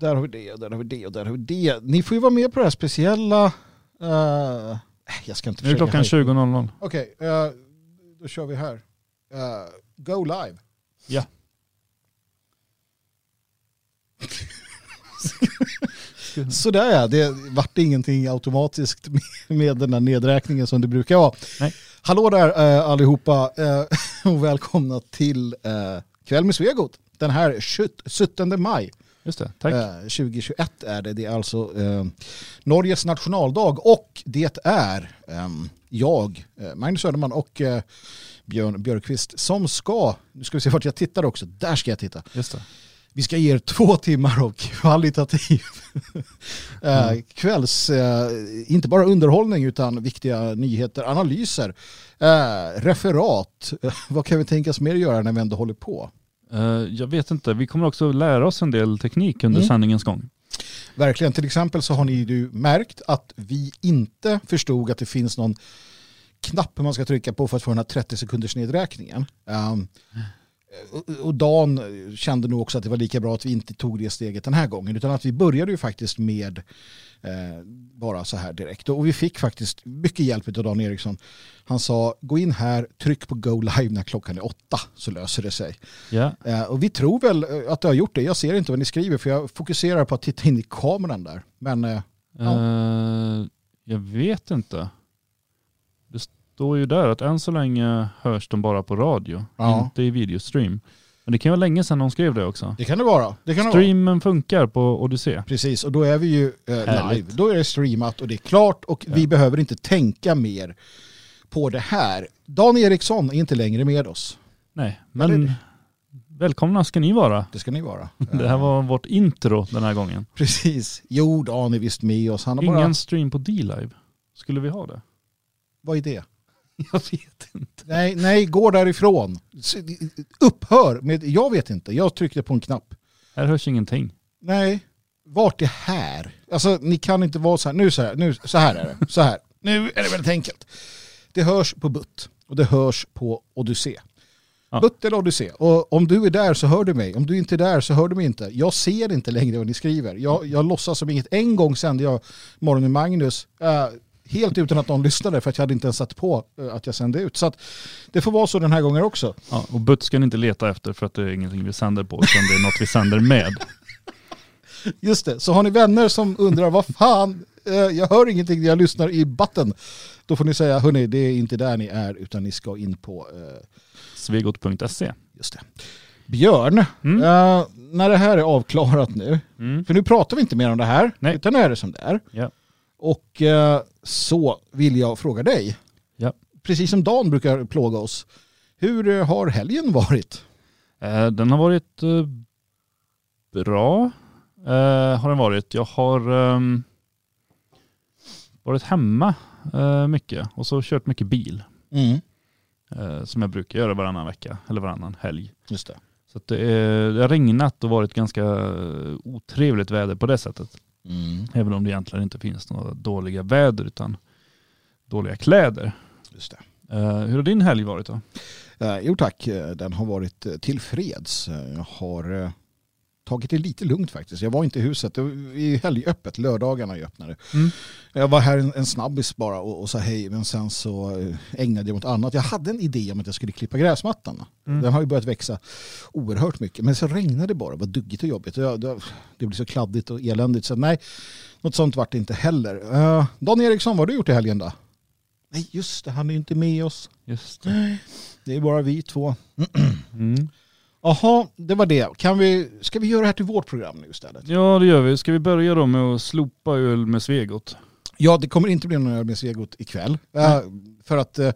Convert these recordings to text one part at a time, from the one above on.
där har vi det, och där har vi det och där har vi det. Ni får ju vara med på det här speciella... eh, jag ska inte Nu är klockan hypa. 20.00. Okej, eh, då kör vi här. Eh, go live. Ja. Sådär ja, det vart ingenting automatiskt med, den här nedräkningen som det brukar vara. Nej. Hallå där allihopa och välkomna till Kväll med Svegot. Den här 17 maj Just det, tack. eh, 2021 är det. Det är alltså eh, Norges nationaldag och det är ehm, jag, eh, Magnus Söderman och eh, Björn Björkqvist som ska, nu ska vi se vart jag tittar också, där ska jag titta. Just det. Vi ska ge er två timmar av kvalitativ eh, kvälls, eh, inte bara underhållning utan viktiga nyheter, analyser, eh, referat. Eh, vad kan vi tänkas mer göra när vi ändå håller på? Eh, jag vet inte, vi kommer också lära oss en del teknik under Mm. sändningens gång. Verkligen, till exempel så har ni ju märkt att vi inte förstod att det finns någon knapp man ska trycka på för att få den här 30 sekunders nedräkningen. Um, och- och Dan kände nog också att det var lika bra att vi inte tog det steget den här gången utan att vi började ju faktiskt med eh, bara så här direkt. Och vi fick faktiskt mycket hjälp av Dan Eriksson. Han sa gå in här, tryck på go live när klockan är åtta så löser det sig. Ja, Eh, och vi tror väl eh, att det har gjort det. Jag ser inte vad ni skriver för jag fokuserar på att titta in i kameran där. Men eh, Ja. Eh, jag vet inte. Det står ju där att än så länge hörs de bara på radio, Ja. inte i videostream. Men det kan vara länge sedan de skrev det också. det kan det vara. Det kan det vara. Streamen funkar på Odyssey. Precis, och då är vi ju eh, live. Då är det streamat och det är klart och Ja. vi behöver inte tänka mer på det här. Dan Eriksson är inte längre med oss. Nej, men välkomna ska ni vara. Det ska ni vara. Det här var vårt intro den här gången. Precis. Jo, Dan är visst med oss. Han har Ingen bara... stream på D-Live. Skulle vi ha det? Vad är det? Jag vet inte. Nej, nej, gå därifrån. Upphör med... Jag vet inte. Jag tryckte på en knapp. Här hörs ingenting. Nej, vart är här? Alltså ni kan inte vara så här, nu så här, nu, så här är det, så här. Nu är det väldigt enkelt. Det hörs på BUT och det hörs på Odyssey. Ja. BUT eller Odyssey. Och om du är där så hör du mig. Om du inte är där så hör du mig inte. Jag ser inte längre vad ni skriver. Jag, jag låtsas som inget. En gång sände jag Morgon med Magnus eh, helt utan att någon lyssnade för att jag hade inte ens satt på eh, att jag sände ut. Så att det får vara så den här gången också. Ja, och Butt ska ni inte leta efter för att det är ingenting vi sänder på, utan det är något vi sänder med. Just det, så har ni vänner som undrar vad fan, eh, jag hör ingenting när jag lyssnar i batten. Då får ni säga, hörni, det är inte där ni är utan ni ska in på, eh, Svegot.se. just det. Björn, Mm. eh, när det här är avklarat nu, Mm. för nu pratar vi inte mer om det här, Nej. utan nu är det som det är. Ja. Och eh, så vill jag fråga dig, Ja. precis som Dan brukar plåga oss, hur eh, har helgen varit? Eh, Den har varit bra. Har den varit. Jag har ehm, varit hemma mycket och så kört mycket bil. Mm. Som jag brukar göra varannan vecka eller varannan helg. Just det. Så det, är, det har regnat och varit ganska otrevligt väder på det sättet. Mm. Även om det egentligen inte finns några dåliga väder utan dåliga kläder. Just det. Eh, hur har din helg varit då? Eh, jo tack, Eh, den har varit tillfreds. Jag har tagit det lite lugnt faktiskt. Jag var inte i huset, det är helgöppet, lördagarna är öppnade. Mm. Jag var här en, en snabbis bara och, och sa hej, men sen så eh, ägnade jag mig åt annat. Jag hade en idé om att jag skulle klippa gräsmattan. Mm. Den har ju börjat växa oerhört mycket, men så regnade det bara, det var duggigt och jobbigt. Jag, det, det blir så kladdigt och eländigt, så nej, något sånt vart det inte heller. Uh, Dan Eriksson, vad har du gjort i helgen då? Nej, just det, han är ju inte med oss. Just det. Det är bara vi två. Mm. Jaha, det var det. Kan vi, ska vi göra det här till vårt program nu istället? Ja det gör vi. Ska vi börja då med att slopa öl med Svegot? Ja, det kommer inte bli någon öl med Svegot ikväll. Eh, för att eh,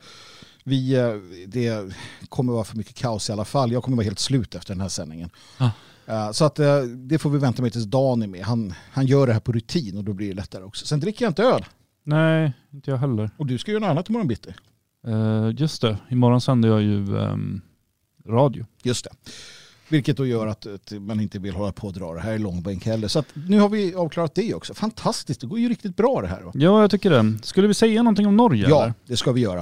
vi, eh, det kommer vara för mycket kaos i alla fall. Jag kommer vara helt slut efter den här sändningen. Ah. Så att det får vi vänta med tills Dan är med. Han, han gör det här på rutin och då blir det lättare också. Sen dricker jag inte öl. Nej, inte jag heller. Och du ska göra något annat imorgon bitti. Eh, just det, imorgon sänder jag ju ehm, radio. Just det. Vilket då gör att, att man inte vill hålla på och dra det här i långbänk heller. Så att nu har vi avklarat det också. Fantastiskt, det går ju riktigt bra det här. Va? Ja, jag tycker det. Skulle vi säga någonting om Norge Ja, eller? det ska vi göra.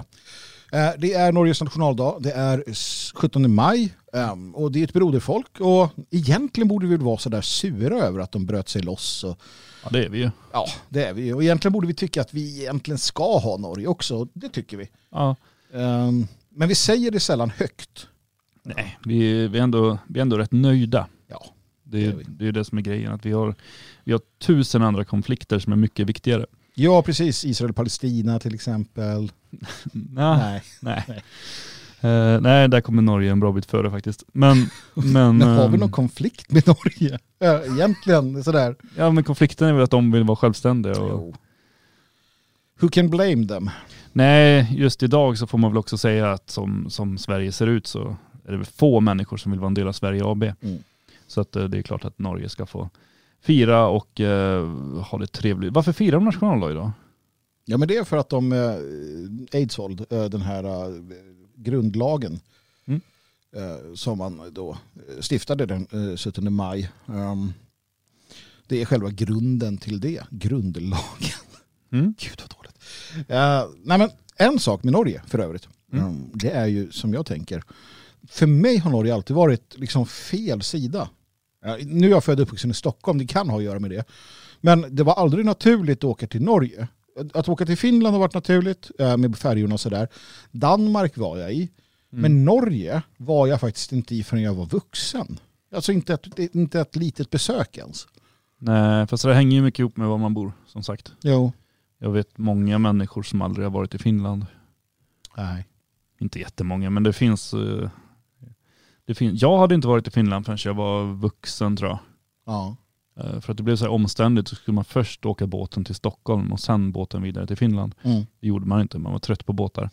Eh, Det är Norges nationaldag, det är s- 17 maj ehm, och det är ett broderfolk och egentligen borde vi vara sådär sura över att de bröt sig loss. Och, Ja, det är vi ju. ja, det är vi ju. Och egentligen borde vi tycka att vi egentligen ska ha Norge också, det tycker vi. Ja. Ehm, Men vi säger det sällan högt. Nej, vi, vi, är ändå, vi är ändå rätt nöjda. Ja, Det är det är det som är grejen. Att vi, har, vi har tusen andra konflikter som är mycket viktigare. ja precis. Israel-Palestina till exempel. Nej. Nej. Nej. Nej. Eh, nej, där kommer Norge en bra bit före faktiskt. Men, men, Men har vi ehm, någon konflikt med Norge? Egentligen sådär. ja, men konflikten är väl att de vill vara självständiga. Och, Jo. Who can blame them? nej, just idag så får man väl också säga att som, som Sverige ser ut så är det få människor som vill vara en del av Sverige AB. Mm. Så att, eh, det är klart att Norge ska få fira och eh, ha det trevligt. Varför firar de nationaldag idag? Ja men det är för att de, eh, Eidsvold, eh, den här grundlagen Mm. som man då stiftade den eh, 17 maj. ehm, det är själva grunden till det, grundlagen. Mm. Gud vad dåligt. Nej men en sak med Norge för övrigt, Mm. ehm, det är ju som jag tänker, för mig har Norge alltid varit liksom fel sida. Nu är jag född och uppvuxen i Stockholm, det kan ha att göra med det. Men det var aldrig naturligt att åka till Norge. Att åka till Finland har varit naturligt eh, med färjorna och sådär. Danmark var jag i. Mm. Men Norge var jag faktiskt inte i förrän jag var vuxen. Alltså inte ett, inte ett litet besök ens. Nej, fast det hänger ju mycket ihop med var man bor, som sagt. Jo. Jag vet många människor som aldrig har varit i Finland. Nej. Inte jättemånga, men det finns... Det fin- jag hade inte varit i Finland förrän jag var vuxen tror jag. Ja. Eh, För att det blev så här omständigt så skulle man först åka båten till Stockholm och sen båten vidare till Finland. Mm. Det gjorde man inte, man var trött på båtar.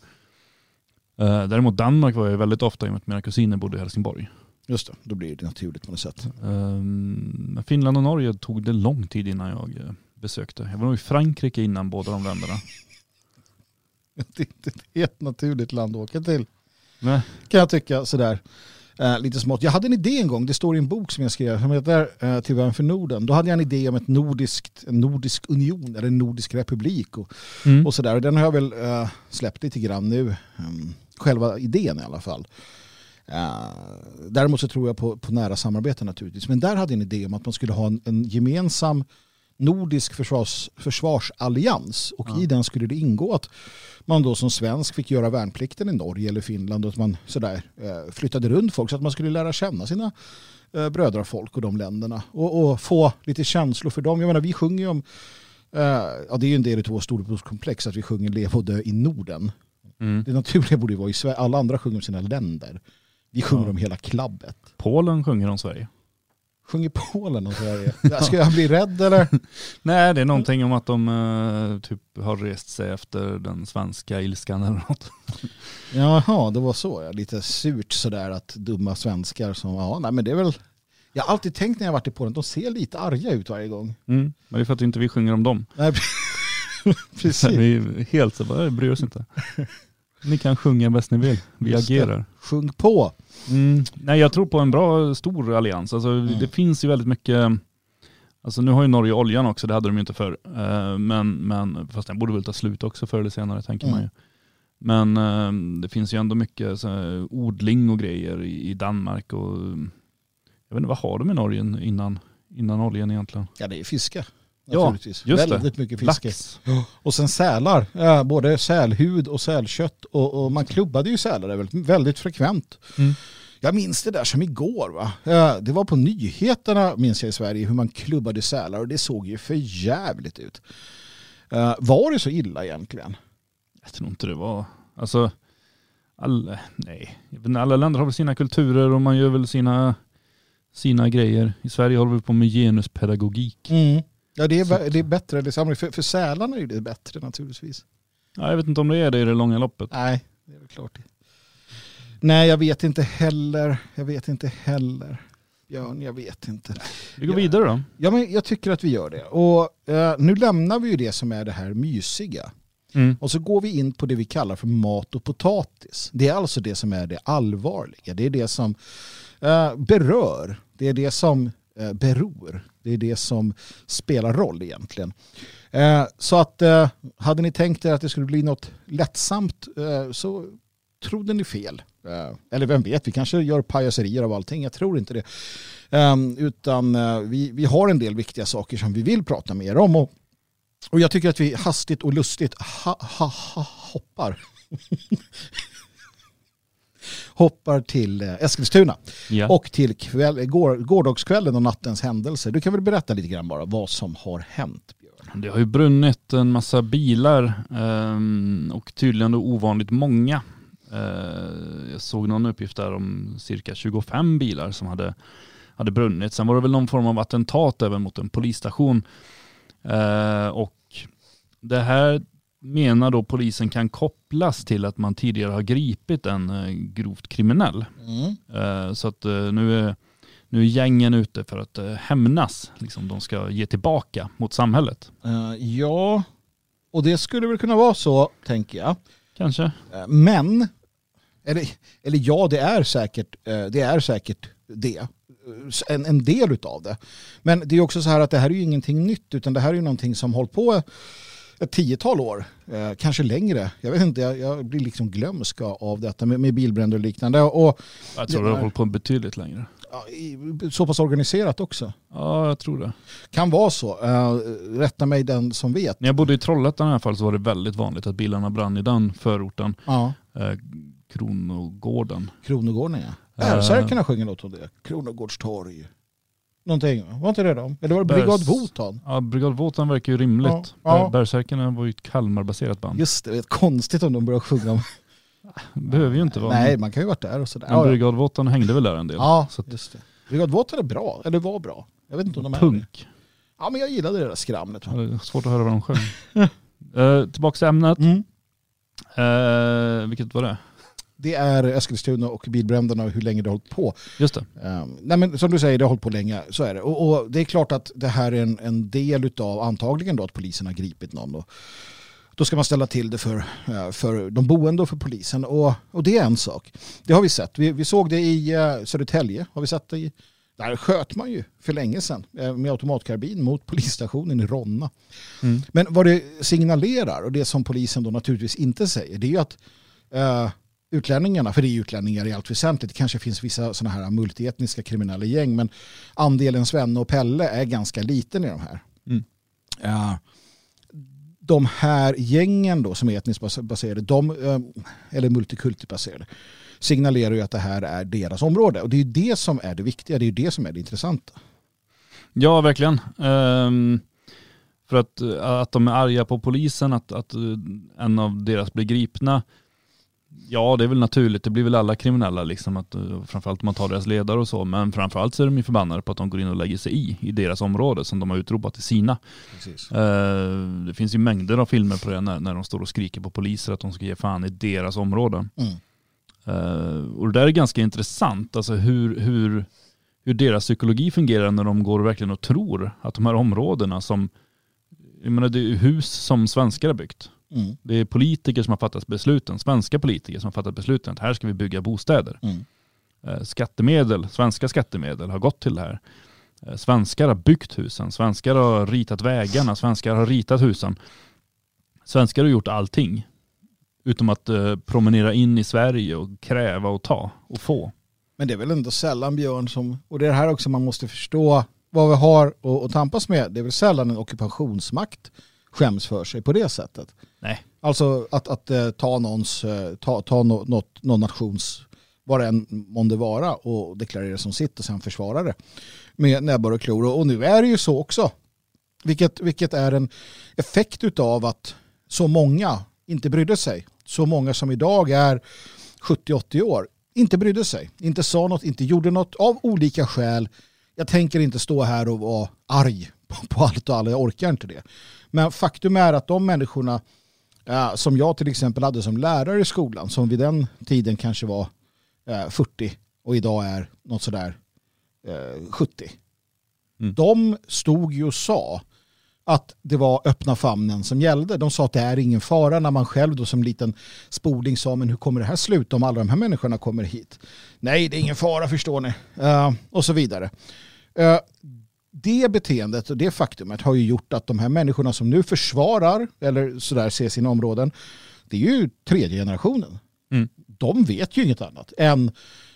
Eh, Däremot Danmark var jag väldigt ofta i och med att mina kusiner bodde i Helsingborg. Just det, då blir det naturligt på något sätt. Men Finland och Norge tog det lång tid innan jag eh, besökte. Jag var nog i Frankrike innan båda de länderna. Det är inte ett helt naturligt land att åka till. Nej. Kan jag tycka sådär. Eh, lite smått. Jag hade en idé en gång, det står i en bok som jag skrev, som heter eh, Till vän för Norden. Då hade jag en idé om ett nordiskt, en nordisk union eller en nordisk republik. Och, Mm. och sådär. Och Den har jag väl eh, släppt lite grann nu. Um, själva idén i alla fall. Eh, däremot så tror jag på, på nära samarbete naturligtvis. Men där hade jag en idé om att man skulle ha en, en gemensam nordisk försvars, försvarsallians. Och Ja. i den skulle det ingå att man då som svensk fick göra värnplikten i Norge eller Finland och att man sådär eh, flyttade runt folk så att man skulle lära känna sina eh, bröder och folk och de länderna och, och få lite känslor för dem. Jag menar vi sjunger ju om, eh, ja det är ju en del av vårt storebrodskomplex att vi sjunger leva och dö i Norden. Mm. Det naturliga borde ju vara i Sverige, alla andra sjunger om sina länder. Vi sjunger Ja. om hela klabbet. Polen sjunger om Sverige. Sjunger Polen om Sverige? Ska jag bli rädd eller? Nej, det är någonting om att de eh, typ har rest sig efter den svenska ilskan eller något. Jaha, det var så ja. Lite surt sådär att dumma svenskar som, ja nej men det är väl jag har alltid tänkt när jag varit i Polen, de ser lite arga ut varje gång. Mm. Men det är för att inte vi sjunger om dem. Nej, precis. Vi är helt så bara, bryr oss inte. Ni kan sjunga bäst ni vill. Vi Just det. agerar. Sjung på. Mm. Nej, jag tror på en bra stor allians. Alltså, Mm. Det finns ju väldigt mycket, alltså nu har ju Norge oljan också, det hade de ju inte förr. Eh, Men, men, fast den borde väl ta slut också förr eller senare tänker man ju. Mm. Men eh, det finns ju ändå mycket här, odling och grejer i, i Danmark och jag vet inte, vad har de i Norge innan, innan oljan egentligen? Ja det är fiske. Ja, just det. Väldigt mycket fiske. Lax. Och sen sälar. Både sälhud och sälkött. Och, och man klubbade ju sälar väldigt, väldigt frekvent. Mm. Jag minns det där som igår. Va? Det var på nyheterna minns jag i Sverige hur man klubbade sälar och det såg ju för jävligt ut. Var det så illa egentligen? Jag tror inte det var, alltså, alla, nej. Alla länder har väl sina kulturer och man gör väl sina, sina grejer. I Sverige håller vi på med genuspedagogik. Ja, det är, Så- det är bättre. Är samma. För, för sälarna är det bättre naturligtvis. Ja, jag vet inte om det är det i det långa loppet. Nej, det är väl klart. det. Nej, jag vet inte heller. Jag vet inte heller. Björn, jag vet inte. Vi går vidare då. Ja, men jag tycker att vi gör det. Och eh, nu lämnar vi ju det som är det här mysiga. Mm. Och så går vi in på det vi kallar för mat och potatis. Det är alltså det som är det allvarliga. Det är det som eh, berör. Det är det som eh, beror. Det är det som spelar roll egentligen. Eh, så att eh, hade ni tänkt er att det skulle bli något lättsamt eh, så trodde ni fel. Eh, eller vem vet, vi kanske gör pajaserier av allting. Jag tror inte det. Ehm, utan eh, vi, vi har en del viktiga saker som vi vill prata mer om. Och, och jag tycker att vi hastigt och lustigt ha, ha, ha, hoppar. hoppar till eh, Eskilstuna Ja. och till kväll, går, gårdagskvällen och nattens händelser. Du kan väl berätta lite grann bara vad som har hänt? Björn? Det har ju brunnit en massa bilar ehm, och tydligen då ovanligt många. Eh, jag såg någon uppgift där om cirka 25 bilar som hade, hade brunnit. Sen var det väl någon form av attentat även mot en polisstation. Eh, och det här menar då polisen kan kopplas till att man tidigare har gripit en eh, grovt kriminell. Eh, Så att eh, nu är, nu är gängen ute för att hämnas. Liksom, de ska ge tillbaka mot samhället. Ja, och det skulle väl kunna vara så, tänker jag. Kanske. Men, eller, eller ja, det är säkert det. Är säkert det. En, en del utav det. Men det är också så här att det här är ju ingenting nytt utan det här är ju någonting som hållit på ett tiotal år, eh, kanske längre. Jag vet inte, jag, jag blir liksom glömsk av detta med, med bilbränder och liknande. Och Jag tror det har hållit på betydligt längre. så pass organiserat också. Ja, jag tror det. Kan vara så. Eh, rätta mig den som vet. När jag bodde i Trollhättan i alla fall så var det väldigt vanligt att bilarna brann i den förorten. Ja, Eh, Kronogården. Kronogården ja. Eh. Bärsärkarna sjunger något om det. Kronogårdstorg. Någonting, var inte det de? Eller var det Brigad Wotan? Ja, Brigad Wotan verkar ju rimligt. Ja, ja. Var ju ett Kalmarbaserat band. Just det, det är konstigt om de börjar sjunga om... Behöver ju inte vara. Nej, man kan ju varit där och sådär. Men. Brigad Wotan hängde väl där en del. ja att, just det. Brigad Wotan är bra, eller var bra. Jag vet inte om de är punk. Ja, men jag gillade det där skramlet. Ja, det är svårt att höra vad de sjöng. eh, tillbaka till ämnet. Mm. Eh, vilket var det? Det är Eskilstuna och bilbränderna och hur länge det har hållit på. Just det. Um, nej men som du säger, det har hållit på länge. Så är det. Och, och det är klart att det här är en, en del av antagligen då att polisen har gripit någon. Och då ska man ställa till det för, eh, för de boende och för polisen. Och, och det är en sak. Det har vi sett. Vi, vi såg det i uh, Södertälje. Har vi sett det i... Där sköt man ju för länge sedan eh, med automatkarbin mot polisstationen i Ronna. Mm. Men vad det signalerar och det som polisen då naturligtvis inte säger det är ju att eh, utlänningarna, för det är utlänningar i allt väsentligt, det kanske finns vissa sådana här multietniska kriminella gäng men andelen Svenne och Pelle är ganska liten i de här. Mm. Eh, de här gängen då som är etniskt bas- baserade, de, eh, eller multikultibaserade, signalerar ju att det här är deras område. Och det är ju det som är det viktiga, det är ju det som är det intressanta. Ja, verkligen. Ehm, för att, att de är arga på polisen, att, att eh, en av deras blir gripna. Ja, det är väl naturligt. Det blir väl alla kriminella, liksom, att, eh, framförallt om man tar deras ledare och så. Men framförallt så är de ju förbannade på att de går in och lägger sig i, i deras område som de har utropat till sina. Eh, det finns ju mängder av filmer på det när, när de står och skriker på poliser att de ska ge fan i deras områden. Mm. Eh, och det där är ganska intressant, alltså hur, hur, hur deras psykologi fungerar när de går verkligen och tror att de här områdena som, jag menar det är hus som svenskar har byggt. Mm. Det är politiker som har fattat besluten, svenska politiker som har fattat besluten att här ska vi bygga bostäder. Mm. Eh, skattemedel, svenska skattemedel har gått till det här. Eh, Svenskar har byggt husen, svenskar har ritat vägarna, svenskar har ritat husen. Svenskar har gjort allting. Utom att eh, promenera in i Sverige och kräva och ta och få. Men det är väl ändå sällan Björn som, och det är det här också man måste förstå vad vi har att, att tampas med. Det är väl sällan en ockupationsmakt skäms för sig på det sättet. Nej. Alltså att, att eh, ta, någons, eh, ta, ta nå- något, någon nations, vad det än månde vara och deklarera som sitt och sen försvara det med näbbar och klor. Och, och nu är det ju så också. Vilket, vilket är en effekt av att så många inte brydde sig. Så många som idag är 70-80 år inte brydde sig, inte sa något, inte gjorde något av olika skäl. Jag tänker inte stå här och vara arg på, allt och alla, jag orkar inte det. Men faktum är att de människorna eh, som jag till exempel hade som lärare i skolan, som vid den tiden kanske var eh, 40 och idag är något sådär eh, 70. Mm. De stod ju och sa att det var öppna famnen som gällde. De sa att det är ingen fara när man själv då som liten spoling sa men hur kommer det här sluta om alla de här människorna kommer hit? Nej, det är ingen fara förstår ni. Eh, och så vidare. Eh, det beteendet och det faktumet har ju gjort att de här människorna som nu försvarar eller sådär ser sina områden, det är ju tredje generationen. Mm. de vet ju inget annat än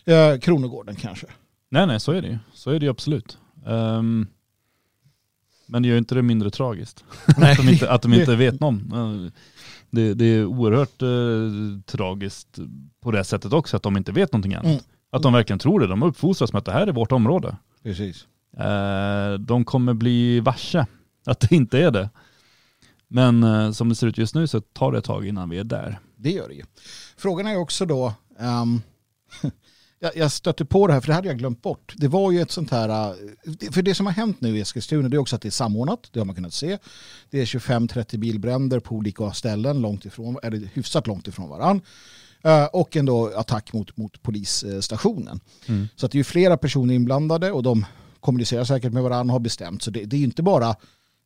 eh, Kronogården kanske. Nej, nej, så är det ju. Så är det ju absolut. Um, men det gör inte det mindre tragiskt. Att de inte, att de inte vet någon. Uh, Det, det är oerhört uh, tragiskt på det sättet också, att de inte vet någonting annat. Mm. Att de verkligen tror det. De har uppfostrats med att det här är vårt område. Precis. Uh, de kommer bli varse att det inte är det. Men uh, som det ser ut just nu så tar det ett tag innan vi är där. Det gör det ju. Frågan är också då, ehm, jag, stötte på det här för det hade jag glömt bort. Det var ju ett sånt här, eh, för det som har hänt nu i Eskilstuna det är också att det är samordnat, det har man kunnat se. Det är 25-30 bilbränder på olika ställen, långt ifrån, eller hyfsat långt ifrån varann. Eh, och ändå attack mot, mot polisstationen. Mm. Så att det är ju flera personer inblandade och de kommunicerar säkert med varandra och har bestämt. Så det, det är ju inte bara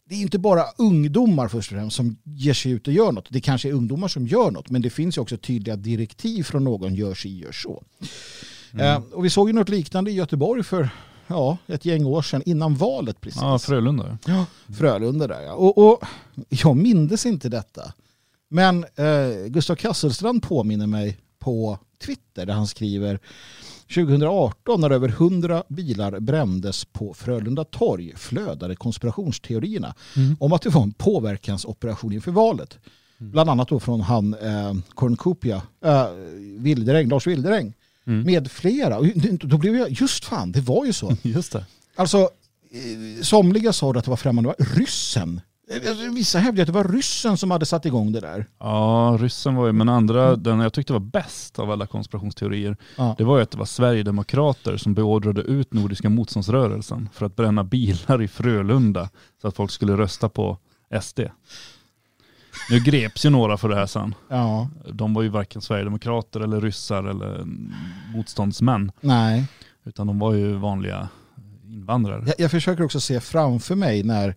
det är inte bara ungdomar först och främst som ger sig ut och gör något. Det kanske är ungdomar som gör något, men det finns ju också tydliga direktiv från någon, gör si, gör så. Eh, och vi såg ju något liknande i Göteborg för ja, ett gäng år sedan, innan valet precis. Ja, Frölunda. Ja, Frölunda där ja. Och, och jag mindes inte detta. Men eh, Gustav Kasselstrand påminner mig på Twitter där han skriver 2018 när över 100 bilar brändes på Frölunda torg flödade konspirationsteorierna Mm. om att det var en påverkansoperation inför valet. Bland annat då från han eh, Cornucopia, eh, Wilderäng, Lars Wilderäng Mm. med flera. Och då blev jag, just fan, det var ju så. Just det. Alltså, eh, somliga sa att det var främmande, ryssen. Vissa hävdade att det var ryssen som hade satt igång det där. Ja, ryssen var ju, men andra, den jag tyckte var bäst av alla konspirationsteorier, Ja. det var ju att det var Sverigedemokrater som beordrade ut Nordiska motståndsrörelsen för att bränna bilar i Frölunda så att folk skulle rösta på SD. Nu greps ju några för det här sen. Ja, De var ju varken Sverigedemokrater eller ryssar eller motståndsmän, nej. utan de var ju vanliga invandrare. Jag, jag försöker också se framför mig när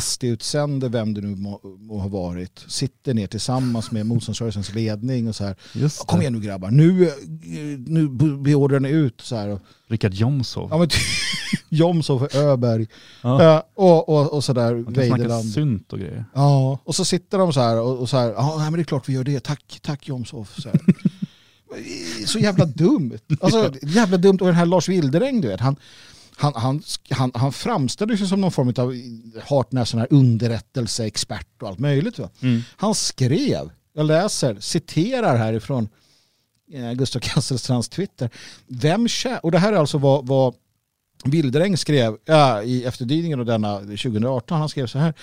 SD-utsände, vem det nu må, må ha varit, sitter ner tillsammans med motståndsrörelsens ledning och så här. Kom igen nu grabbar, nu, eh, nu beordrar ni ut så här. Richard Jomshof. Ja, men Jomshof, Öberg Ja. eh, och, och, och så där Man kan snacka Weideland. synt och grejer. Ja, och så sitter de så här och, och så här, ja men det är klart vi gör det, tack, tack Jomshof. Så, här. så jävla dumt. Alltså jävla dumt. Och den här Lars Wilderäng, du vet, han, han, han, han, han framställde sig som någon form av hart när sån här underrättelseexpert och allt möjligt. Mm. Han skrev, jag läser, citerar härifrån eh, Gustav Kasselstrands Twitter. Vem och det här är alltså vad, vad Wilderäng skrev ja, i efterdyningen av denna 2018. Han skrev så här.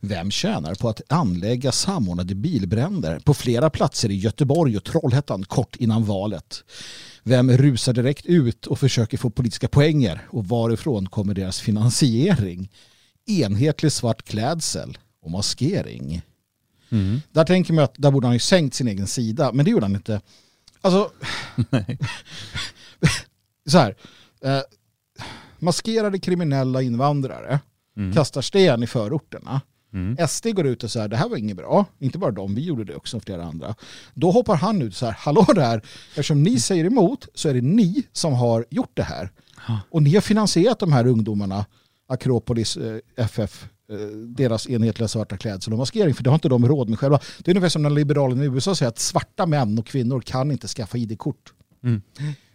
Vem tjänar på att anlägga samordnade bilbränder på flera platser i Göteborg och Trollhättan kort innan valet? Vem rusar direkt ut och försöker få politiska poänger och varifrån kommer deras finansiering? Enhetlig svart klädsel och maskering. Mm. Där tänker man att där borde han ju sänkt sin egen sida, men det gjorde han inte. Alltså, så här. Eh, maskerade kriminella invandrare Mm. kastar sten i förorterna. Mm. SD går ut och säger det här var inget bra. Inte bara de, vi gjorde det också och flera andra. Då hoppar han ut så här, hallå där, eftersom ni säger emot så är det ni som har gjort det här. Ja. Och ni har finansierat de här ungdomarna, Akropolis, eh, FF, eh, deras enhetliga svarta klädsel och maskering, för det har inte de råd med själva. Det är ungefär som när liberalen i USA säger att svarta män och kvinnor kan inte skaffa ID-kort. Mm.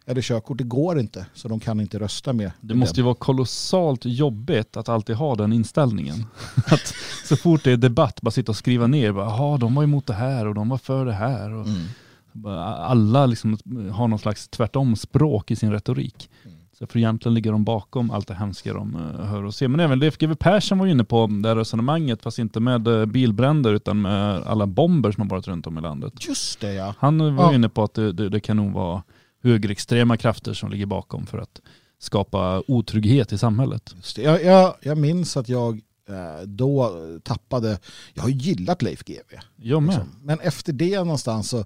Eller körkort, det går inte, så de kan inte rösta med. Det måste ju vara kolossalt jobbigt att alltid ha den inställningen. Att så fort det är debatt, bara sitta och skriva ner, jaha de var emot det här och de var för det här. Och Mm. alla liksom har någon slags tvärtom språk i sin retorik. Mm. Så för egentligen ligger de bakom allt det hemska de eh, hör och ser. Men även Leif GW Persson var inne på det här resonemanget, fast inte med eh, bilbränder utan med alla bomber som har varit runt om i landet. Just det ja. Han var Ja. inne på att det, det, det kan nog vara högerextrema krafter som ligger bakom för att skapa otrygghet i samhället. Jag, jag, jag minns att jag eh, då tappade, jag har ju gillat Leif GW. Jag med. Liksom. Men efter det någonstans så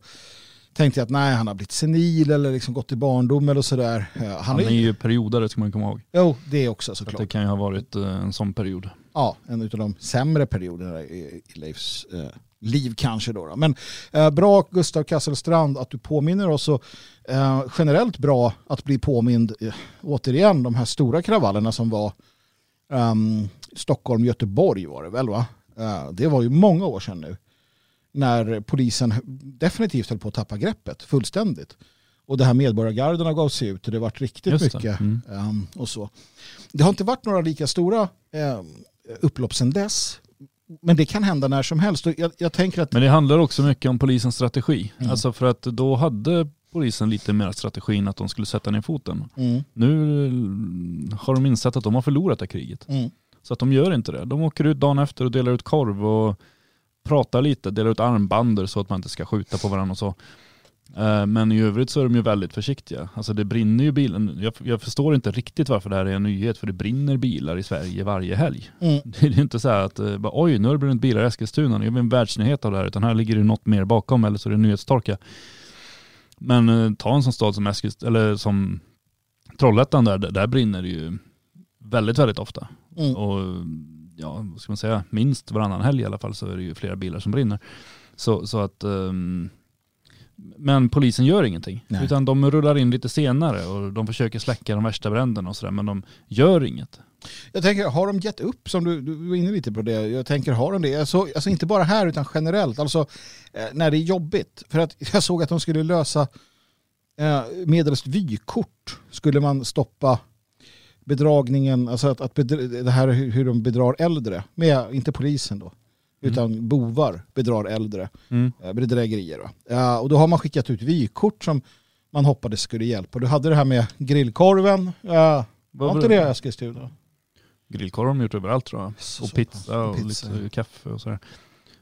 tänkte jag att nej, han har blivit senil eller liksom gått i barndom eller sådär. Eh, Han, Han är ju periodare ska man komma ihåg. Jo, det är också Så såklart. det kan ju ha varit eh, en sån period. Ja, en av de sämre perioderna i, Leifs liv kanske då. då. Men eh, bra Gustav Kasselstrand att du påminner oss och eh, generellt bra att bli påmind eh, återigen de här stora kravallerna som var ehm, Stockholm, Göteborg var det väl va? Eh, det var ju många år sedan nu. när polisen definitivt höll på att tappa greppet fullständigt. Och det här medborgargarderna gav sig ut och det varit riktigt Just mycket. Mm. ehm, och så. Det har inte varit några lika stora um, upplopp sedan dess. Men det kan hända när som helst. Jag, jag tänker att Men det handlar också mycket om polisens strategi. Mm. Alltså för att då hade polisen lite mer strategin att de skulle sätta ner foten. mm, Nu mm, har de insett att de har förlorat det kriget. mm, Så att de gör inte det. De åker ut dagen efter och delar ut korv och pratar lite, delar ut armbander så att man inte ska skjuta på varandra och så. Eh, Men i övrigt så är de ju väldigt försiktiga. Alltså det brinner ju bilen. Jag, jag förstår inte riktigt varför det här är en nyhet, för det brinner bilar i Sverige varje helg. mm, Det är inte så här att, eh, bara, oj nu har det brunnit bilar i Eskilstuna, nu gör vi en världsnyhet av det här, utan här ligger det något mer bakom eller så är det nyhetstorka. Men eh, ta en sån stad som Eskilstuna, eller som Trollhättan där, där brinner det ju väldigt, väldigt ofta. mm. Och ja, vad ska man säga, minst varannan helg i alla fall så är det ju flera bilar som brinner. Så, så att, ehm, men polisen gör ingenting. Nej. Utan de rullar in lite senare och de försöker släcka de värsta bränderna och sådär, men de gör inget. Jag tänker, har de gett upp som du, du var inne lite på det? Jag tänker, har de det? Alltså, alltså inte bara här utan generellt, alltså eh, när det är jobbigt. För att jag såg att de skulle lösa eh, medelst vykort skulle man stoppa bedragningen, alltså att, att bedra, det här hur, hur de bedrar äldre, med, inte polisen då, utan bovar bedrar äldre, Mm. eh, bedrägerier. Va? Ja, och då har man skickat ut vykort som man hoppades skulle hjälpa. Du hade det här med grillkorven, ja, var inte det Eskilstuna? Grillkorv har de gjort överallt tror jag. Och pizza och, pizza. lite kaffe och sådär.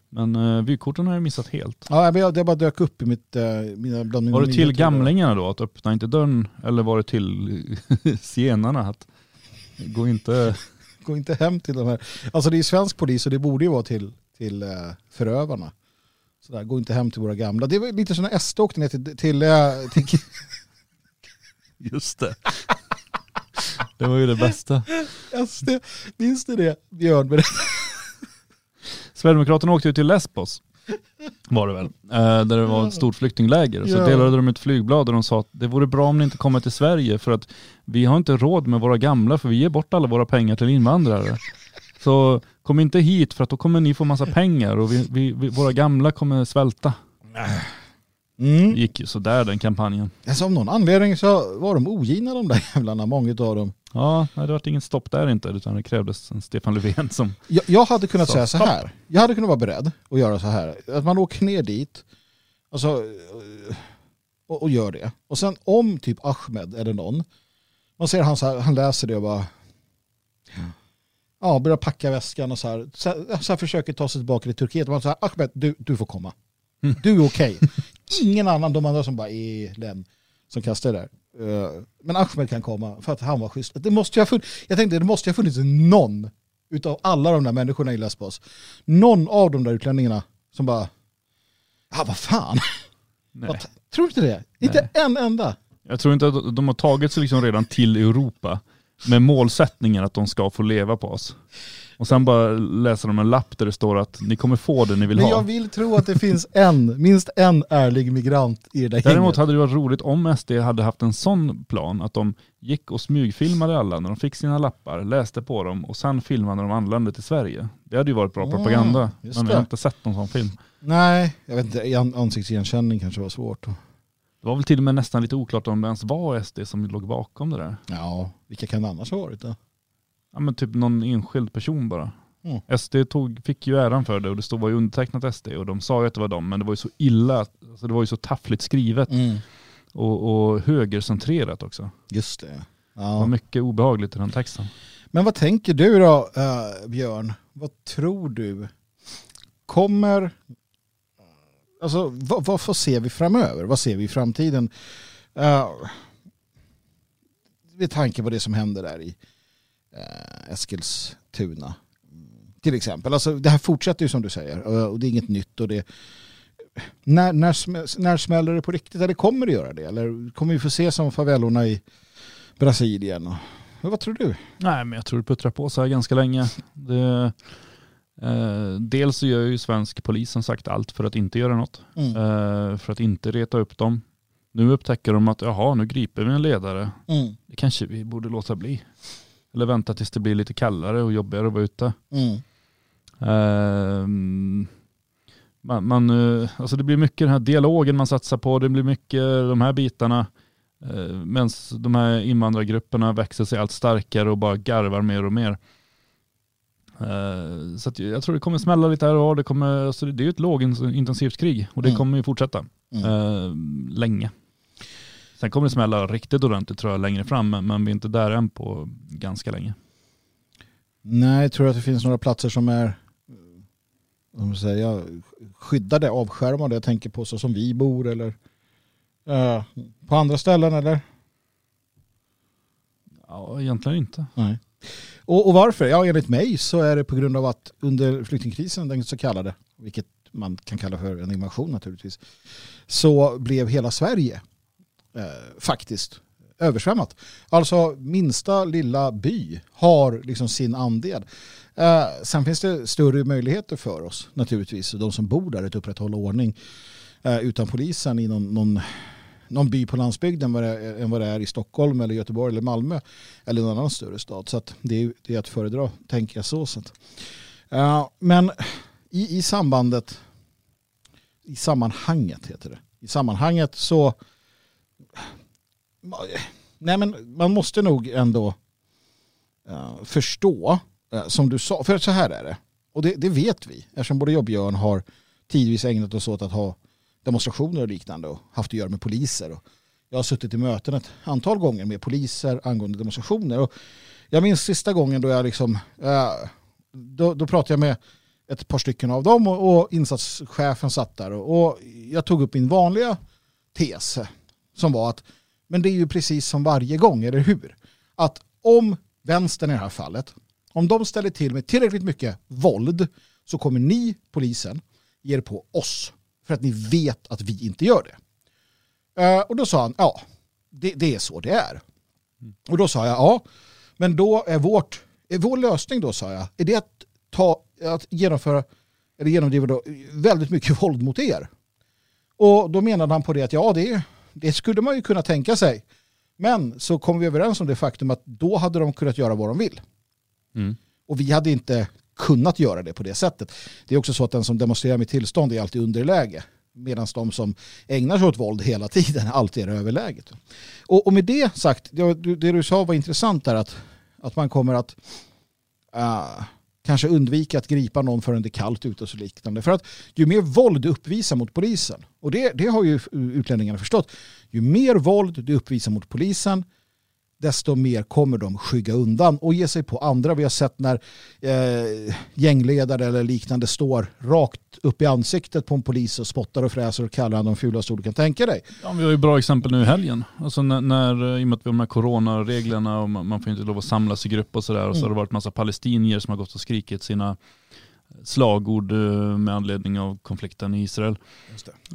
Men uh, vykorten har jag missat helt. Ja, men jag- det bara dök upp i mitt, eh, mina, bland mina Var det till gamlingarna då, att öppna inte dörren? Eller var det till zigenarna att gå inte... Gå inte hem till de här. Alltså det är svensk polis och det borde ju vara till, till eh, förövarna. Så där, gå inte hem till våra gamla. Det var lite som när SD åkte ner till, till, eh, till Just det. Det var ju det bästa. SD. Minns du det? Björn berättade. Sverigedemokraterna åkte ju till Lesbos. Var det väl. Eh, där det var ett stort flyktingläger. Så Ja. delade de ut flygblad och de sa att det vore bra om ni inte kommer till Sverige för att vi har inte råd med våra gamla för vi ger bort alla våra pengar till invandrare. Så kom inte hit för att då kommer ni få massa pengar och vi, vi, vi, våra gamla kommer svälta. Mm. Det gick ju sådär den kampanjen. Alltså, av någon anledning så var de ogina de där jävlarna, många av dem. Ja, det var inget stopp där inte utan det krävdes en Stefan Löfven som... Jag, jag hade kunnat Så, säga så stopp. här. Jag hade kunnat vara beredd att göra så här. Att man åker ner dit alltså, och, och gör det. Och sen om typ Ahmed eller någon, man ser han, så här, han läser det och bara ja, börjar packa väskan och så här, så här, så här försöker ta sig tillbaka till Turkiet. Man säger Ahmed, du, du får komma. Mm. Du är okej. Ingen annan, de andra som bara är den som kastar det där. Eh, Men Ahmed kan komma för att han var schysst. Det måste ju ha funnits, jag tänkte det måste ju ha funnits någon utav alla de där människorna i Lesbos. Någon av de där utlänningarna som bara, ja vad fan, Nej. vad, tror du inte det? Inte en enda. Jag tror inte att de har tagit sig liksom redan till Europa med målsättningen att de ska få leva på oss. Och sen bara läser de en lapp där det står att ni kommer få det ni vill Men ha. jag vill tro att det finns en, minst en ärlig migrant i det där Däremot gänget. hade det varit roligt om SD hade haft en sån plan att de gick och smygfilmade alla när de fick sina lappar, läste på dem och sen filmade när de anlände till Sverige. Det hade ju varit bra Ah, propaganda. Men jag har inte sett någon sån film. Nej, jag vet inte, an- ansiktsigenkänning kanske var svårt. Det var väl till och med nästan lite oklart om det ens var SD som låg bakom det där. Ja, vilka kan det annars ha varit då? Ja men typ någon enskild person bara. Mm. SD tog, fick ju äran för det och det stod var ju undertecknat SD och de sa ju att det var dem men det var ju så illa, alltså det var ju så taffligt skrivet och, och högercentrerat också. Just det. Det var Ja. mycket obehagligt i den texten. Men vad tänker du då, eh, Björn? Vad tror du? Kommer... Alltså, vad, vad, vad ser vi framöver? Vad ser vi i framtiden? Uh, med tanke på det som händer där i uh, Eskilstuna. Till exempel. Alltså, det här fortsätter ju som du säger. Och, och det är inget nytt. Och det, när, när, när smäller det på riktigt? Eller kommer det göra det? Eller kommer vi få se som favelorna i Brasilien? Och, vad tror du? Nej men jag tror det puttrar på så här ganska länge. Det, eh, dels så gör ju svensk polis som sagt allt för att inte göra något. Mm. Eh, för att inte reta upp dem. Nu upptäcker de att jaha nu griper vi en ledare. Mm. Det kanske vi borde låta bli. Eller vänta tills det blir lite kallare och jobbigare att vara ute. Mm. Ehm, man, man, eh, alltså det blir mycket den här dialogen man satsar på, det blir mycket de här bitarna. Eh, Medan de här invandrargrupperna växer sig allt starkare och bara garvar mer och mer. Eh, Så jag tror det kommer smälla lite här och var. det, kommer, alltså det är ju ett lågintensivt krig och det Mm. kommer ju fortsätta Mm. eh, länge. Sen kommer det smälla riktigt ordentligt tror jag längre fram, men, vi är inte där än på ganska länge. Nej, jag tror att det finns några platser som är man säga, skyddade, avskärmade. Jag tänker på så som vi bor eller eh, på andra ställen eller? Ja, egentligen inte. Nej. Och, och varför? Ja, enligt mig så är det på grund av att under flyktingkrisen, den så kallade, vilket man kan kalla för en invasion naturligtvis, så blev hela Sverige eh, faktiskt översvämmat. Alltså minsta lilla by har liksom sin andel. Eh, sen finns det större möjligheter för oss naturligtvis, de som bor där, att upprätthålla ordning eh, utan polisen i någon, någon, någon by på landsbygden än vad det är i Stockholm eller Göteborg eller Malmö eller någon annan större stad. Så att det, är, det är att föredra, tänker jag så. så att. Eh, men i, i sambandet, i sammanhanget heter det, i sammanhanget så nej men man måste nog ändå uh, förstå, uh, som du sa, för så här är det, och det, det vet vi, eftersom både jag och Björn har tidvis ägnat oss åt att ha demonstrationer och liknande och haft att göra med poliser. Och jag har suttit i möten ett antal gånger med poliser angående demonstrationer. Och jag minns sista gången då jag liksom, eh, då, då pratade jag med ett par stycken av dem och, och insatschefen satt där och, och jag tog upp min vanliga tes som var att men det är ju precis som varje gång, eller hur? Att om vänstern i det här fallet, om de ställer till med tillräckligt mycket våld så kommer ni, polisen, ge er på oss. För att ni vet att vi inte gör det. Eh, och då sa han, ja, det, det är så det är. Och då sa jag, ja, men då är vårt, är vår lösning då, sa jag, är det att, ta, att genomföra, eller genomdriva då, väldigt mycket våld mot er? Och då menade han på det att ja, det, det skulle man ju kunna tänka sig. Men så kom vi överens om det faktum att då hade de kunnat göra vad de vill. Mm. Och vi hade inte kunnat göra det på det sättet. Det är också så att den som demonstrerar med tillstånd är alltid underläge. Medan de som ägnar sig åt våld hela tiden alltid är överläget. Och, och med det sagt, det, det du sa var intressant där att, att man kommer att uh, kanske undvika att gripa någon förrän det är kallt ute och så liknande. För att ju mer våld du uppvisar mot polisen, och det, det har ju utlänningarna förstått, ju mer våld du uppvisar mot polisen, desto mer kommer de skygga undan och ge sig på andra. Vi har sett när eh, gängledare eller liknande står rakt upp i ansiktet på en polis och spottar och fräser och kallar han de fulaste ord du kan tänka dig. Ja, vi har ju bra exempel nu i helgen. Alltså när, när, I och med att vi har de här coronareglerna och man, man får inte lov att samlas i grupp och sådär. Och så har det varit massa palestinier som har gått och skrikit sina slagord eh, med anledning av konflikten i Israel.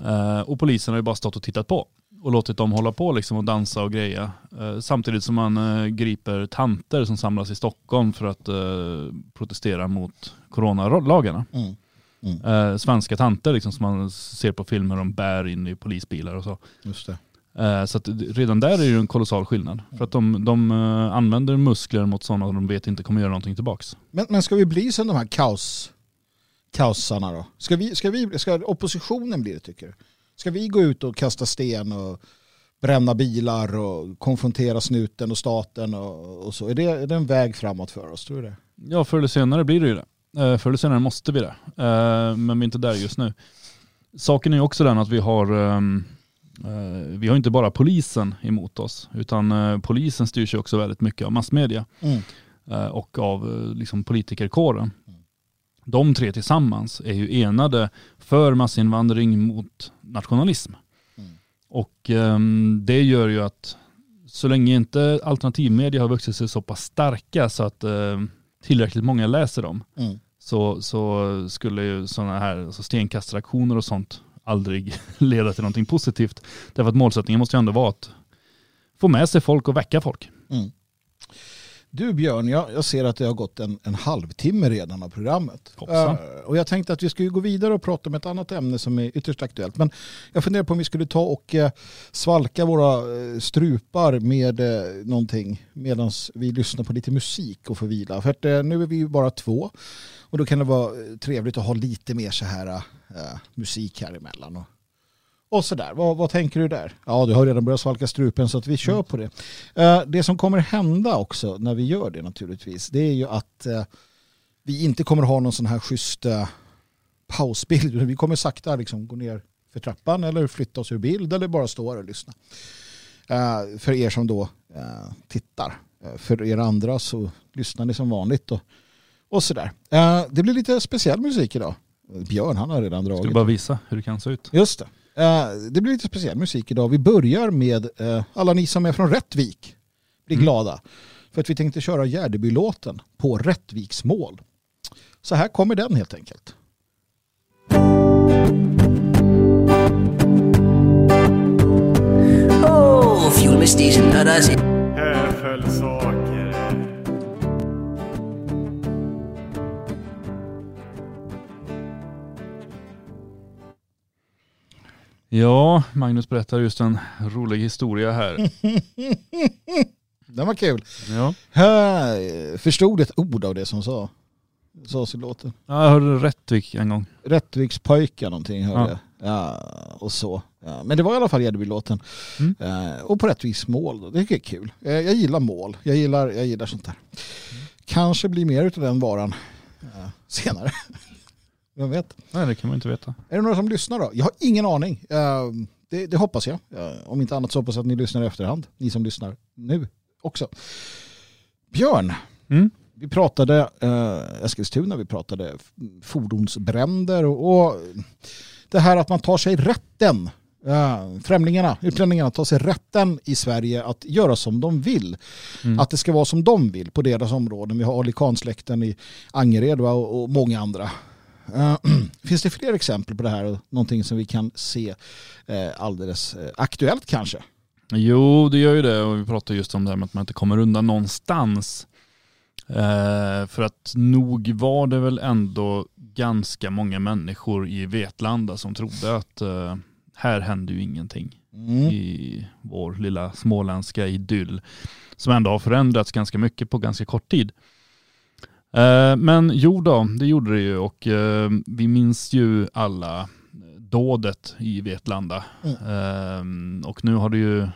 Eh, och polisen har ju bara stått och tittat på och låtit dem hålla på liksom och dansa och greja. Eh, samtidigt som man eh, griper tanter som samlas i Stockholm för att eh, protestera mot coronalagarna. Mm. Mm. Eh, svenska tanter liksom, som man ser på filmer om bär in i polisbilar och så. Just det. Eh, så att redan där är det ju en kolossal skillnad. För att de, de eh, använder muskler mot sådana de vet inte kommer göra någonting tillbaks. Men, men ska vi bli som de här kaos, kaosarna då? Ska, vi, ska, vi, ska oppositionen bli det tycker du? Ska vi gå ut och kasta sten och bränna bilar och konfrontera snuten och staten och, och så? Är det, är det en väg framåt för oss? Tror du det? Ja, förr eller senare blir det ju det. Eh, förr eller senare måste vi det. Eh, men vi är inte där just nu. Saken är ju också den att vi har, ehm, eh, vi har inte bara polisen emot oss, utan eh, polisen styrs ju också väldigt mycket av massmedia Mm. eh, och av eh, liksom, politikerkåren. De tre tillsammans är ju enade för massinvandring mot nationalism. Mm. Och ehm, det gör ju att så länge inte alternativmedia har vuxit sig så pass starka så att eh, tillräckligt många läser dem Mm. så, så skulle ju sådana här alltså stenkastraktioner och sånt aldrig leda till någonting positivt. Därför att målsättningen måste ju ändå vara att få med sig folk och väcka folk. Mm. Du Björn, jag, jag ser att det har gått en, en halvtimme redan av programmet. Eh, och jag tänkte att vi skulle gå vidare och prata om ett annat ämne som är ytterst aktuellt. Men jag funderar på om vi skulle ta och eh, svalka våra eh, strupar med eh, någonting medan vi lyssnar på lite musik och får vila. För att, nu är vi ju bara två och då kan det vara trevligt att ha lite mer så här musik här emellan. Och, och sådär. Vad, vad tänker du där? Ja, du har redan börjat svalka strupen så att vi kör på det. Eh, det som kommer hända också när vi gör det naturligtvis, det är ju att eh, vi inte kommer ha någon sån här schysst pausbild. Vi kommer sakta liksom gå ner för trappan eller flytta oss ur bild eller bara stå här och lyssna. Eh, för er som då tittar. För er andra så lyssnar ni som vanligt och, och sådär. Det blir lite speciell musik idag. Björn han har redan dragit. du bara visa hur det kan se ut? Just det. Eh, det blir lite speciell musik idag. Vi börjar med eh, alla ni som är från Rättvik. Blir Mm. glada. För att vi tänkte köra Gärdebylåten på Rättviks mål. Så här kommer den helt enkelt. Oh, ser Ja, Magnus berättar just en rolig historia här. Den var kul. Ja. Förstod ett ord av det som sa. Sades i låten. Jag hörde Rättvik en gång. Rättvikspojkar någonting hörde Ja. jag. Ja, och så. Ja, men det var i alla fall Gärdebylåten. Mm. Eh, och på Rättviks mål. Då. Det är kul. Eh, jag gillar mål. Jag gillar, jag gillar sånt där. Kanske blir mer av den varan eh, senare. Vem vet? Nej, det kan man inte veta. Är det några som lyssnar då? Jag har ingen aning. Eh, det, det hoppas jag. Eh, om inte annat så hoppas jag att ni lyssnar i efterhand. Ni som lyssnar nu också. Björn, Mm. vi pratade eh, Eskilstuna, vi pratade fordonsbränder och, och det här att man tar sig rätten, eh, främlingarna, utlänningarna tar sig rätten i Sverige att göra som de vill. Mm. Att det ska vara som de vill på deras områden. Vi har Ali Khan-släkten i Angered va, och, och många andra. Eh, finns det fler exempel på det här och någonting som vi kan se eh, alldeles eh, aktuellt kanske? Jo, det gör ju det och vi pratar just om det här med att man inte kommer undan någonstans. Eh, för att nog var det väl ändå ganska många människor i Vetlanda som trodde att eh, här händer ju ingenting Mm. i vår lilla småländska idyll som ändå har förändrats ganska mycket på ganska kort tid. Eh, Men jo då, det gjorde det ju och eh, vi minns ju alla dådet i Vetlanda. Eh, Och nu har det ju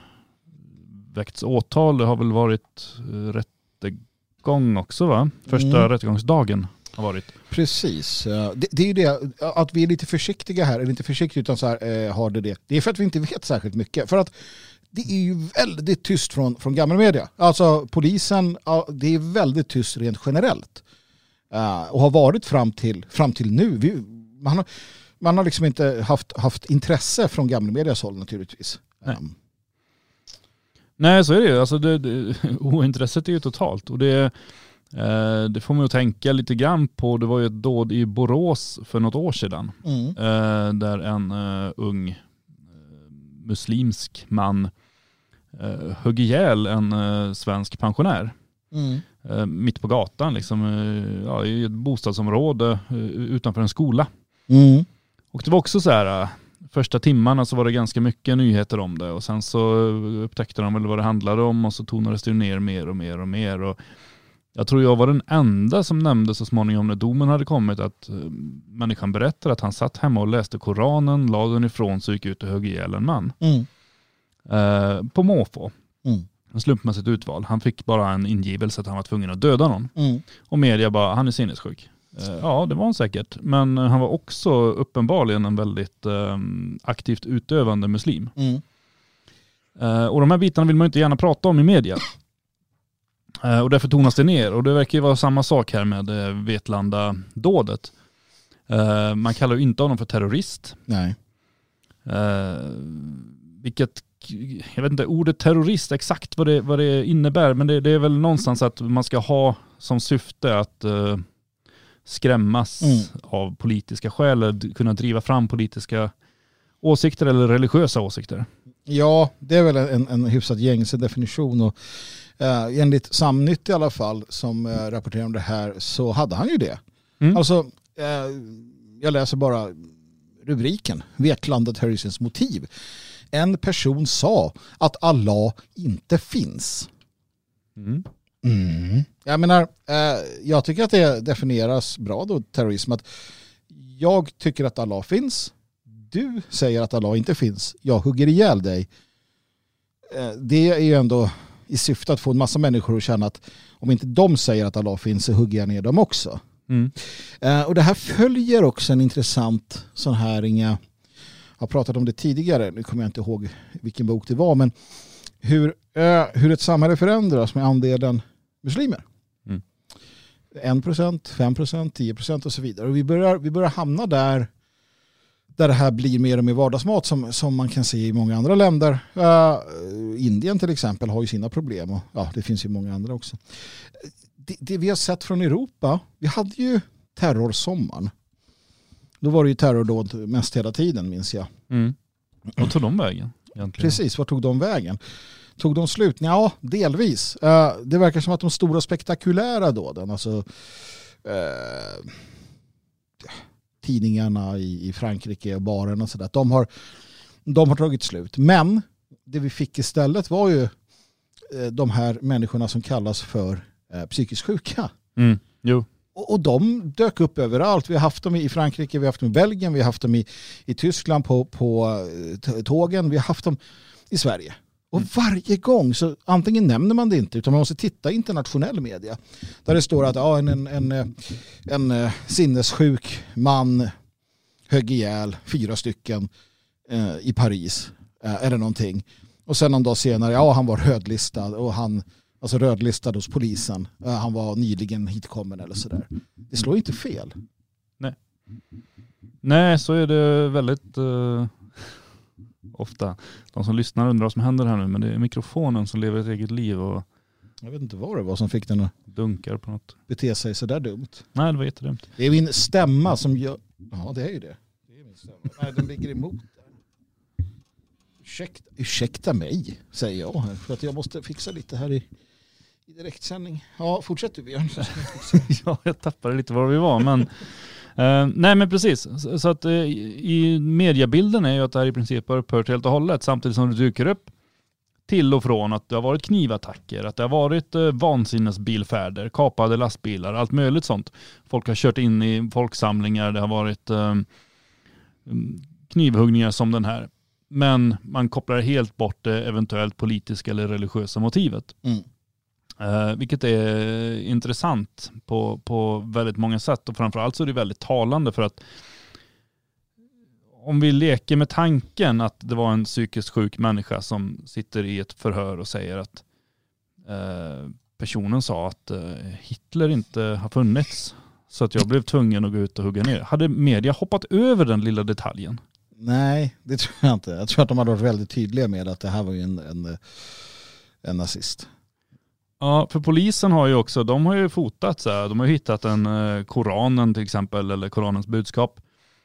väckts åtal, det har väl varit rättegång också va? Första Mm. rättegångsdagen har varit. Precis. Det, det är ju det, att vi är lite försiktiga här, eller inte försiktiga utan så här, har det det. Det är för att vi inte vet särskilt mycket. För att det är ju väldigt tyst från, från gamla media. Alltså polisen, det är väldigt tyst rent generellt. Eh, och har varit fram till, fram till nu. Vi, man, har, man har liksom inte haft, haft intresse från gamla medias håll naturligtvis. Nej. Um, Nej så är det ju. Alltså det, det, ointresset är ju totalt. Och det, eh, det får man ju tänka lite grann på. Det var ju ett dåd i Borås för något år sedan. mm. Eh, där en eh, ung eh, muslimsk man eh, högg ihjäl en svensk pensionär. Mm. Eh, mitt på gatan liksom, eh, ja, i ett bostadsområde eh, utanför en skola. Mm. Och det var också så här, första timmarna så var det ganska mycket nyheter om det och sen så upptäckte de väl vad det handlade om och så tonades det ner mer och mer och mer. Och jag tror jag var den enda som nämnde så småningom när domen hade kommit att människan berättade att han satt hemma och läste Koranen, lade den ifrån sig och gick ut och högg ihjäl en man. Mm. Eh, på måfå. Mm. En slumpmässigt utval. Han fick bara en ingivelse att han var tvungen att döda någon. Mm. Och media bara, han är sinnessjuk. Eh, Ja, det var han säkert. Men han var också uppenbarligen en väldigt eh, aktivt utövande muslim. Mm. Eh, och de här bitarna vill man inte gärna prata om i media. Eh, och därför tonas det ner. Och det verkar ju vara samma sak här med eh, Vetlanda-dådet. Eh, man kallar ju inte honom för terrorist. Nej. Eh, vilket, jag vet inte, ordet terrorist exakt vad det, vad det innebär, men det, det är väl någonstans att man ska ha som syfte att eh, skrämmas Mm. av politiska skäl, eller kunna driva fram politiska åsikter eller religiösa åsikter. Ja, det är väl en, en hyfsat gängse definition. Och, Uh, enligt Samnytt i alla fall som uh, rapporterar om det här så hade han ju det. Mm. Alltså, eh, jag läser bara rubriken, Vetlanda Terrorisms motiv. En person sa att Allah inte finns. Mm. Mm. Jag menar, eh, jag tycker att det definieras bra då, terrorism. Att jag tycker att Allah finns. Du säger att Allah inte finns. Jag hugger ihjäl dig. Eh, det är ju ändå i syfte att få en massa människor att känna att om inte de säger att Allah finns så hugger jag ner dem också. Mm. Eh, och det här följer också en intressant sån här, inga, har pratat om det tidigare, nu kommer jag inte ihåg vilken bok det var, men hur, eh, hur ett samhälle förändras med andelen muslimer. Mm. 1%, 5%, 10% och så vidare. Och vi börjar, vi börjar hamna där där det här blir mer och mer vardagsmat som, som man kan se i många andra länder. Uh, Indien till exempel har ju sina problem och ja, det finns ju många andra också. Det, det, vi har sett från Europa, vi hade ju terrorsommaren. Då var det ju terrordåd mest hela tiden minns jag. Mm. Vad tog de vägen? Egentligen? Precis, vart tog de vägen? Tog de slut? Ja, delvis. Uh, det verkar som att de stora spektakulära dåden, alltså uh, tidningarna i, Frankrike och baren och sådär, de har, de har tagit slut. Men det vi fick istället var ju uh, de här människorna som kallas för psykiskt sjuka. Mm. Jo. Och, och de dök upp överallt. Vi har haft dem i Frankrike, vi har haft dem i Belgien, vi har haft dem i, i Tyskland på, på tågen, vi har haft dem i Sverige. Och varje gång så antingen nämner man det inte utan man måste titta i internationell media. Där det står att ja, en, en, en, en sinnessjuk man högg ihjäl fyra stycken eh, i Paris. Eh, eller någonting. Och sen någon dag senare, ja han var rödlistad och han, alltså rödlistad hos polisen. Eh, han var nyligen hitkommen eller sådär. Det slår inte fel. Nej, så är det väldigt uh, ofta. De som lyssnar undrar vad som händer här nu, men det är mikrofonen som lever ett eget liv och Jag vet inte vad det var som fick den att dunkar på något. bete sig sådär dumt. Nej, det var jättedumt. Det är min stämma som gör... Ja, det är ju det. det är min stämma. Nej, den ligger emot. Ursäkta, ursäkta mig, säger jag. För att jag måste fixa lite här i, i direktsändning. Ja, fortsätt du Björn. ja, jag tappade lite var vi var, men eh, nej men precis. Så, så att eh, i mediebilden är ju att det här i princip har upphört helt och hållet samtidigt som det dyker upp till och från att det har varit knivattacker, att det har varit eh, vansinnesbilfärder, kapade lastbilar, allt möjligt sånt. Folk har kört in i folksamlingar, det har varit eh, knivhuggningar som den här. Men man kopplar helt bort det eventuellt politiska eller religiösa motivet. Mm. Eh, vilket är intressant på, på väldigt många sätt och framförallt så är det väldigt talande för att om vi leker med tanken att det var en psykiskt sjuk människa som sitter i ett förhör och säger att eh, personen sa att eh, Hitler inte har funnits så att jag blev tvungen att gå ut och hugga ner. Hade media hoppat över den lilla detaljen? Nej, det tror jag inte. Jag tror att de hade varit väldigt tydliga med att det här var ju en, en, en nazist. Ja, för polisen har ju också, de har ju fotat så här, de har hittat en eh, Koranen till exempel, eller Koranens budskap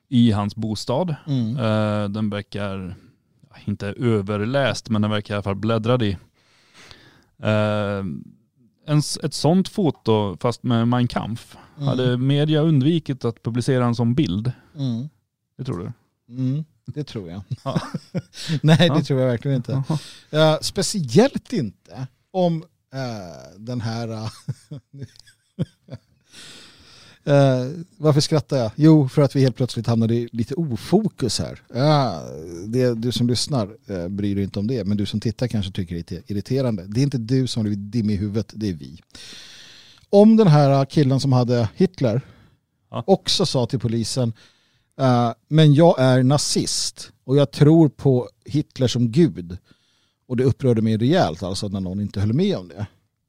i hans bostad. Mm. Eh, den verkar, ja, inte överläst, men den verkar i alla fall bläddrad i. Eh, en, ett sånt foto, fast med Mein Kampf, Mm. hade media undvikit att publicera en sån bild? Mm. Det tror du? Mm. Det tror jag. Ja. Nej, det Ja. tror jag verkligen inte. Eh, speciellt inte om eh, den här... eh, varför skrattar jag? Jo, för att vi helt plötsligt hamnade i lite ofokus här. Det, du som lyssnar uh, bryr dig inte om det, men du som tittar kanske tycker det är irriterande. Det är inte du som har blivit dim i huvudet, det är vi. Om den här killen som hade Hitler Ja. också sa till polisen men jag är nazist och jag tror på Hitler som gud. Och det upprörde mig rejält alltså när någon inte höll med om det.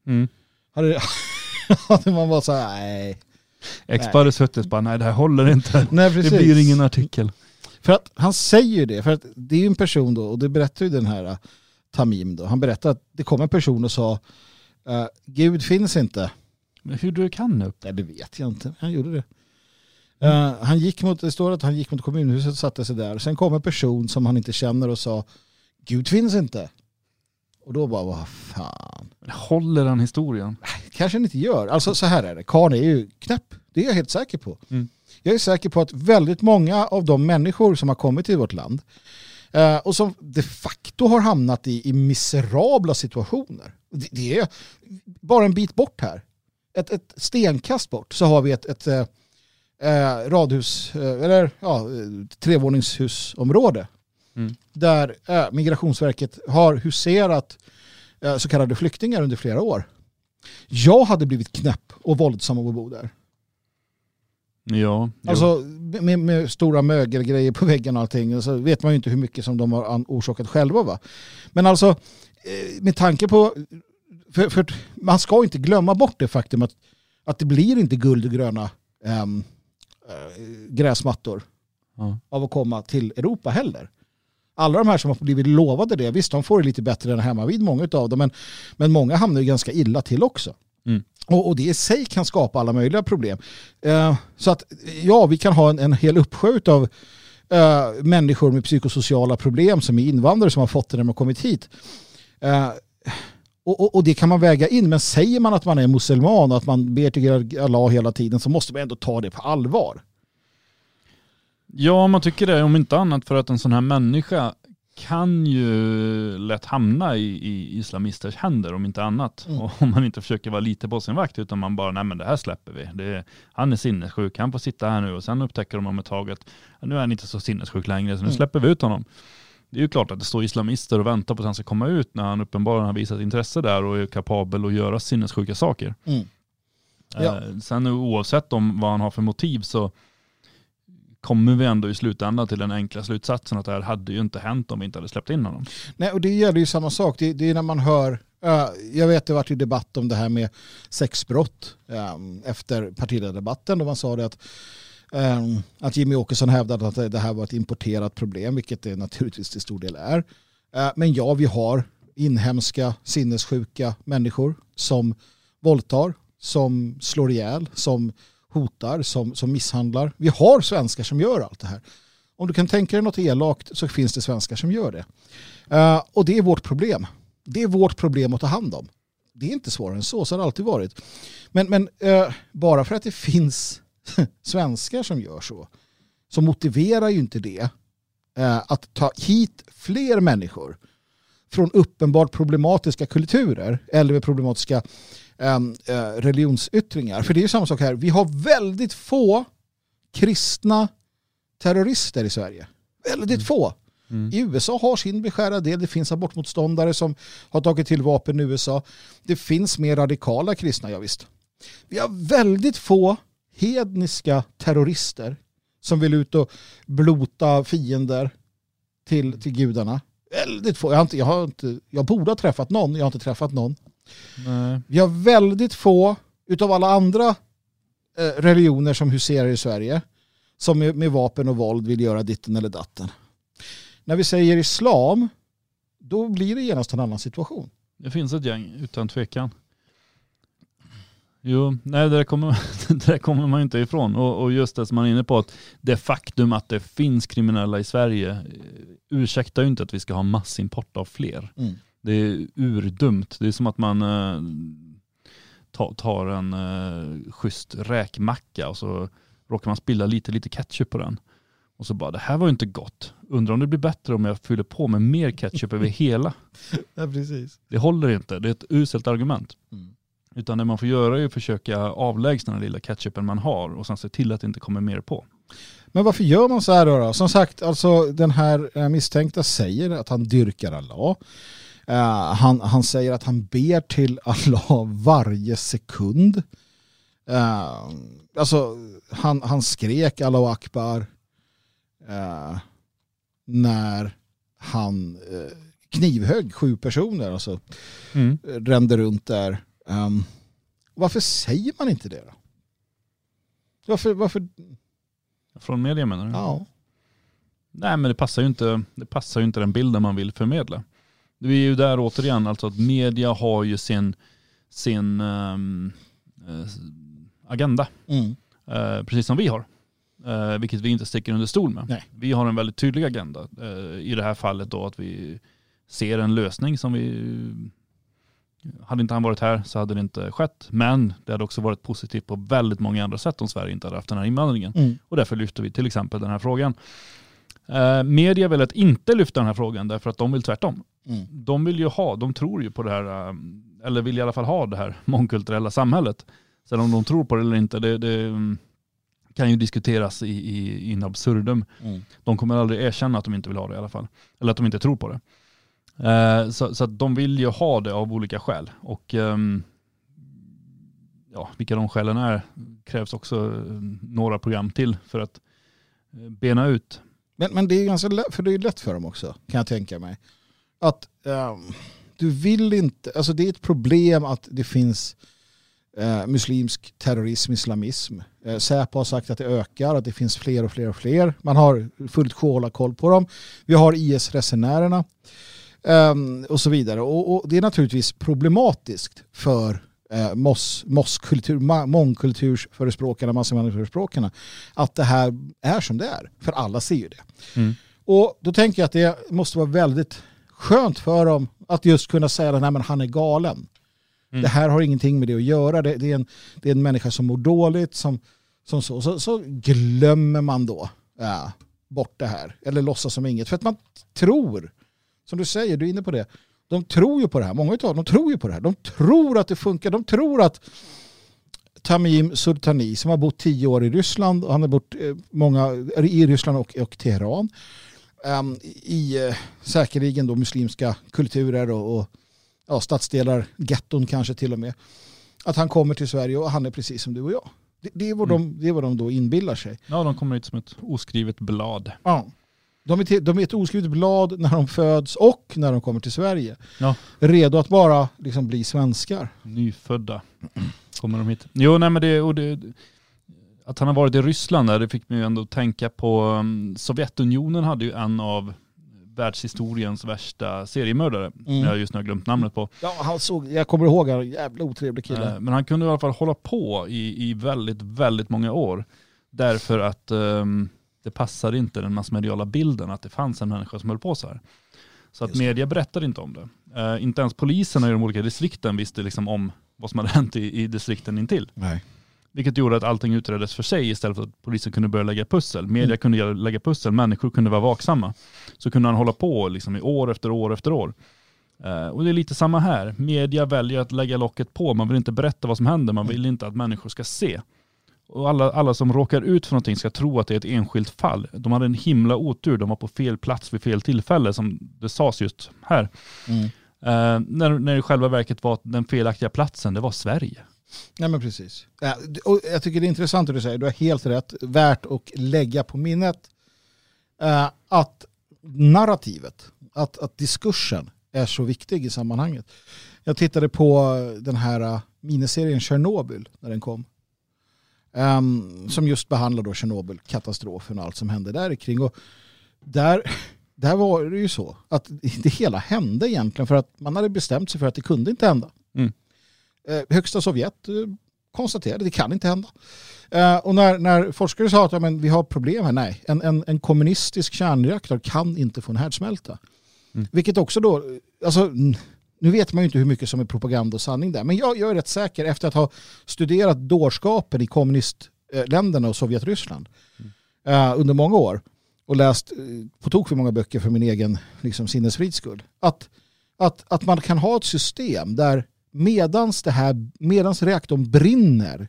Mm. Hade, hade man bara så här, nej. Expo hade suttit och bara, nej det här håller inte. nej Det precis. blir ingen artikel. För att han säger ju det, för att det är ju en person då, och det berättar ju den här uh, Tamim då, han berättar att det kom en person och sa uh, Gud finns inte. Men hur du kan upp? Nej det vet jag inte, han gjorde det. Uh, han gick mot, det står att han gick mot kommunhuset och satte sig där. Sen kom en person som han inte känner och sa Gud finns inte. Och då bara, vad fan. Håller den historien? Kanske den inte gör. Alltså så här är det, Karn är ju knäpp. Det är jag helt säker på. Mm. Jag är säker på att väldigt många av de människor som har kommit till vårt land eh, och som de facto har hamnat i, i miserabla situationer. Det, det är bara en bit bort här. Ett, ett stenkast bort så har vi ett, ett eh, eh, radhus, eh, eller ja, eh, trevåningshusområde Mm. Där eh, Migrationsverket har huserat eh, så kallade flyktingar under flera år. Jag hade blivit knäpp och våldsam av att bo där. Ja. Alltså med, med stora mögelgrejer på väggen och allting. Så vet man ju inte hur mycket som de har orsakat själva. Va? Men alltså eh, med tanke på... För, för man ska inte glömma bort det faktum att, att det blir inte guld och gröna ehm, eh, gräsmattor Ja. av att komma till Europa heller. Alla de här som har blivit lovade det, visst de får det lite bättre än hemma vid många av dem, men, men många hamnar ju ganska illa till också. Mm. Och, och det i sig kan skapa alla möjliga problem. Eh, så att ja, vi kan ha en, en hel uppsjö av eh, människor med psykosociala problem som är invandrare som har fått det när de har kommit hit. Eh, och, och, och det kan man väga in, men säger man att man är muselman och att man ber till Allah hela tiden så måste man ändå ta det på allvar. Ja, man tycker det. Om inte annat för att en sån här människa kan ju lätt hamna i, i islamisters händer om inte annat. Mm. Och om man inte försöker vara lite på sin vakt utan man bara, nej men det här släpper vi. Det, han är sinnessjuk, han får sitta här nu och sen upptäcker de om ett tag att nu är han inte så sinnessjuk längre så nu Mm. släpper vi ut honom. Det är ju klart att det står islamister och väntar på att han ska komma ut när han uppenbarligen har visat intresse där och är kapabel att göra sinnessjuka saker. Mm. Ja. Eh, Sen oavsett om vad han har för motiv så kommer vi ändå i slutändan till den enkla slutsatsen att det här hade ju inte hänt om vi inte hade släppt in honom. Nej, och det gäller ju samma sak. Det, det är när man hör, jag vet det har varit i debatt om det här med sexbrott ehm, efter partiledardebatten då man sa det att, eh, att Jimmy Åkesson hävdade att det, här var ett importerat problem, vilket det naturligtvis till stor del är. Eh, men ja, vi har inhemska sinnessjuka människor som våldtar, som slår ihjäl, som hotar, som, som misshandlar. Vi har svenskar som gör allt det här. Om du kan tänka dig något elakt så finns det svenskar som gör det. Uh, och det är vårt problem. Det är vårt problem att ta hand om. Det är inte svårare än så, så har det alltid varit. Men, men uh, bara för att det finns svenskar som gör så, så motiverar ju inte det uh, att ta hit fler människor från uppenbart problematiska kulturer eller problematiska religionsyttringar. För det är ju samma sak här. Vi har väldigt få kristna terrorister i Sverige. Väldigt få. I USA har sin beskärda del. Det finns abortmotståndare som har tagit till vapen i USA. Det finns mer radikala kristna, ja visst. Vi har väldigt få hedniska terrorister som vill ut och blota fiender till, till gudarna. Väldigt få. Jag, har inte, jag, har inte, jag borde ha träffat någon, jag har inte träffat någon. Nej. Vi har väldigt få utav alla andra eh, religioner som huserar i Sverige som med, vapen och våld vill göra ditten eller datten. När vi säger islam, då blir det genast en annan situation. Det finns ett gäng utan tvekan. Jo, nej det där kommer, det där kommer man inte ifrån. Och, och just det som man är inne på, att det faktum att det finns kriminella i Sverige eh, ursäktar ju inte att vi ska ha massimport av fler. Mm. Det är urdumt. Det är som att man eh, ta, tar en eh, schysst räkmacka och så råkar man spilla lite, lite ketchup på den. Och så bara, det här var ju inte gott. Undrar om det blir bättre om jag fyller på med mer ketchup över hela. Ja, precis. Det håller inte. Det är ett uselt argument. Mm. Utan det man får göra är att försöka avlägsna den lilla ketchupen man har och sen se till att det inte kommer mer på. Men varför gör man så här då? då? Som sagt, alltså, den här eh, misstänkta säger att han dyrkar Allah. Eh, han, han säger att han ber till Allah varje sekund. Eh, alltså, han, han skrek Allahu Akbar eh, när han eh, knivhögg sju personer. Alltså, Mm. rände runt där. Um, varför säger man inte det då? Varför, varför, Från media menar du? ja. Nej men det passar ju inte, det passar ju inte den bilden man vill förmedla. Vi är ju där återigen, alltså att media har ju sin, sin eh, agenda, Mm. eh, precis som vi har. Eh, vilket vi inte sticker under stol med. Nej. Vi har en väldigt tydlig agenda. Eh, I det här fallet då att vi ser en lösning som vi hade inte han varit här så hade det inte skett. Men det hade också varit positivt på väldigt många andra sätt om Sverige inte hade haft den här invandringen. Mm. Och därför lyfter vi till exempel den här frågan. Eh, media vill att inte lyfta den här frågan därför att de vill tvärtom. Mm. De vill ju ha, de tror ju på det här, eh, eller vill i alla fall ha det här mångkulturella samhället. Sen om de tror på det eller inte, det, det mm, kan ju diskuteras i, i in absurdum. Mm. De kommer aldrig erkänna att de inte vill ha det i alla fall. Eller att de inte tror på det. Eh, så, så att de vill ju ha det av olika skäl. Och ehm, ja, vilka de skälen är krävs också eh, några program till för att bena ut. Men, men det är ganska lätt, för det är lätt för dem också, kan jag tänka mig. Att um, du vill inte, alltså det är ett problem att det finns uh, muslimsk terrorism, islamism. Uh, Säpo har sagt att det ökar, att det finns fler och fler och fler. Man har fullt sjå koll på dem. Vi har IS-resenärerna um, och så vidare. Och, och det är naturligtvis problematiskt för eh, moss, mosskultur, mångkultursförespråkarna, massinvandringsförespråkarna att det här är som det är. För alla ser ju det. Mm. Och då tänker jag att det måste vara väldigt skönt för dem att just kunna säga att men han är galen. Mm. Det här har ingenting med det att göra. Det, det, är, en, det är en människa som mår dåligt. Som, som så, så, så glömmer man då ja, bort det här. Eller låtsas som inget. För att man tror, som du säger, du är inne på det. De tror ju på det här. Många av dem tror ju på det här. De tror att det funkar. De tror att Tamim Sultani som har bott tio år i Ryssland, och han har bott eh, många, i Ryssland och, och Teheran, ehm, i eh, säkerligen då muslimska kulturer och, och ja, stadsdelar, getton kanske till och med. Att han kommer till Sverige och han är precis som du och jag. Det, det, är, vad de, det är vad de då inbillar sig. Ja, de kommer hit som ett oskrivet blad. Ja. De, är till, de är ett oskrivet blad när de föds och när de kommer till Sverige. Ja. Redo att bara liksom bli svenskar. Nyfödda kommer de hit. Jo, nej men det, och det, att han har varit i Ryssland där, det fick mig ju ändå tänka på, um, Sovjetunionen hade ju en av världshistoriens värsta seriemördare. Mm. Jag har just nu glömt namnet på. Ja, han såg, jag kommer ihåg han, jävla otrevlig kille. Eh, Men han kunde i alla fall hålla på i, i väldigt, väldigt många år. Därför att ehm, det passade inte den massmediala bilden att det fanns en människa som höll på så här. Så att media berättade inte om det. Eh, inte ens poliserna i de olika distrikten visste liksom om vad som hade hänt i, i distrikten intill. Nej. Vilket gjorde att allting utreddes för sig istället för att polisen kunde börja lägga pussel. Media Mm. kunde lägga pussel, människor kunde vara vaksamma. Så kunde han hålla på liksom i år efter år efter år. Eh, och det är lite samma här. Media väljer att lägga locket på. Man vill inte berätta vad som händer. Man vill inte att människor ska se. Och alla, alla som råkar ut för någonting ska tro att det är ett enskilt fall. De hade en himla otur. De var på fel plats vid fel tillfälle som det sades just här. Mm. Eh, när, när det i själva verket var den felaktiga platsen, det var Sverige. Nej men precis. Ja, och jag tycker det är intressant att du säger, du har helt rätt, värt att lägga på minnet eh, att narrativet, att, att diskursen är så viktig i sammanhanget. Jag tittade på den här eh, miniserien Tjernobyl när den kom. Ehm, som just behandlar då Tjernobyl-katastrofen och allt som hände där kring. Och där, där var det ju så att det hela hände egentligen för att man hade bestämt sig för att det kunde inte hända. Mm. Eh, högsta Sovjet eh, konstaterade att det kan inte hända. Eh, och när, när forskare sa att ja, men vi har problem här, nej, en, en, en kommunistisk kärnreaktor kan inte få en härdsmälta. Mm. Vilket också då, alltså, nu vet man ju inte hur mycket som är propaganda och sanning där, men jag, jag är rätt säker efter att ha studerat dårskapen i kommunistländerna och Sovjetryssland eh, under många år och läst eh, på tok för många böcker för min egen liksom, sinnesfrids skull. Att, att, att man kan ha ett system där medans, det här, medans reaktorn brinner,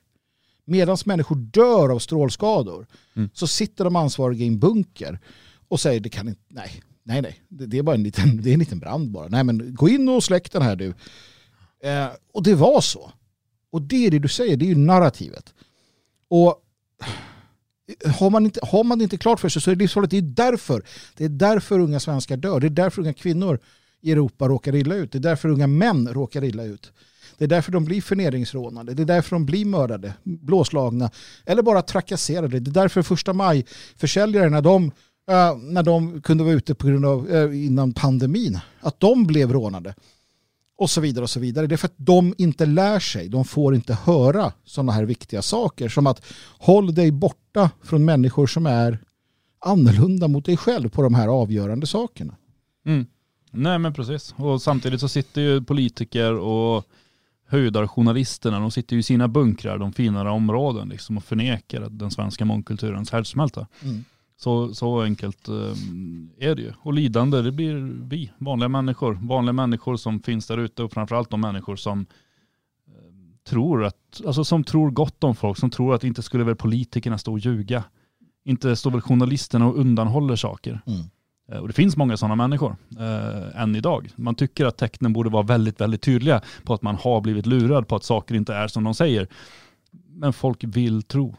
medans människor dör av strålskador, Mm. så sitter de ansvariga i en bunker och säger det kan inte, nej, nej, nej, det, det är bara en liten, det är en liten brand bara. Nej men gå in och släck den här du. Eh, och det var så. Och det är det du säger, det är ju narrativet. Och har man inte, har man det inte klart för sig så är det livsfarligt. Det är därför, det är därför unga svenskar dör. Det är därför unga kvinnor i Europa råkar illa ut. Det är därför unga män råkar illa ut. Det är därför de blir förnedringsrånade. Det är därför de blir mördade, blåslagna eller bara trakasserade. Det är därför första maj-försäljarna, de, eh, när de kunde vara ute på grund av, eh, innan pandemin, att de blev rånade. Och så vidare och så vidare. Det är för att de inte lär sig. De får inte höra sådana här viktiga saker som att håll dig borta från människor som är annorlunda mot dig själv på de här avgörande sakerna. Mm. Nej men precis. Och samtidigt så sitter ju politiker och höjdarjournalisterna, de sitter ju i sina bunkrar, de finare områden liksom och förnekar den svenska mångkulturens härdsmälta. Mm. Så, så enkelt eh, är det ju. Och lidande, det blir vi, vanliga människor. Vanliga människor som finns där ute och framförallt de människor som eh, tror att, alltså som tror gott om folk, som tror att inte skulle väl politikerna stå och ljuga. Inte står väl journalisterna och undanhåller saker. Mm. Eh, Och det finns många sådana människor eh, än idag. Man tycker att tecknen borde vara väldigt, väldigt tydliga på att man har blivit lurad, på att saker inte är som de säger. Men folk vill tro.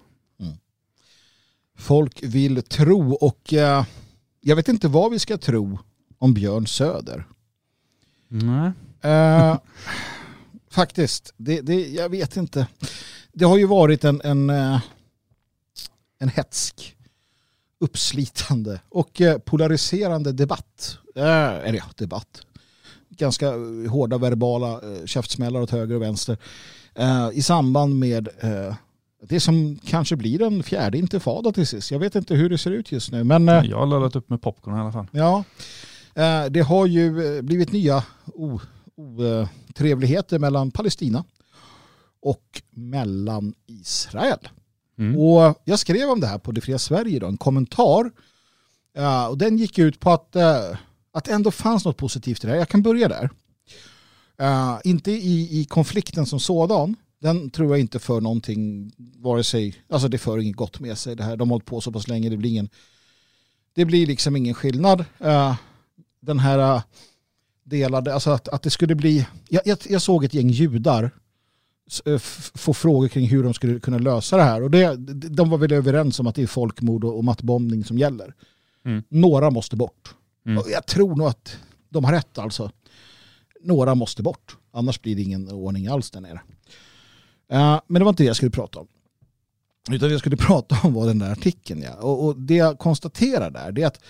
Folk vill tro och eh, jag vet inte vad vi ska tro om Björn Söder. Nej. Eh, faktiskt, det, det, jag vet inte. Det har ju varit en, en, eh, en hetsk, uppslitande och eh, polariserande debatt. Eh, eller ja, debatt. Ganska hårda verbala käftsmällar åt höger och vänster. I samband med det som kanske blir en fjärde intifada till sist. Jag vet inte hur det ser ut just nu. Men eh, Jag har laddat upp med popcorn i alla fall. Ja, eh, det har ju eh, blivit nya otrevligheter mellan Palestina och mellan Israel. Mm. Och jag skrev om det här på Det fria Sverige då, en kommentar. Och den gick ut på att, att det ändå fanns något positivt i det här. Jag kan börja där. Inte i, i konflikten som sådan. Den tror jag inte för någonting, vare sig, alltså det för inget gott med sig det här. De har hållit på så pass länge, det blir ingen, det blir liksom ingen skillnad. Eh, den här eh, delade, alltså att, att det skulle bli, jag, jag, jag såg ett gäng judar eh, få frågor kring hur de skulle kunna lösa det här. Och det, de var väl överens om att det är folkmord och, och mattbombning som gäller. Mm. Några måste bort. Mm. Och jag tror nog att de har rätt alltså. Några måste bort. Annars blir det ingen ordning alls där nere. Men det var inte det jag skulle prata om. Utan det jag skulle prata om var den där artikeln. Ja. Och, och det jag konstaterar där det är att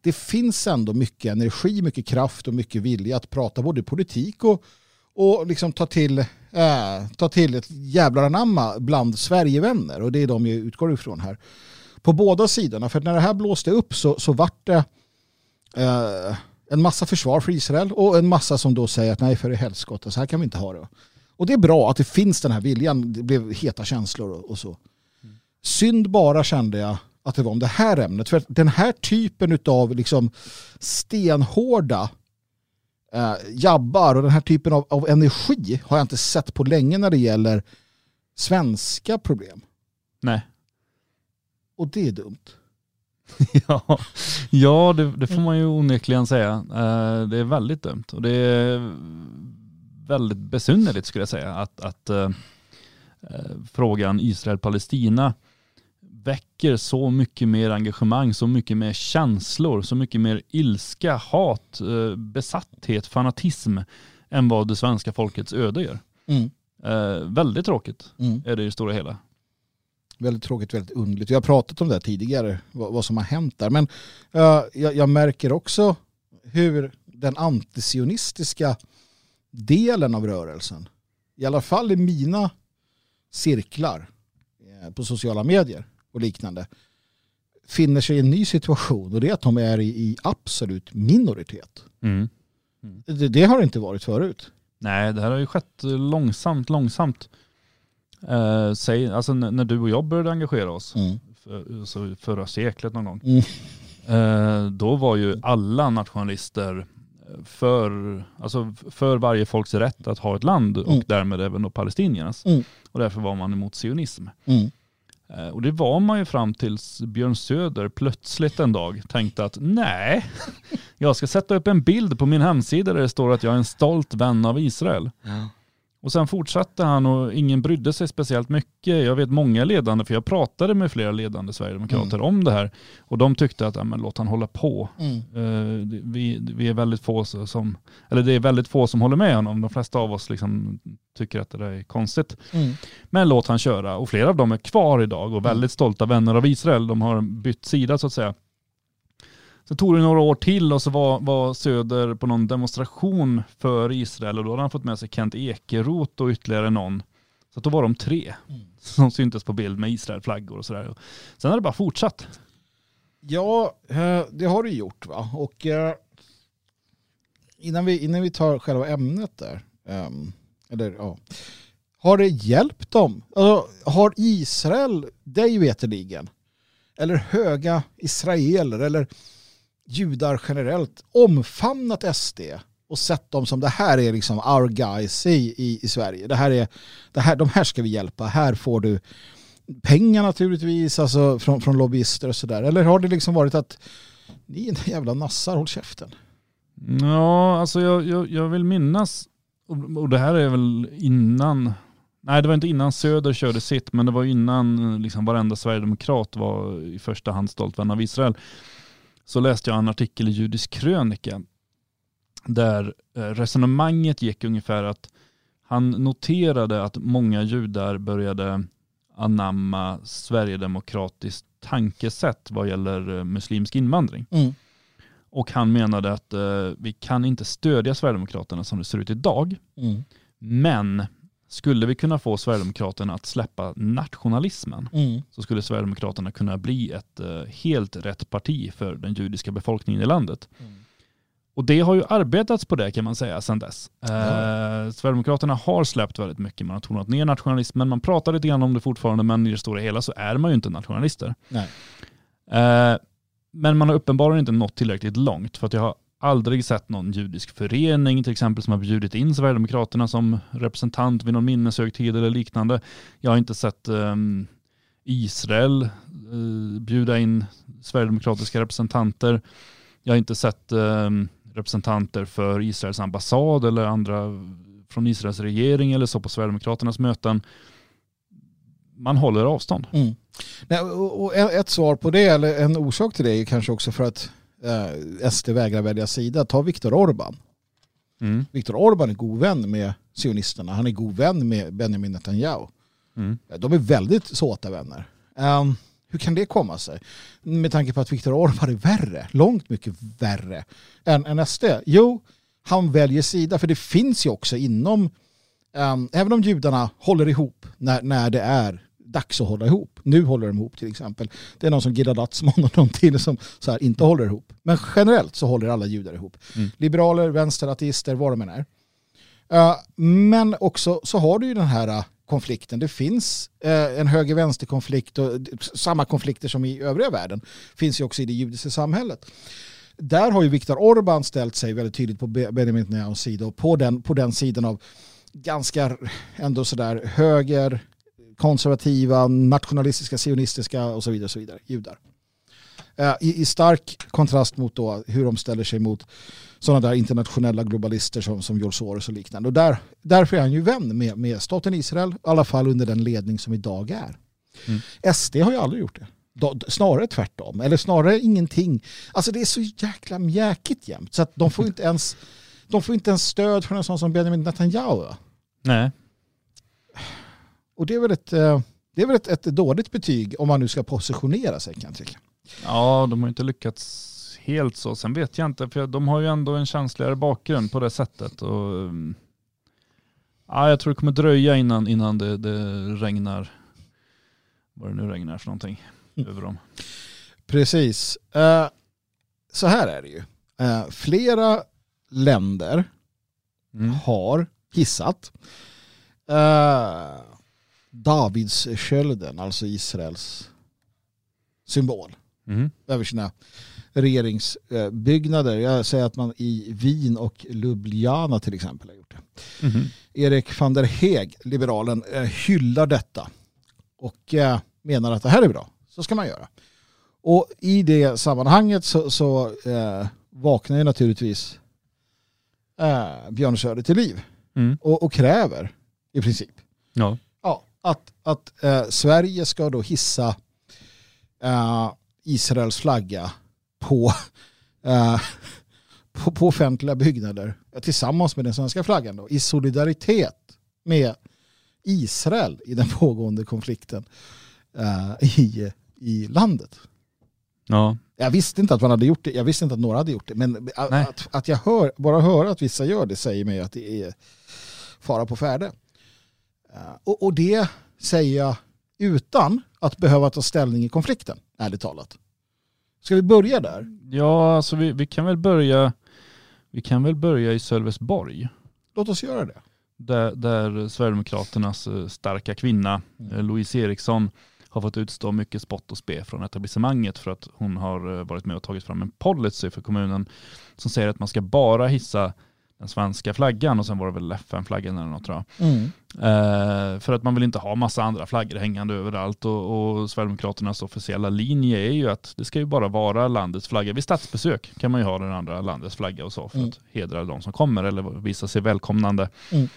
det finns ändå mycket energi, mycket kraft och mycket vilja att prata både politik och, och liksom ta till, äh, ta till ett jävlar anamma bland Sverigevänner. Och det är de jag utgår ifrån här. På båda sidorna. För när det här blåste upp så, så vart det äh, en massa försvar för Israel och en massa som då säger att nej för i helskotta, så här kan vi inte ha det. Och det är bra att det finns den här viljan. Det blev heta känslor och, och så. Synd bara kände jag att det var om det här ämnet. För den här typen av liksom stenhårda eh, jabbar och den här typen av, av energi har jag inte sett på länge när det gäller svenska problem. Nej. Och det är dumt. Ja, ja det, det får man ju onekligen säga. Eh, Det är väldigt dumt och det är väldigt besynnerligt skulle jag säga att, att eh, eh, frågan Israel-Palestina väcker så mycket mer engagemang, så mycket mer känslor, så mycket mer ilska, hat, eh, besatthet, fanatism än vad det svenska folkets öde gör. Mm. Eh, Väldigt tråkigt Mm. är det i det stora hela. Väldigt tråkigt, väldigt underligt. Vi har pratat om det tidigare, vad, vad som har hänt där. Men eh, jag, jag märker också hur den antisionistiska delen av rörelsen, i alla fall i mina cirklar eh, på sociala medier och liknande, finner sig i en ny situation och det är att de är i, i absolut minoritet. Mm. Det, det har det inte varit förut. Nej, det här har ju skett långsamt, långsamt. Eh, säg, alltså när du och jag började engagera oss, för, så förra seklet någon gång, Mm. eh, då var ju alla nationalister för, alltså för varje folks rätt att ha ett land och Mm. därmed även då palestiniernas. Mm. Och därför var man emot sionism. Mm. Eh, Och det var man ju fram tills Björn Söder plötsligt en dag tänkte att nej, jag ska sätta upp en bild på min hemsida där det står att jag är en stolt vän av Israel. Och sen fortsatte han och ingen brydde sig speciellt mycket. Jag vet många ledande, för jag pratade med flera ledande sverigedemokrater om det här. Och de tyckte att, ja, men låt han hålla på. Mm. Det- vi, vi är väldigt få som, eller det är väldigt få som håller med honom. De flesta av oss liksom tycker att det där är konstigt. Mm. Men låt han köra. Och flera av dem är kvar idag och väldigt stolta vänner av Israel. De har bytt sida så att säga. Så tog det några år till och så var, var Söder på någon demonstration för Israel och då hade han fått med sig Kent Ekeroth och ytterligare någon. Så då var de tre som syntes på bild med Israelflaggor och sådär. Sen har det bara fortsatt. Ja, eh, det har du gjort va. Och eh, innan vi, innan vi tar själva ämnet där. Ehm, eller, ja. Har det hjälpt dem? Alltså, har Israel, dig veterligen, eller höga israeler eller judar generellt omfamnat SD och sett dem som det här är liksom our guys i, i, i Sverige. Det här är, det här, de här ska vi hjälpa. Här får du pengar naturligtvis alltså från, från lobbyister och sådär. Eller har det liksom varit att ni är en jävla nassar, håll käften. Ja, alltså jag, jag, jag vill minnas, och, och det här är väl innan, nej det var inte innan Söder körde sitt, men det var innan liksom varenda sverigedemokrat var i första hand stolt vän av Israel. Så läste jag en artikel i Judisk krönika där eh, resonemanget gick ungefär att han noterade att många judar började anamma sverigedemokratiskt tankesätt vad gäller eh, muslimsk invandring. Mm. Och han menade att eh, vi kan inte stödja Sverigedemokraterna som det ser ut idag. Mm. Men skulle vi kunna få Sverigedemokraterna att släppa nationalismen Mm. så skulle Sverigedemokraterna kunna bli ett eh, helt rätt parti för den judiska befolkningen i landet. Mm. Och det har ju arbetats på det kan man säga sedan dess. Eh, Ja. Sverigedemokraterna har släppt väldigt mycket. Man har tonat ner nationalismen. Man pratar lite grann om det fortfarande men i det stora hela så är man ju inte nationalister. Eh, men man har uppenbarligen inte nått tillräckligt långt för att jag har aldrig sett någon judisk förening till exempel som har bjudit in Sverigedemokraterna som representant vid någon minneshögtid eller liknande. Jag har inte sett um, Israel uh, bjuda in sverigedemokratiska representanter. Jag har inte sett um, representanter för Israels ambassad eller andra från Israels regering eller så på Sverigedemokraternas möten. Man håller avstånd. Mm. Nej, och ett svar på det, eller en orsak till det är kanske också för att eh, SD vägrar välja sida. Ta Viktor Orban. Mm. Viktor Orban är god vän med sionisterna. Han är god vän med Benjamin Netanyahu. Mm. De är väldigt såta vänner. Ehm, hur kan det komma sig? Med tanke på att Viktor Orban är värre, långt mycket värre än, än SD. Jo, han väljer sida, för det finns ju också inom, ehm, även om judarna håller ihop när, när det är dags att hålla ihop. Nu håller de ihop till exempel. Det är någon som Gilad Atzmon och någon till som så här, inte håller ihop. Men generellt så håller alla judar ihop. Mm. Liberaler, vänster, ateister, vad de än är. Eh, men också så har du ju den här eh, konflikten. Det finns eh, en höger-vänster-konflikt och samma konflikter som i övriga världen finns ju också i det judiska samhället. Där har ju Viktor Orban ställt sig väldigt tydligt på Be- Benjamin Netanyahus sida och på den, på den sidan av ganska ändå sådär höger, konservativa, nationalistiska, sionistiska och så vidare, så vidare judar. Eh, I, I stark kontrast mot då hur de ställer sig mot sådana där internationella globalister som, som George Soros och liknande. Och där, därför är han ju vän med, med staten Israel, i alla fall under den ledning som idag är. Mm. SD har ju aldrig gjort det. Då- Snarare tvärtom, eller snarare ingenting. Alltså det är så jäkla mjäkigt jämt så att de får inte ens de får inte ens stöd från en sån som Benjamin Netanyahu. Nej. Och det är väl ett, eh, det är väl ett, ett dåligt betyg om man nu ska positionera sig kan jag tycka. Ja, de har inte lyckats helt så. Sen vet jag inte, för de har ju ändå en känsligare bakgrund på det sättet. Och, ja, jag tror det kommer dröja innan, innan det, det regnar, vad det nu regnar för någonting, Mm. över dem. Precis. Eh, så här är det ju. Eh, flera länder Mm. har hissat uh, Davidskölden, alltså Israels symbol, Mm. över sina regeringsbyggnader. Jag säger att man i Wien och Ljubljana till exempel har gjort det. Mhm. Erik van der Heeg, liberalen, eh, hyllar detta och eh, menar att det här är bra. Så ska man göra. Och i det sammanhanget så, så eh, vaknar ju naturligtvis eh, Björn Söder till liv Mm. och, och kräver i princip Ja. Att, att eh, Sverige ska då hissa eh, Israels flagga på, eh, på, på offentliga byggnader tillsammans med den svenska flaggan då, i solidaritet med Israel i den pågående konflikten eh, i, i landet. ja. Jag visste inte att man hade gjort det, jag visste inte att några hade gjort det, men att, att jag hör, bara hör att vissa gör det säger mig att det är fara på färde. Eh, Och, och det säger jag utan att behöva ta ställning i konflikten, ärligt talat. Ska vi börja där? Ja, alltså vi, vi kan väl börja Vi kan väl börja i Sölvesborg. Låt oss göra det. Där, där Sverigedemokraternas eh, starka kvinna Mm. eh, Louise Eriksson har fått utstå mycket spott och spe från etablissemanget för att hon har varit med och tagit fram en policy för kommunen som säger att man ska bara hissa den svenska flaggan och sen var det väl FN-flaggan eller något tror jag. Mm. Eh, för att man vill inte ha massa andra flaggor hängande överallt och, och Sverigedemokraternas officiella linje är ju att det ska ju bara vara landets flagga. Vid statsbesök kan man ju ha den andra landets flagga och så för Mm. att hedra de som kommer eller visa sig välkomnande. Mm.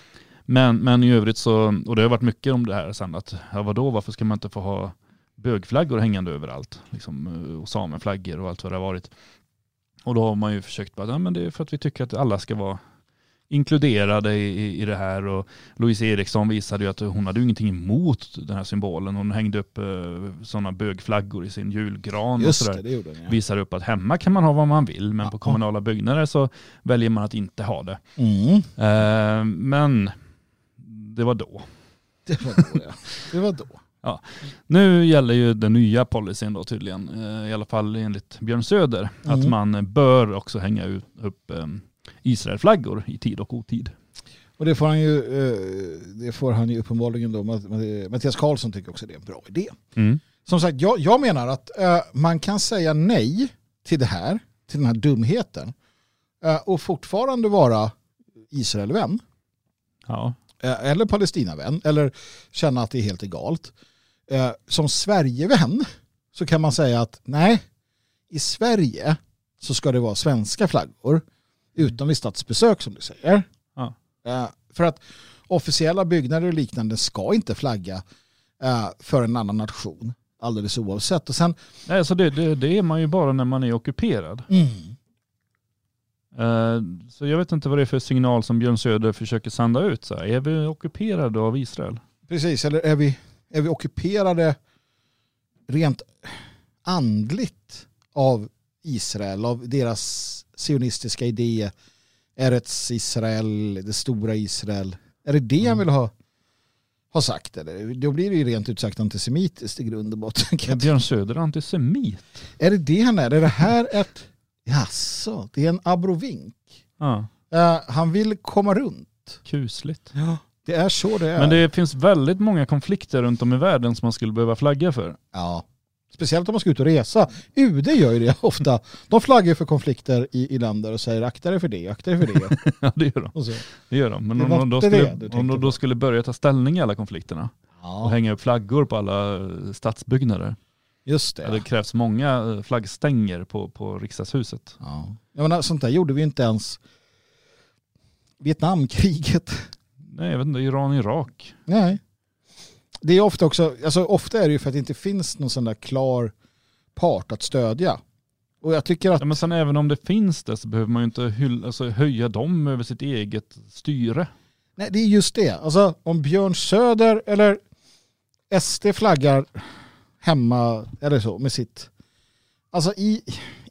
Men, men i övrigt så, och det har varit mycket om det här sen att, ja vadå, varför ska man inte få ha bögflaggor hängande överallt? Liksom, eh, och sameflaggor och allt vad det har varit. Och då har man ju försökt, bara, ja, men det är för att vi tycker att alla ska vara inkluderade i, i, det här och Louise Eriksson visade ju att hon hade ju ingenting emot den här symbolen. Hon hängde upp eh, sådana bögflaggor i sin julgran och Just sådär. det, det. Ja. Visar upp att hemma kan man ha vad man vill men på Ja. kommunala byggnader så väljer man att inte ha det. Mm. Eh, men det var då. Det var då ja. Det var då. Nu gäller ju den nya policyn då tydligen, eh, i alla fall enligt Björn Söder, att Mm. man bör också hänga ut, upp eh, Israelflaggor i tid och otid. Och det får han ju, eh, det får han ju uppenbarligen då. Matt- Matt- Mattias Karlsson tycker också det är en bra idé. Mm. Som sagt, jag, jag menar att eh, man kan säga nej till det här, till den här dumheten eh, och fortfarande vara Israelvän Ja. eh, eller Palestinavän eller känna att det är helt egalt. Som Sverigevän så kan man säga att nej, i Sverige så ska det vara svenska flaggor utom vid statsbesök som du säger. Ja. Eh, för att officiella byggnader och liknande ska inte flagga eh, för en annan nation alldeles oavsett. Och sen, Nej, alltså det, det, det är man ju bara när man är ockuperad. Eh, Så jag vet inte vad det är för signal som Björn Söder försöker sända ut. Så här, är vi ockuperade av Israel? precis, eller är vi, är vi ockuperade rent andligt av Israel, av deras sionistiska idé, Eretz Israel, det stora Israel. Är det det han vill ha, ha sagt? Eller? Då blir det ju rent ut sagt antisemitiskt i grund och botten. Är Björn Söder antisemit? Är det det han är? Är det här ett... Jaså, det är en abrovink. Ja, Eh, han vill komma runt. kusligt. Det är så det är. Men det finns väldigt många konflikter runt om i världen som man skulle behöva flagga för. Ja. Speciellt om man ska ut och resa. UD gör ju det ofta. De flaggar för konfliker i, i länder och säger akta dig för det, akta dig för det. Ja, det gör de. Och. Det gör de. Men Det om de då det skulle, du om de då skulle börja ta ställning i alla konflikterna och Ja, hänga upp flaggor på alla eh, stadsbyggnader. just Ja. det. Det krävs många eh, flaggstänger på, på riksdagshuset. Ja. Jag menar, sånt där gjorde vi inte ens Vietnamkriget. Nej, jag vet inte, Iran-Irak. Nej. Det är ofta också, alltså ofta är det ju för att det inte finns någon sån där klar part att stödja. Och jag tycker att Ja, men sen även om det finns det så behöver man ju inte hyll, alltså, höja dem över sitt eget styre. Nej, det är just det. Alltså om Björn Söder eller SD flaggar hemma eller så med sitt... Alltså i,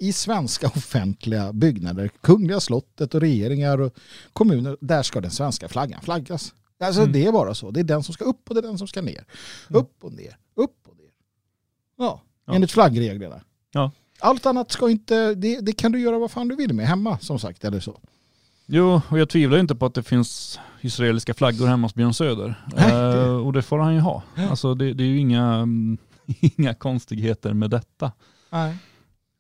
i svenska offentliga byggnader, Kungliga slottet och regeringar och kommuner, där ska den svenska flaggan flaggas. Alltså Mm. det är bara så. Det är den som ska upp och det är den som ska ner. Upp och ner, upp och ner. Ja, Ja. enligt flaggreglerna. Ja. Allt annat ska inte, det, det kan du göra vad fan du vill med hemma som sagt eller så. Jo, och jag tvivlar inte på att det finns israeliska flaggor hemma hos Björn Söder. Nej, det- Eh, och det får han ju ha. Alltså det, det är ju inga, mm, inga konstigheter med detta. Nej.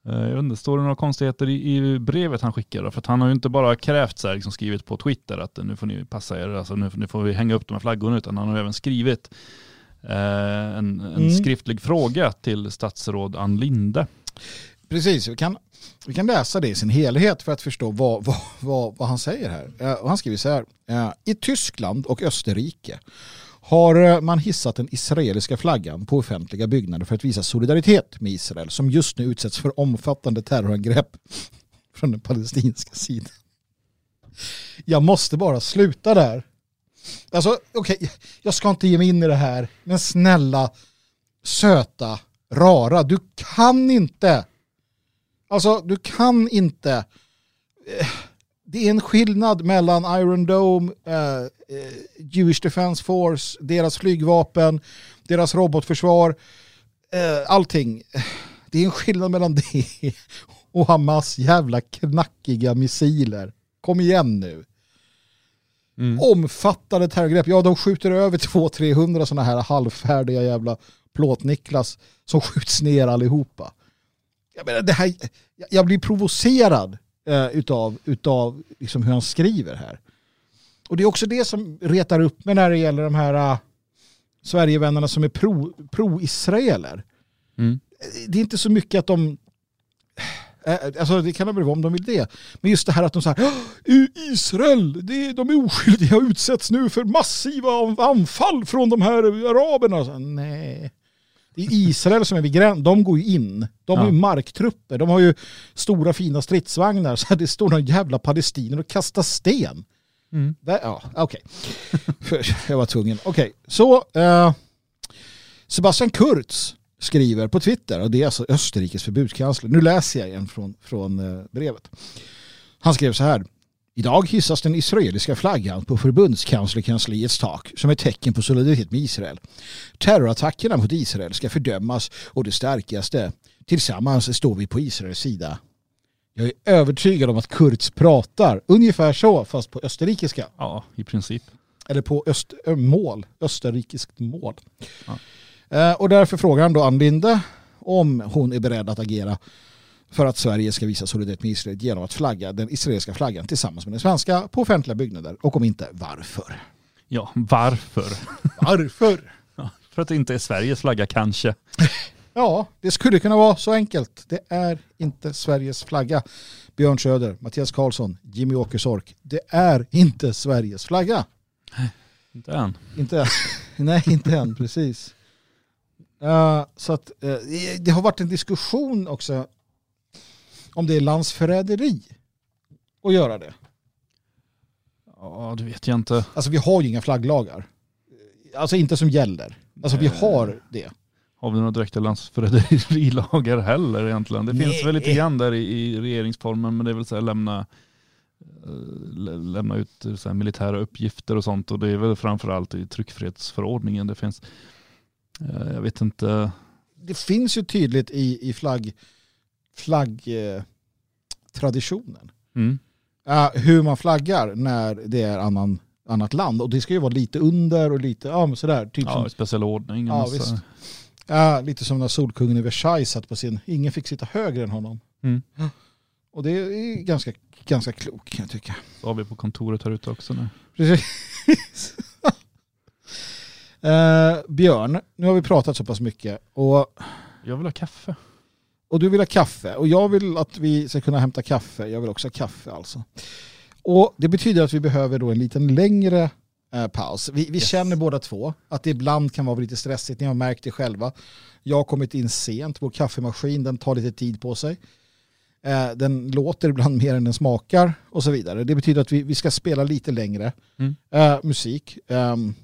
Eh, Jag vet inte, står det några konstigheter i, i brevet han skickar då? För att han har ju inte bara krävt så här, liksom skrivit på Twitter att nu får ni passa er, alltså nu, nu får vi hänga upp de här flaggorna, utan han har även skrivit eh, en, en Mm. skriftlig fråga till statsråd Ann Linde. Precis, vi kan, vi kan läsa det i sin helhet för att förstå vad, vad, vad, vad han säger här. Eh, han skriver så här. eh, I Tyskland och Österrike har eh, man hissat den israeliska flaggan på offentliga byggnader för att visa solidaritet med Israel som just nu utsätts för omfattande terrorangrepp från den palestinska sidan. Jag måste bara sluta där. Alltså, okej, jag ska inte ge mig in i det här, men snälla, söta, rara, du kan inte Alltså du kan inte. Eh, det är en skillnad mellan Iron Dome, eh, Jewish Defense Force, deras flygvapen, deras robotförsvar, eh, allting. Det är en skillnad mellan det och Hamas jävla knackiga missiler. kom igen nu. Mm. Omfattande terrorgrepp. Ja, de skjuter över 200-300 sådana här halvfärdiga jävla plåtniklas som skjuts ner allihopa. Jag, menar, det här, jag blir provocerad eh, utav, utav liksom hur han skriver här. Och det är också det som retar upp mig när det gäller de här uh, Sverigevännerna som är pro- pro-israeler. Mm. det är inte så mycket att de eh, Alltså det kan de väl vara om de vill det. Men just det här att de säger Israel, det, de är oskyldiga och utsätts nu för massiva anfall från de här araberna. Så, nej. Det är Israel som är vid gränsen. De går ju in. De har Ja. ju marktrupper. De har ju stora fina stridsvagnar. Så det står några jävla palestinier och kastar sten. Mm. Där, ja, okej. Okay. Jag var tvungen. Okej, så eh, Sebastian Kurz skriver på Twitter, och det är alltså Österrikes förbudskansler. Nu läser jag igen från, från eh, brevet. Han skrev så här. Idag hissas den israeliska flaggan på förbundskanslerkansliets tak som ett tecken på solidaritet med Israel. Terrorattackerna mot Israel ska fördömas och det starkaste. Tillsammans står vi på Israels sida. Jag är övertygad om att Kurz pratar ungefär så fast på österrikiska. Ja, i princip. Eller på öst, mål, österrikiskt mål. Ja. Eh, och därför frågar han då Ann Linde om hon är beredd att agera för att Sverige ska visa solidaritet med Israel genom att flagga den israeliska flaggan tillsammans med den svenska på offentliga byggnader. Och om inte, varför? Ja, varför? Varför? Ja, för att det inte är Sveriges flagga kanske. Ja, det skulle kunna vara så enkelt. Det är inte Sveriges flagga. Björn Söder, Mattias Karlsson, Jimmy Åkessork. Det är inte Sveriges flagga. Inte än. Inte, nej, inte än, precis. Eh, så att, eh, det har varit en diskussion också om det är landsförräderi att göra det. Ja, det vet jag inte. Alltså vi har ju inga flagglagar. Alltså inte som gäller. Alltså vi har det. Har vi några direkta landsförräderilagar heller egentligen? Det finns Nej. väl lite grann där i, i regeringsformen men det är väl så här lämna, eh, lä- lämna ut så här militära uppgifter och sånt och det är väl framförallt i tryckfrihetsförordningen det finns. eh, Jag vet inte. Det finns ju tydligt i, i flagg, flagg eh. Mm. Ja, hur man flaggar när det är annan, annat land. Och det ska ju vara lite under och lite, ja men sådär. Typ Ja, som speciell ordning. Ja. Ja, lite som när Solkungen i Versailles satt på sin, ingen fick sitta högre än honom. Mm. Och det är ganska, ganska klokt kan jag tycka. Så har vi på kontoret här ute också nu. Precis. eh, Björn, nu har vi pratat så pass mycket och, Jag vill ha kaffe. och du vill ha kaffe och jag vill att vi ska kunna hämta kaffe. Jag vill också ha kaffe alltså. Och det betyder att vi behöver då en liten längre eh, paus. Vi, vi Yes. känner båda två att det ibland kan vara lite stressigt. Ni har märkt det själva. Jag har kommit in sent. Vår kaffemaskin den tar lite tid på sig. Eh, den låter ibland mer än den smakar och så vidare. Det betyder att vi, vi ska spela lite längre Mm. eh, musik. Ehm,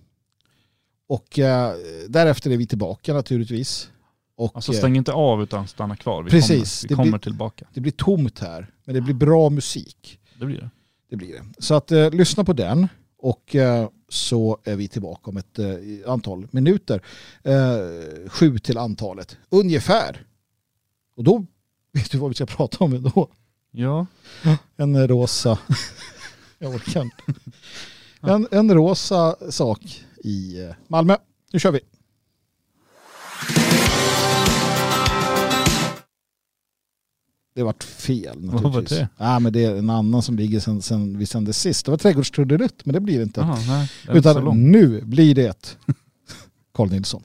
och eh, därefter är vi tillbaka naturligtvis. Och, Alltså stäng inte av utan stanna kvar. Vi Precis, kommer, vi kommer blir- tillbaka. det blir tomt här, men det blir bra musik. Det blir det. Det blir det. Så att eh, lyssna på den och eh, så är vi tillbaka om ett eh, antal minuter. Eh, sju till antalet, ungefär. Och då vet du vad vi ska prata om då? Ja, En rosa, jag orkar inte. En, en rosa sak i Malmö. Nu kör vi. Det vart fel Vad var naturligtvis. det? Ja, men det är en annan som ligger sen, sen vi sände sist. Det var trädgårdstrudelutt, men det blir det inte. Jaha, nej. det Utan nu blir det Carl Nilsson.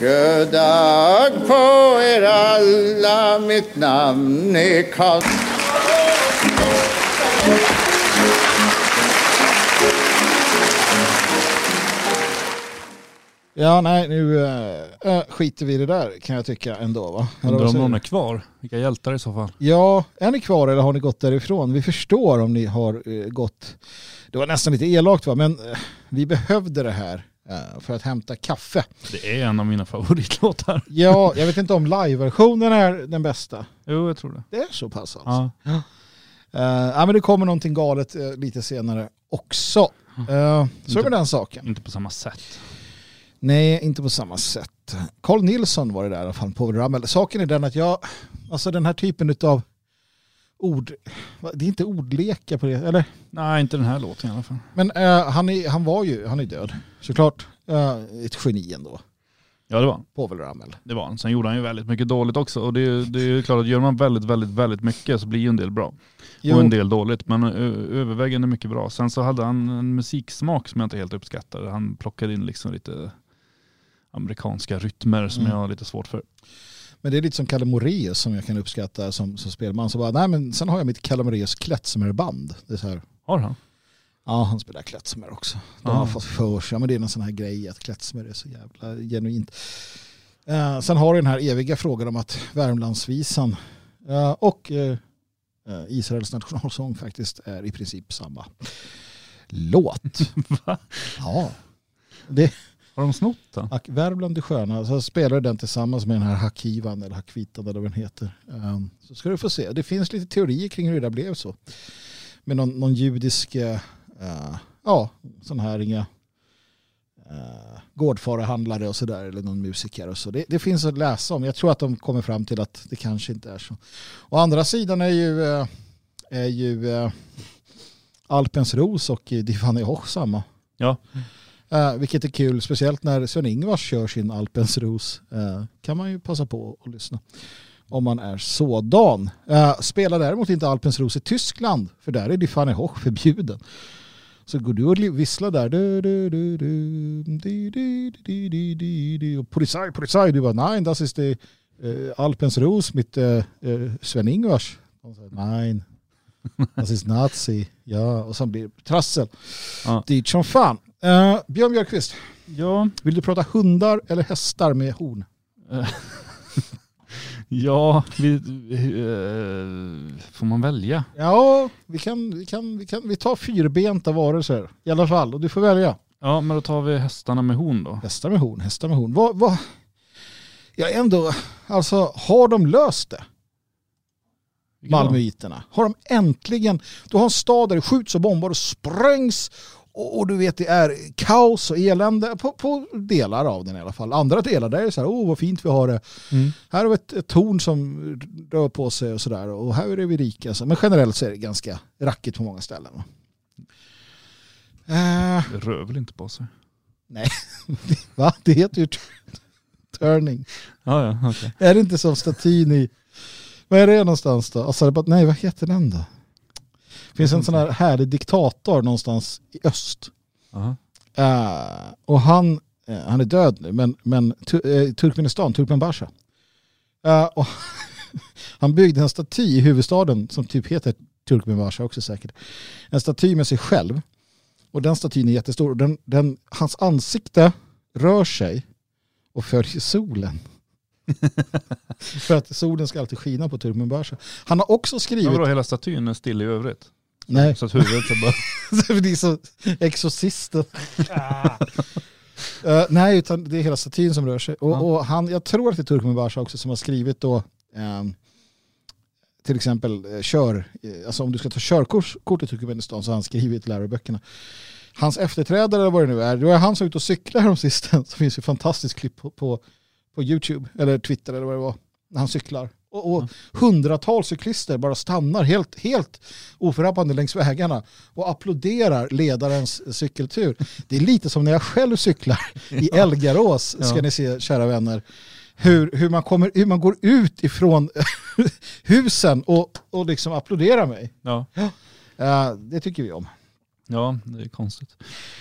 God dag på er alla, mitt namn är Karl. Ja, nej, nu äh, äh, skiter vi i det där kan jag tycka ändå. Va? Undrar om någon är kvar. Vilka hjältar i så fall. Ja, är ni kvar eller har ni gått därifrån? Vi förstår om ni har eh, gått. Det var nästan lite elakt va, men eh, vi behövde det här för att hämta kaffe. Det är en av mina favoritlåtar. Ja, jag vet inte om live-versionen är den bästa. Jo, jag tror det. Det är så pass alltså. Ja. Ja, men det kommer någonting galet lite senare också. Så är det med den saken. Inte på samma sätt. Nej, inte på samma sätt. Carl Nilsson var det där i alla fall på Rammel. Saken är den att jag, alltså den här typen av ord, det är inte ordlekar på det, eller? Nej, inte den här låten i alla fall. Men eh, han, är, han var ju, han är död, såklart. Eh, ett geni ändå, Ja, det var han. Povel Ramel. Det var han. Sen gjorde han ju väldigt mycket dåligt också. Och det är, ju- det är ju klart att gör man väldigt, väldigt, väldigt mycket så blir ju en del bra. Jo, Och en del dåligt. Men ö- övervägande mycket bra. Sen så hade han en musiksmak som jag inte helt uppskattade. Han plockade in liksom lite amerikanska rytmer som Mm. jag har lite svårt för. Men det är lite som Kalle Moraeus som jag kan uppskatta som, som spelman. Så bara, nej men sen har jag mitt Kalle Moraeus klezmerband. Det är så här, Har han? ja han spelar klezmer också. De Ah. har fått för sig, ja, men det är någon sån här grej att klezmer är så jävla genuint. Eh, sen har du den här eviga frågan om att Värmlandsvisan eh, och eh, eh, Israels nationalsång faktiskt är i princip samma låt. Va? Ja. Det, Har de snott den? Värmland är sköna. Så spelar den tillsammans med den här Hakivan eller Hackvitan eller vad den heter. Um, så ska du få se. Det finns lite teorier kring hur det där blev så. Med någon, någon judisk, uh, ja, sån här inga uh, gårdfarahandlare och sådär. Eller någon musiker och så. Det, det finns att läsa om. Jag tror att de kommer fram till att det kanske inte är så. Å andra sidan är ju, eh, är ju eh, Alpens Ros och Divane Hoch samma. Ja. Eh, vilket är kul, speciellt när Sven-Ingvars kör sin Alpens Ros. Eh, kan man ju passa på att lyssna. Om man är sådan. Eh, spelar däremot inte Alpens Ros i Tyskland, för där är Die Fanny Hoch förbjuden. Så går du och visslar där. Du, du, du, du, du, du, du, du, du, du, och Polizei, Polizei. Du bara, nej, das ist die eh, Alpens Ros mit eh, Sven-Ingvars. Nej, das ist Nazi. Ja, och sen blir det trassel. Ja. Dit som fan. Uh, Björn Björkqvist, Ja, vill du prata hundar eller hästar med horn? ja vi, eh, får man välja? Ja, vi kan, vi kan, vi kan, vi tar fyrbenta varelser i alla fall och du får välja. Ja, men då tar vi hästarna med horn då. Hästar med horn, hästar med horn. Vad, vad, ja ändå, alltså har de löst det? Malmöiterna. Har de äntligen, du har en stad där det skjuts och bombar och sprängs och, och du vet det är kaos och elände på, på delar av den i alla fall. Andra delar där är det så här, åh vad fint vi har det. Mm. Här har vi ett, ett torn som rör på sig och sådär och här är vi rika. Men generellt så är det ganska rackigt på många ställen. Eh, Det rör väl inte på sig? va? Det heter ju turning. Ja, ja, okej. Är det inte som statyn i, vad är det någonstans då? Alltså, nej, vad heter den då? Det finns en sån här härlig diktator någonstans i öst. Aha. Eh, och han, eh, han är död nu, men, men eh, Turkmenistan, Turkmenbasha. Eh, och han byggde en staty i huvudstaden som typ heter Turkmenbasha också säkert. En staty med sig själv. Och den statyn är jättestor. Den, den, hans ansikte rör sig och följer solen. För att solen ska alltid skina på Turkmenbasha. Han har också skrivit... vadå, hela statyn är still i övrigt? Nej, Så att huvudet så bara... det är så exorcisten. Eh, nej, utan det är hela statyn som rör sig. Och, Ja. och han, jag tror att det är Turkmenbasha också som har skrivit då ehm, till exempel eh, kör, eh, alltså om du ska ta körkort kort i Turkmenistan så har han skrivit läroböckerna. Hans efterträdare eller vad det nu är, då är han som är ute och cyklar häromsistens. Så finns det ett fantastiskt klipp på, på, på YouTube eller Twitter eller vad det var, när han cyklar. Och, och hundratals cyklister bara stannar helt, helt oförrappande längs vägarna och applåderar ledarens cykeltur. Det är lite som när jag själv cyklar i Elgarås, ska ni se kära vänner. Hur, hur, man kommer, hur man går ut ifrån husen och, och liksom applåderar mig. Ja. Eh, det tycker vi om. ja, det är konstigt.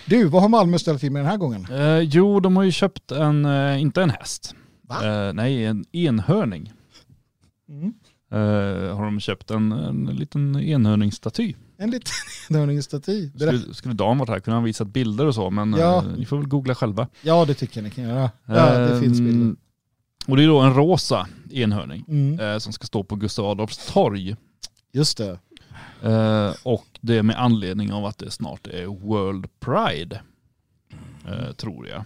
Du, vad har Malmö ställt till med den här gången? Eh, jo, de har ju köpt en, eh, inte en häst. Eh, nej, en enhörning. Mm. Eh, har de köpt en, en liten enhörningsstaty. En liten enhörningsstaty. Skulle, skulle Dan varit här kunde han visat bilder och så, men Ja. eh, ni får väl googla själva. Ja, det tycker jag ni kan göra. Ja, det finns Ehm, bilder. Och det är då en rosa enhörning Mm. eh, som ska stå på Gustav Adolfs torg. Just det. Eh, och det är med anledning av att det snart är World Pride. Eh, tror jag.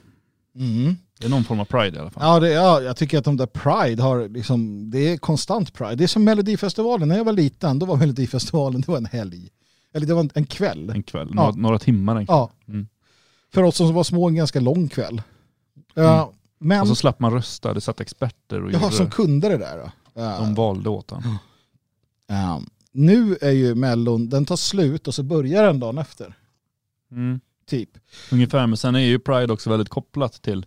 Mm. Det är någon form av Pride i alla fall. Ja, det, ja, jag tycker att de där Pride har liksom, det är konstant Pride. Det är som Melodifestivalen. När jag var liten, då var Melodifestivalen, det var en helg. Eller det var en, en kväll. En kväll, Ja. några, några timmar en kväll. Ja. Mm. För oss som var små, en ganska lång kväll. Ja, men, Och så slapp man rösta, det satt experter och ja, gjorde som kunde det där. Då. Ja. De valde åt honom. Ja. nu är ju Mellon, den tar slut och så börjar den dagen efter. Mm. Typ. Ungefär, men sen är ju Pride också väldigt kopplat till,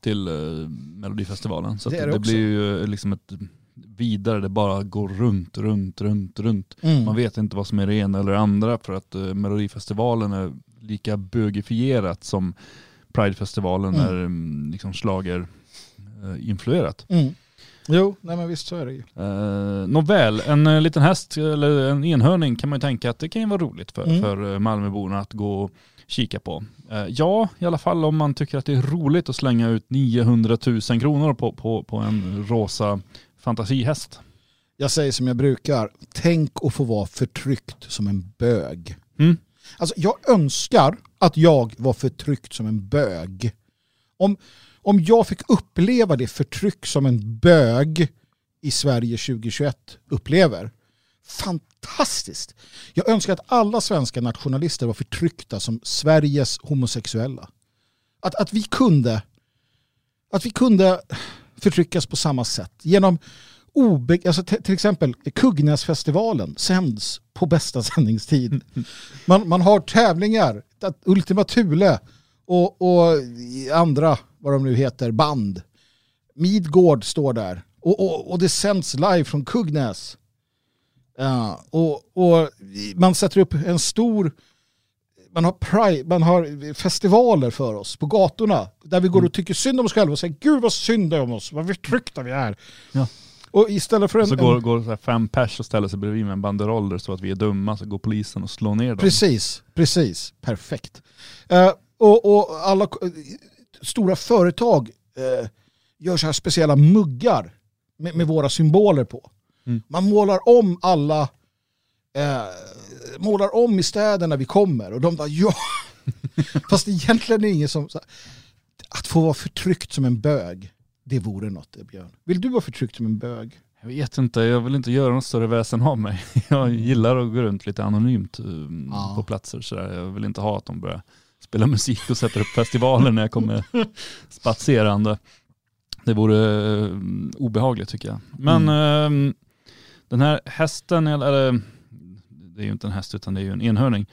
till uh, Melodifestivalen. Så Det det, det blir ju eh, liksom ett vidare, det bara går runt, runt, runt, runt. Mm. Man vet inte vad som är det ena eller det andra för att uh, Melodifestivalen är lika bögifierat som Pridefestivalen Mm. är um, liksom slager uh, influerat. Mm. Jo, nej men visst så är det ju. Uh, Nåväl, en uh, liten häst eller en enhörning kan man ju tänka att det kan ju vara roligt för, Mm. för Malmöborna att gå kika på. Uh, ja, i alla fall om man tycker att det är roligt att slänga ut 900 000 kronor på, på, på en rosa fantasihäst. Jag säger som jag brukar, tänk att få vara förtryckt som en bög. Mm. Alltså jag önskar att jag var förtryckt som en bög. Om, om jag fick uppleva det förtryck som en bög i Sverige 2021 upplever. Fantastiskt! Jag önskar att alla svenska nationalister var förtryckta som Sveriges homosexuella. Att, att vi kunde att vi kunde förtryckas på samma sätt genom obe, alltså t- till exempel Kuggnäsfestivalen sänds på bästa sändningstid. Man, man har tävlingar, Ultima Thule och, och andra, vad de nu heter, band. Midgård står där och, och, och det sänds live från Kuggnäs. Ja, och, och man sätter upp en stor man har, pride, man har festivaler för oss på gatorna där vi går och tycker synd om oss själva och säger gud vad synd det är om oss, vad förtryckta vi är. Ja. Och istället för en... Så går, en går så här fem pers och ställer sig bredvid med en banderoll där det står att vi är dumma så går polisen och slår ner dem. precis, precis, perfekt. Eh, och, och alla eh, stora företag eh, gör så här speciella muggar med, med våra symboler på. Mm. Man målar om alla eh, målar om i städerna vi kommer och de bara ja. Fast egentligen är det ingen som... Här, att få vara förtryckt som en bög, det vore något det Björn. Vill du vara förtryckt som en bög? Jag vet inte, jag vill inte göra något större väsen av mig. Jag gillar att gå runt lite anonymt um, Ja. på platser sådär. Jag vill inte ha att de börjar spela musik och sätter upp festivaler när jag kommer spatserande. Det vore um, obehagligt tycker jag. Men um, den här hästen, eller det är ju inte en häst utan det är ju en enhörning.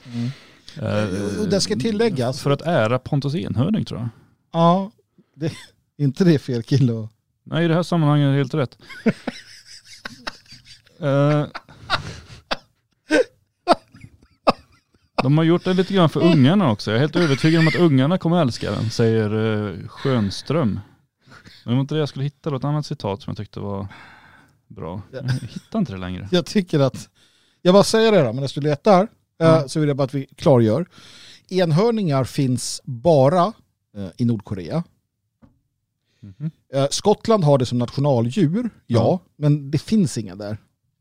Eh, Och det ska tilläggas. För att ära Pontus enhörning tror jag. Ja, det, är inte det fel kille att... Nej, i det här sammanhanget är det helt rätt. Eh, de har gjort det lite grann för ungarna också. Jag är helt övertygad om att ungarna kommer älska den, säger uh, Schönström. Men det var inte det jag skulle hitta då, ett annat citat som jag tyckte var bra. Jag hittar inte det längre. Jag tycker att, jag bara säger det då, men när du letar eh, Mm. så vill jag bara att vi klargör. Enhörningar finns bara eh, i Nordkorea. Eh, Skottland har det som nationaldjur, ja, Ja. men det finns inga där.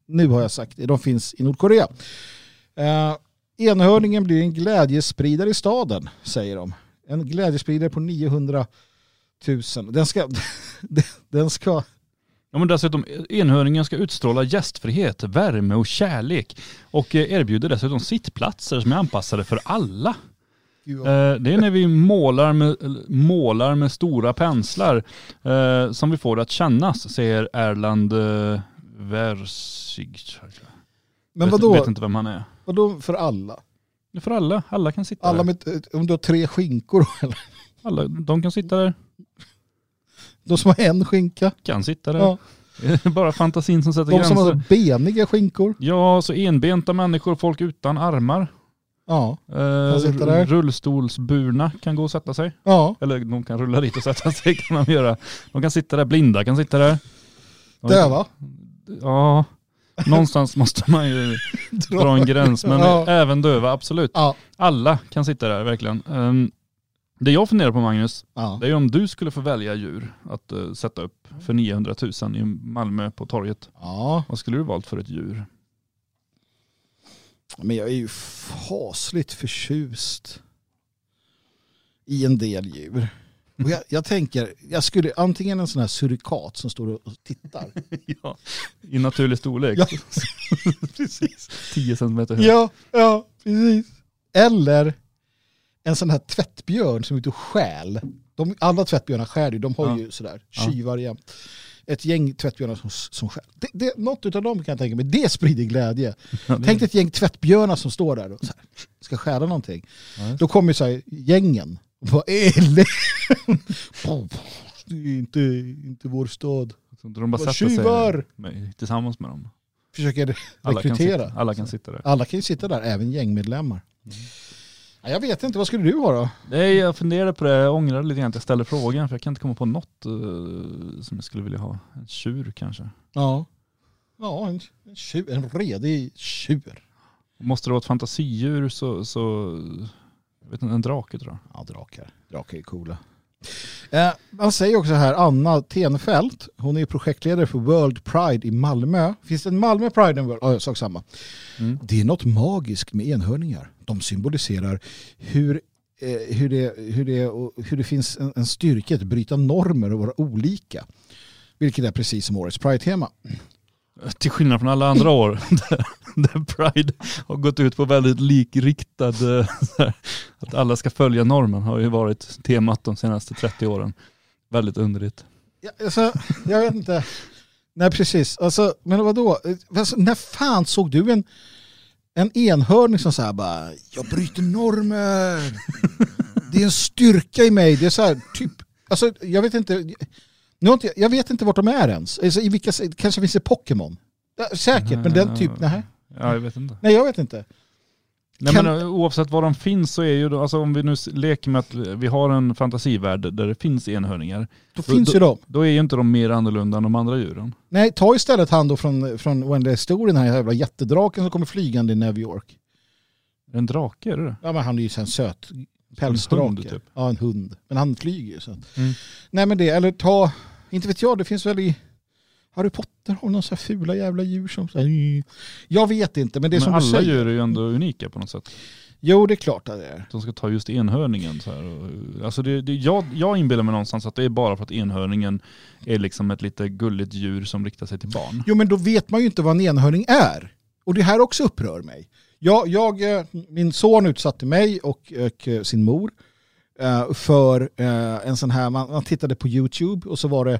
Nu har jag sagt det, de finns i Nordkorea. Enhörningen blir en glädjespridare i staden, säger de. En glädjespridare på 900 000. Den ska, den ska Ja men dessutom, enhörningen ska utstråla gästfrihet, värme och kärlek och eh, erbjuder dessutom sittplatser som är anpassade för alla. Vad- Eh, Det är när vi målar med, målar med stora penslar eh, som vi får det att kännas, säger Erland Versig. men vadå, vet inte vem han är. vadå för alla? För alla, alla kan sitta Alla där. med, om du har tre skinkor eller? Alla, de kan sitta där, De som har en skinka. kan sitta där. Ja. Bara fantasin som sätter De som gränser. har beniga skinkor. Ja, så enbenta människor, folk utan armar. Ja. Eh, rullstolsburna kan gå och sätta sig. Ja. Eller de kan rulla dit och sätta sig kan de göra. De kan sitta där, blinda kan sitta där. De- Döva. Ja, någonstans måste man ju dra en gräns. Men Ja. även döva, absolut. Ja. Alla kan sitta där verkligen. Ehm, det jag funderar på Magnus, ja. det är om du skulle få välja djur att eh, sätta upp för 900 000 i Malmö på torget. Ja. Vad skulle du valt för ett djur? Men jag är ju fasligt förtjust i en del djur. Och jag, jag tänker, jag skulle antingen en sån här surikat som står och tittar. ja, I naturlig storlek. Ja, precis. 10 centimeter hög. Ja, ja, precis. Eller en sån här tvättbjörn som är ute och stjäl. De, alla tvättbjörnar skär ju, de har Ja. ju sådär Ja. tjuvar jämt. ett gäng tvättbjörnar som, som skäll. Det, det, något av dem kan jag tänka mig, det sprider glädje. Ja, det- Tänk dig ett gäng tvättbjörnar som står där och så här, ska stjäla någonting. Ja, Då kommer ju så här, gängen och bara. Det är inte, inte vår stad. De bara Tjuvar! tillsammans med dem. Försöker Alla kan, rekrytera. sitta, alla kan sitta där. Alla kan ju sitta där, även gängmedlemmar. Mm. Ja, jag vet inte, vad skulle du ha då? Nej, jag funderade på det, jag ångrar lite grann att jag ställde frågan för jag kan inte komma på något eh, som jag skulle vilja ha. En tjur kanske. Ja, ja en, en, tjur, en redig tjur. Måste det vara ett fantasidjur så, så jag vet inte, en drake tror jag. Ja, drakar. Drakar är coola. Eh, man säger också här, Anna Tenfelt, hon är projektledare för World Pride i Malmö. Finns det en Malmö Pride? World? Ja, sak samma. Mm. Det är något magiskt med enhörningar. De symboliserar hur, eh, hur, det, hur, det, hur det finns en, en styrka att bryta normer och vara olika. Vilket är precis som årets Pride-tema. Till skillnad från alla andra år där, där Pride har gått ut på väldigt likriktad, eh, här, att alla ska följa normen har ju varit temat de senaste 30 åren. Väldigt underligt. Ja, alltså, jag vet inte. Nej, precis. Alltså, men vadå? Alltså, när fan såg du en, en enhörning som så här bara, jag bryter normer. Det är en styrka i mig. Det är så här, typ, alltså, jag vet inte. Nu inte, jag vet inte vart de är ens. Alltså, i vilka, kanske finns det Pokémon. Säkert, men den typ, nej. Ja, jag vet inte. Nej, jag vet inte. Nej, Kan- men eh, oavsett var de finns så är ju, alltså om vi nu leker med att vi har en fantasivärld där det finns enhörningar, Då Då- finns då- ju de. då är ju inte de mer annorlunda än de andra djuren. Nej, Nej, ta istället han då från, från oändliga historien, den här jävla jättedraken som kommer flygande i New York. En drake? Är det? Ja men han är ju här söt. hund, Pälsdrake. typ. Ja en hund. Men han flyger ju. Så. Mm. Nej men det, eller ta, inte vet jag, det finns väl i Harry Potter har några så här fula jävla djur som så här, Jag vet inte men det är Men som du alla säger. djur är ju ändå unika på något sätt. Jo det är klart att det är. De ska ta just enhörningen. Så här. Alltså det, det, jag, jag inbillar mig någonstans att det är bara för att enhörningen är liksom ett lite gulligt djur som riktar sig till barn. Jo men då vet man ju inte vad en enhörning är. Och det här också upprör mig. Jag, jag, eh, min son utsatte mig och, och eh, sin mor för eh, en sån här, man, man tittade på YouTube och så var det,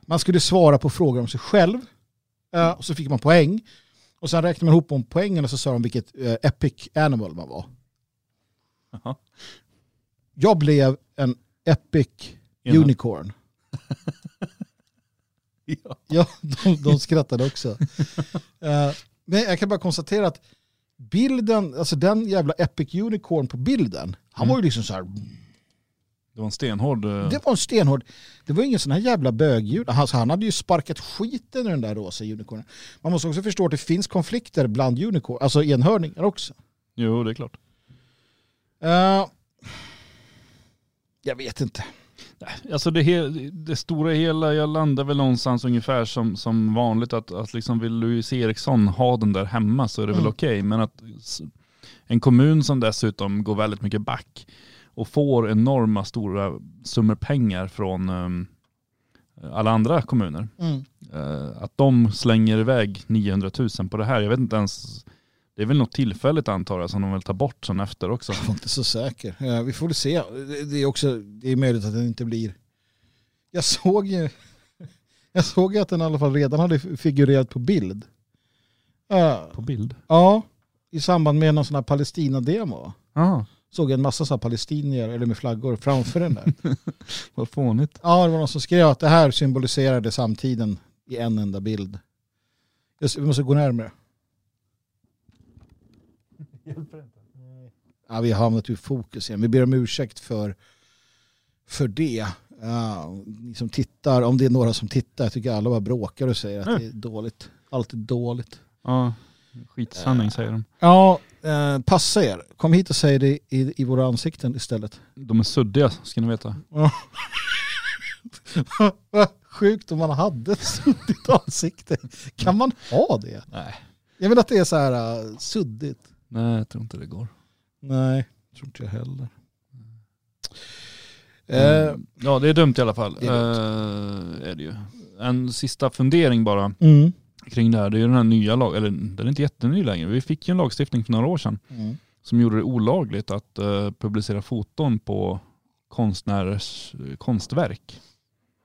man skulle svara på frågor om sig själv eh, och så fick man poäng. Och sen räknade man ihop om poängen och så sa de vilket eh, epic animal man var. Jaha. Jag blev en epic Enhörning. unicorn. Ja. Ja, de, de skrattade också. Eh, men jag kan bara konstatera att bilden, alltså den jävla epic unicorn på bilden, han Mm. var ju liksom så här, Det var en stenhård... eh, det var en stenhård, det var ingen sån här jävla bögljud. Alltså, han hade ju sparkat skiten ur den där rosa unicornen. Man måste också förstå att det finns konflikter bland unicorn, alltså enhörningar också. Jo, det är klart. Eh, jag vet inte. Alltså det, det stora hela, jag landar väl någonstans ungefär som, som vanligt att, att liksom vill Louise Eriksson ha den där hemma så är det väl Mm. okej. Men att en kommun som dessutom går väldigt mycket back och får enorma stora summor pengar från ehm, alla andra kommuner. Mm. Eh, att de slänger iväg 900 000 på det här. Jag vet inte ens, det är väl något tillfälligt antar jag som de vill ta bort sen efter också. Jag var inte så säker. Ja, vi får väl se. Det- är också det är möjligt att den inte blir... Jag såg ju jag såg att den i alla fall redan hade figurerat på bild. På bild. ja i samband med någon sån här Palestina-demo. Ja, Såg en massa så palestinier eller med flaggor framför den där. vad fånigt. Ja, det var någon som skrev att det här symboliserade samtiden i en enda bild. Vi måste gå närmare. Ja, vi har hamnat ur fokus igen. Vi ber om ursäkt för, för det. Ja, ni som tittar, om det är några som tittar, jag tycker alla bara bråkar och säger att det är dåligt. Allt är dåligt. Ja, skitsanning säger de. Ja, eh, passa er. Kom hit och säg det i, i våra ansikten istället. De är suddiga ska ni veta. Sjukt om man hade ett suddigt ansikte. Kan man ha det? Nej. Jag vill att det är så här uh, suddigt. Nej, jag tror inte det går. Nej, tror inte jag heller. Mm. Eh, ja, det är dumt i alla fall. det är Eh, är det ju. En sista fundering bara mm. kring det här. Det är ju den här nya lagen, eller den är inte jätteny längre. Vi fick ju en lagstiftning för några år sedan Mm. som gjorde det olagligt att eh, publicera foton på konstnärers konstverk.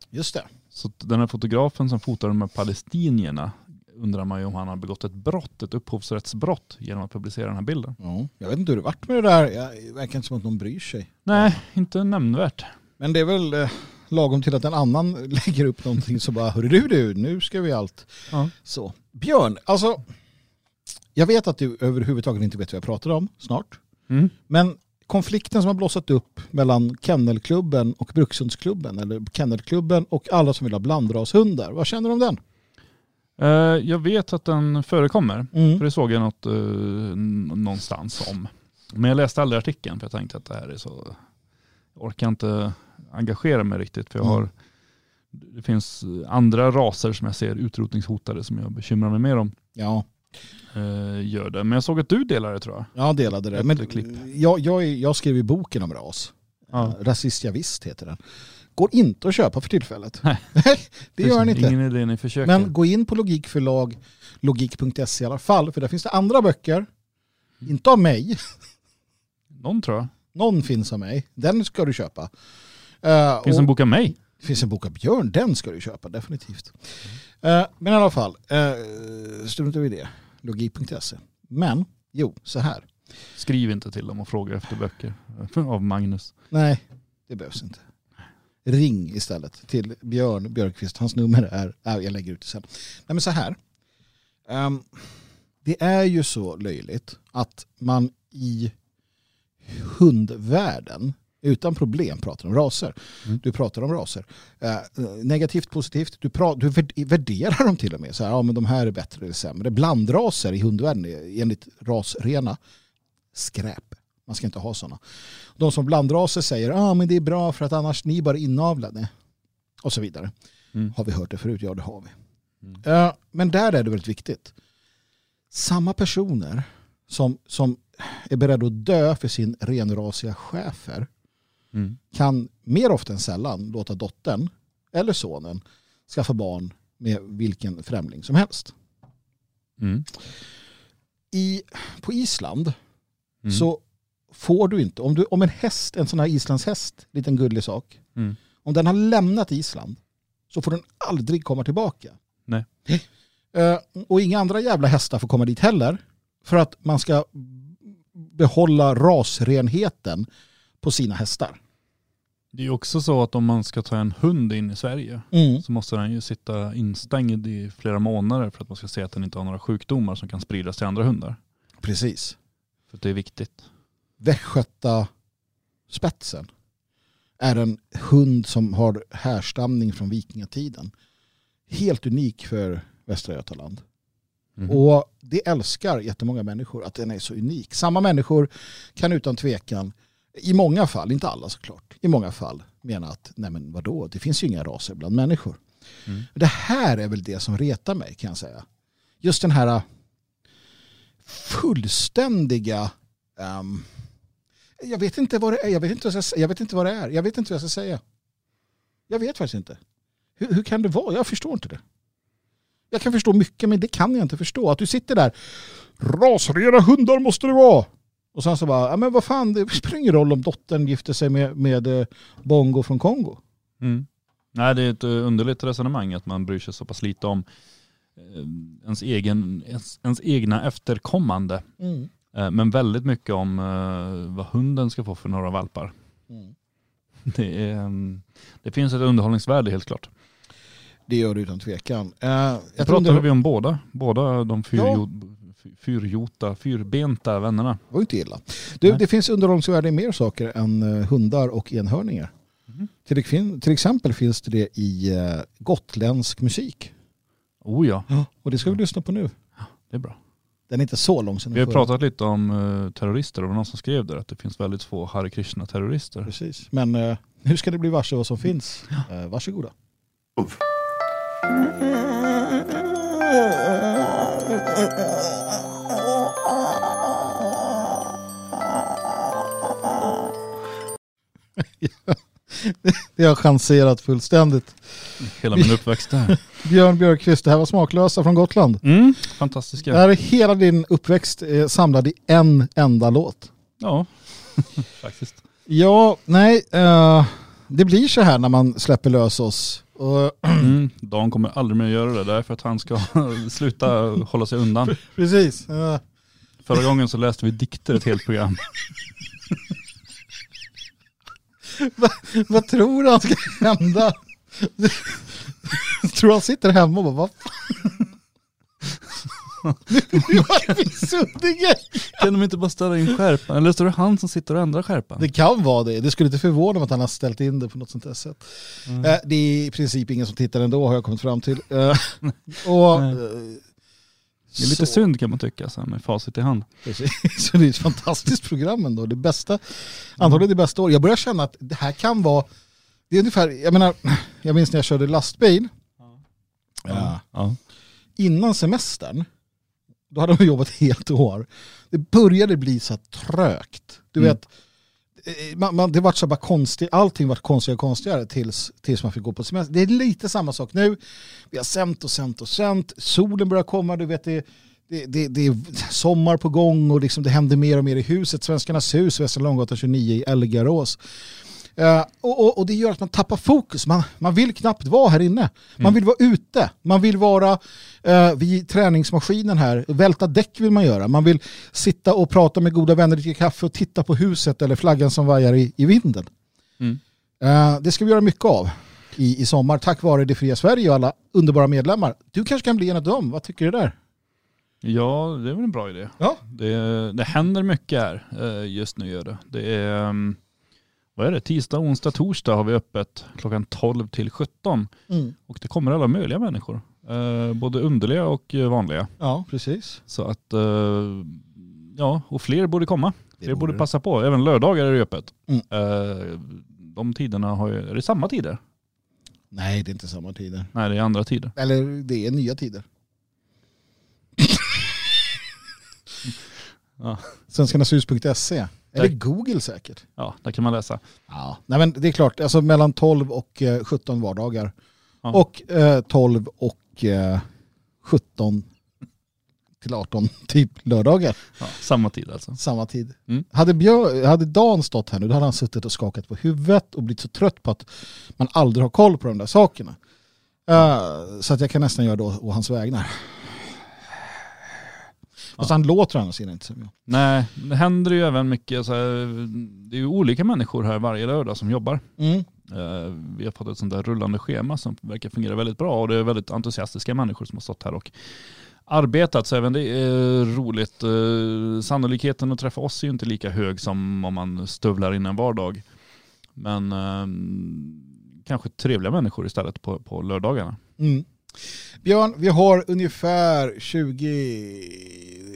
Just det. Så den här fotografen som fotar de här palestinierna undrar man ju om han har begått ett brott, ett upphovsrättsbrott genom att publicera den här bilden. Ja, jag vet inte hur det varit med det där. Jag- Det verkar inte som att någon bryr sig. Nej, inte nämnvärt. Men det är väl eh, lagom till att en annan lägger upp någonting så bara, hörru du du, nu ska vi allt. Ja. Så. Björn, alltså, jag vet att du överhuvudtaget inte vet vad jag pratar om snart. Mm. Men konflikten som har blossat upp mellan Kennelklubben och Brukshundsklubben, eller Kennelklubben och alla som vill ha blandrashundar, vad känner du om den? Eh, jag vet att den förekommer, Mm. för det såg jag något eh, någonstans om. Men jag läste aldrig artikeln för jag tänkte att det här är så, jag orkar inte engagera mig riktigt för jag Mm. har, det finns andra raser som jag ser utrotningshotade som jag bekymrar mig mer om. Ja, Eh, gör det. Men jag såg att du delar det tror jag. jag delade det. Ett Men klipp. jag, jag, jag skrev ju boken om ras. Ja. Rasist jag visst heter den. Går inte att köpa för tillfället. Nej. det gör den inte. Ingen idé ni försöker. Men gå in på logikförlag, logik.se i alla fall, för där finns det andra böcker. Inte av mig, Någon tror jag. någon finns av mig. Den ska du köpa. Eh, Finns och en bok av mig? det finns en bok av Björn, den ska du köpa definitivt. Eh, men i alla fall, uh, struntar vi i det. Logik.se. Men, jo, så här. Skriv inte till dem och fråga efter böcker av Magnus. Nej, det behövs inte. Ring istället till Björn Björkqvist. Hans nummer är, äh, jag lägger ut det sen. Nej men så här. Ehm, det är ju så löjligt att man i hundvärlden utan problem pratar om raser. Mm. Du pratar om raser. Eh, negativt, positivt. Du, pra, du värd- värderar dem till och med. Så här, ja, men de här är bättre eller sämre. Blandraser i hundvärlden är enligt rasrena skräp. Man ska inte ha sådana. De som blandraser säger att ah, men det är bra för att annars ni bara inavlade. Och så vidare. Mm. Har vi hört det förut? Ja, det har vi. Mm. Eh, men där är det väldigt viktigt. Samma personer som, som är beredda att dö för sin renrasiga chefer Mm. kan mer ofta än sällan låta dottern eller sonen skaffa barn med vilken främling som helst. Mm. I, på Island Mm. så får du inte, om, du, om en häst, en sån här islandshäst, liten gullig sak, Mm. om den har lämnat Island så får den aldrig komma tillbaka. Nej. Eh, och inga andra jävla hästar får komma dit heller för att man ska behålla rasrenheten på sina hästar. Det är ju också så att om man ska ta en hund in i Sverige Mm. så måste den ju sitta instängd i flera månader för att man ska se att den inte har några sjukdomar som kan spridas till andra hundar. Precis. För det är viktigt. Västgöta spetsen är en hund som har härstamning från vikingatiden. Helt unik för Västra Götaland. Mhm. Och det älskar jättemånga människor att den är så unik. Samma människor kan utan tvekan, i många fall, inte alla såklart, i många fall mena att nej men vadå, det finns ju inga raser bland människor. Mm. Det här är väl det som retar mig kan jag säga. Just den här fullständiga ehm, jag vet inte vad det är. Jag vet inte vad jag, ska, jag vet inte vad det är. Jag vet inte vad jag ska säga. Jag vet faktiskt inte. Hur, hur kan det vara? Jag förstår inte det. Jag kan förstå mycket men det kan jag inte förstå. Att du sitter där. Rasrena hundar måste det vara. Och sen så bara, ja men vad fan, det spelar ingen roll om dottern gifter sig med, med eh, Bongo från Kongo. Mm. Nej, det är ett eh, underligt resonemang att man bryr sig så pass lite om eh, ens, egen, ens, ens egna efterkommande. Mm. Eh, Men väldigt mycket om eh, vad hunden ska få för några valpar. Mm. Det, är, mm, det finns ett underhållningsvärde helt klart. Det gör det utan tvekan. Uh, jag pratade det vi om båda, båda de fyrjo, fyrjota, fyrbenta vännerna. var ju inte illa. Du, Nej. det finns underhållningsvärde i mer saker än hundar och enhörningar. Mhm. Till, till exempel finns det det i gotländsk musik. Oh ja, Och det ska vi lyssna på nu. det är bra. Den är inte så lång sen Vi har pratat lite om eh, terrorister och någon som skrev där att det finns väldigt få Hare Krishna-terrorister. Precis. Men eh, nu ska det bli varse vad som finns. Eh, varsågoda. Det har chanserat fullständigt. Hela min uppväxt där. Björn Björkqvist, det här var Smaklösa från Gotland. Mm, Det fantastiska. här är hela din uppväxt eh, samlad i en enda låt. Ja, faktiskt. Ja, nej, eh, det blir så här när man släpper lös oss Och, Mm. Dan kommer aldrig mer göra det där för att han ska sluta hålla sig undan. precis. Eh, Förra gången så läste vi dikter ett helt program. vad tror du han ska hända? tror han sitter hemma och bara, vad fan? Nu är vi suddiga. Kan de inte bara ställa in skärpan? Eller så är det han som sitter och ändrar skärpan? Det kan vara det. Det skulle inte förvåna mig att han har ställt in det på något sånt där sätt. Mm. Eh, Det är i princip ingen som tittar ändå har jag kommit fram till. Eh, Och, eh, Det är lite så- synd kan man tycka så här med facit i hand. Precis. Så det är ett fantastiskt program ändå. Det bästa, antagligen det bästa år. Jag börjar känna att det här kan vara, det är ungefär, jag menar, jag minns när jag körde lastbil. Ja. Ja. Innan semestern, då hade de jobbat helt år. Det började bli så här trögt. Du Mm. vet, eh, man, man, det var så bara konstigt, allting var konstigare och konstigare tills, tills man fick gå på semester. Det är lite samma sak nu. Vi har sänt och sänt och sänt. Solen börjar komma, du vet det, det, det, det är sommar på gång och liksom det händer mer och mer i huset. Svenskarnas hus, Västra Långgatan 29 i Elgarås. Eh, och, och, och det gör att man tappar fokus. Man, man vill knappt vara här inne. Man vill vara ute. Man vill vara eh, vid träningsmaskinen här. Välta däck vill man göra. Man vill sitta och prata med goda vänner, dricka kaffe och titta på huset eller flaggan som vajar i, i vinden. Mm. Eh, det ska vi göra mycket av i, i sommar tack vare Det fria Sverige och alla underbara medlemmar. Du kanske kan bli en av dem. Vad tycker du där? ja, det är väl en bra idé. Ja. Det, det händer mycket här eh, just nu gör det. Det är, mm, vad är det, tisdag, onsdag, torsdag har vi öppet klockan 12 till 17. Mm. Och det kommer alla möjliga människor. Eh, både underliga och eh, vanliga. Ja, precis. Så att, eh, ja, och fler borde komma. Det Fler borde det. passa på. Även lördagar är det öppet. Mm. Eh, de tiderna har ju, är det samma tider? Nej, det är inte samma tider. Nej, det är andra tider. Eller det är nya tider. Ja. Svenskarnashus.se. Eller. Google säkert. Ja, där kan man läsa. Ja. Nej, men det är klart, alltså mellan 12 och eh, 17 vardagar. Ja. Och eh, 12 och eh, 17 till 18 typ lördagar. Ja, samma tid alltså. Samma tid. Mm. Hade, Björ, hade Dan stått här nu då hade han suttit och skakat på huvudet och blivit så trött på att man aldrig har koll på de där sakerna. Eh, så att jag kan nästan göra det å hans vägnar. Fast han låter annars inte som. Nej, det händer ju även mycket, så här, det är ju olika människor här varje lördag som jobbar. Mm. Eh, Vi har fått ett sånt där rullande schema som verkar fungera väldigt bra och det är väldigt entusiastiska människor som har stått här och arbetat. Så även det är roligt. Eh, Sannolikheten att träffa oss är ju inte lika hög som om man stövlar in en vardag. Men eh, kanske trevliga människor istället på, på lördagarna. Mm. Björn, vi har ungefär 20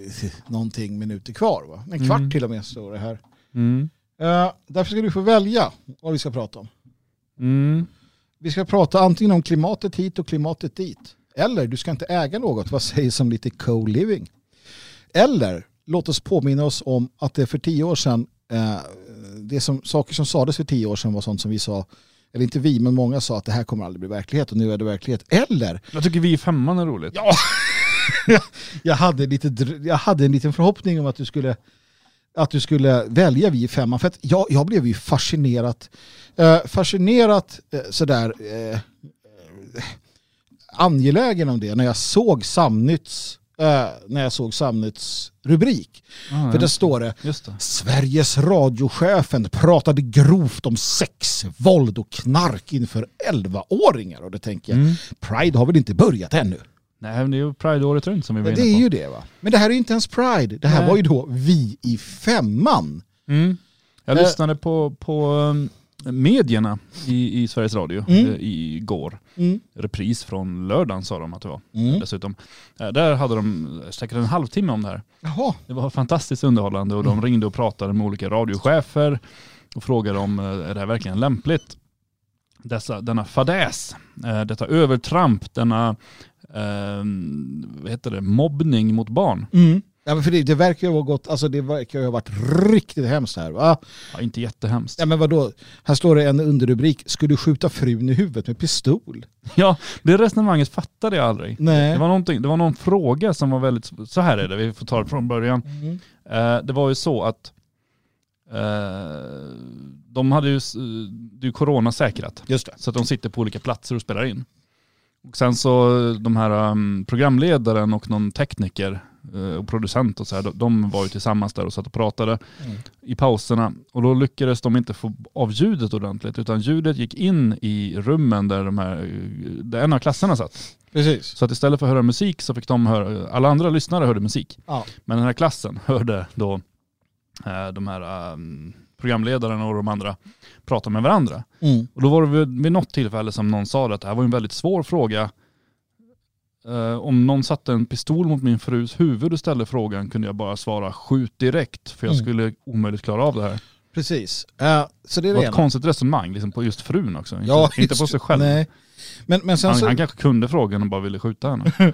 någonting minuter kvar. Va? En kvart Mm. till och med står det här. Mm. Eh, därför ska du få välja vad vi ska prata om. Mm. Vi ska prata antingen om klimatet hit och klimatet dit. Eller du ska inte äga något, vad sägs om lite co-living? Eller låt oss påminna oss om att det för tio år sedan, eh, det som, saker som sades för tio år sedan var sånt som vi sa, eller inte vi, men många sa att det här kommer aldrig bli verklighet och nu är det verklighet. Eller Jag tycker vi i femman är roligt. Ja, jag hade, lite, jag hade en liten förhoppning om att du skulle, att du skulle välja vi i femman. För att jag, jag blev ju fascinerat, eh, fascinerat eh, sådär eh, angelägen om det när jag såg Samnytts, eh, när jag såg Samnytts rubrik. Ah, För där står det det. Sveriges radiochefen pratade grovt om sex, våld och knark inför 11-åringar. Och då tänker jag, Mm. Pride har väl inte börjat ännu? Nej, men det är ju Pride året runt som vi var Ja, inne det på. är ju det va. Men det här är ju inte ens Pride. Det här Nej. var ju då vi i femman. Mm. Jag Eh. lyssnade på, på um, medierna i, i Sveriges Radio Mm. eh, igår. Mm. Repris från lördagen sa de att det var. Mm. Dessutom. Eh, Där hade de säkert en halvtimme om det här. Jaha. Det var fantastiskt underhållande och Mm. de ringde och pratade med olika radiochefer och frågade om eh, är det här verkligen lämpligt. Dessa, denna fadäs, eh, detta övertramp, denna eh, vad heter det, mobbning mot barn. Mm. Ja, för det, det verkar ju ha gått, alltså det verkar ju ha varit riktigt hemskt här va. Ja, inte jättehemskt. Ja men vadå, här står det en underrubrik, du skjuta frun i huvudet med pistol? Ja, det resonemanget fattade jag aldrig. Nej. Det var, det var någon fråga som var väldigt, så här är det, vi får ta det från början. Mm. Eh, det var ju så att eh, de hade ju, s- det är ju coronasäkrat. Just det. Så att de sitter på olika platser och spelar in. Och sen så de här um, programledaren och någon tekniker eh, och producent och så här, de, de var ju tillsammans där och satt och pratade Mm. i pauserna. Och då lyckades de inte få av ljudet ordentligt utan ljudet gick in i rummen där, de här, där en av klasserna satt. Precis. Så att istället för att höra musik så fick de höra, alla andra lyssnare hörde musik. Ja. Men den här klassen hörde då eh, de här um, programledarna och de andra prata med varandra. Mm. Och då var det vid, vid något tillfälle som någon sa att det här var en väldigt svår fråga. Eh, om någon satte en pistol mot min frus huvud och ställde frågan kunde jag bara svara skjut direkt för jag Mm. skulle omöjligt klara av det här. Precis. Eh, så det är Det var ett konstigt resonemang liksom på just frun också. Inte, Ja, inte på sig själv. Nej. Men, men Han, så, han kanske kunde frågan och bara ville skjuta henne.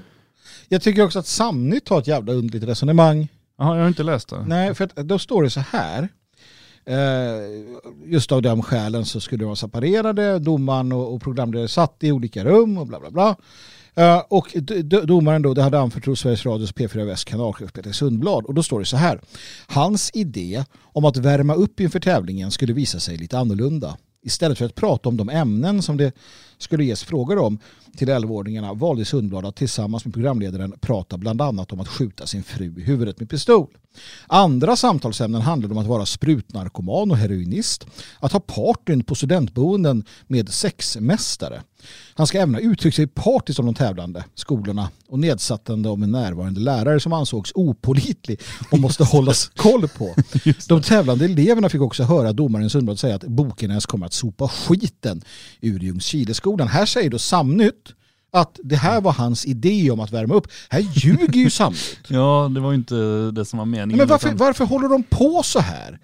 jag tycker också att Samnytt har ett jävla underligt resonemang. Jaha, jag har inte läst det. Nej, för då står det så här. Eh, just av de skälen så skulle de vara separerade. Domaren och, programledare satt i olika rum och bla bla bla. Eh, och domaren då, det hade anförtrott Sveriges Radios P4 Väst kanalchef Peter Sundblad. Och då står det så här. Hans idé om att värma upp inför tävlingen skulle visa sig lite annorlunda. Istället för att prata om de ämnen som det skulle ges frågor om till 11-åringarna valde Sundblad att tillsammans med programledaren prata bland annat om att skjuta sin fru i huvudet med pistol. Andra samtalsämnen handlade om att vara sprutnarkoman och heroinist, att ha partyn på studentboenden med sexmästare. Han ska även ha uttryckt sig partiskt om de tävlande, skolorna och nedsättande om en närvarande lärare som ansågs opolitlig och måste hållas koll på. De tävlande eleverna fick också höra domaren Sundblad säga att Bokenäs kommer att sopa skiten ur Ljungskileskolan. Här säger då Samnytt att det här var hans idé om att värma upp. Här ljuger ju Samnytt. Ja, det var ju inte det som var meningen. Men varför, varför håller de på så här?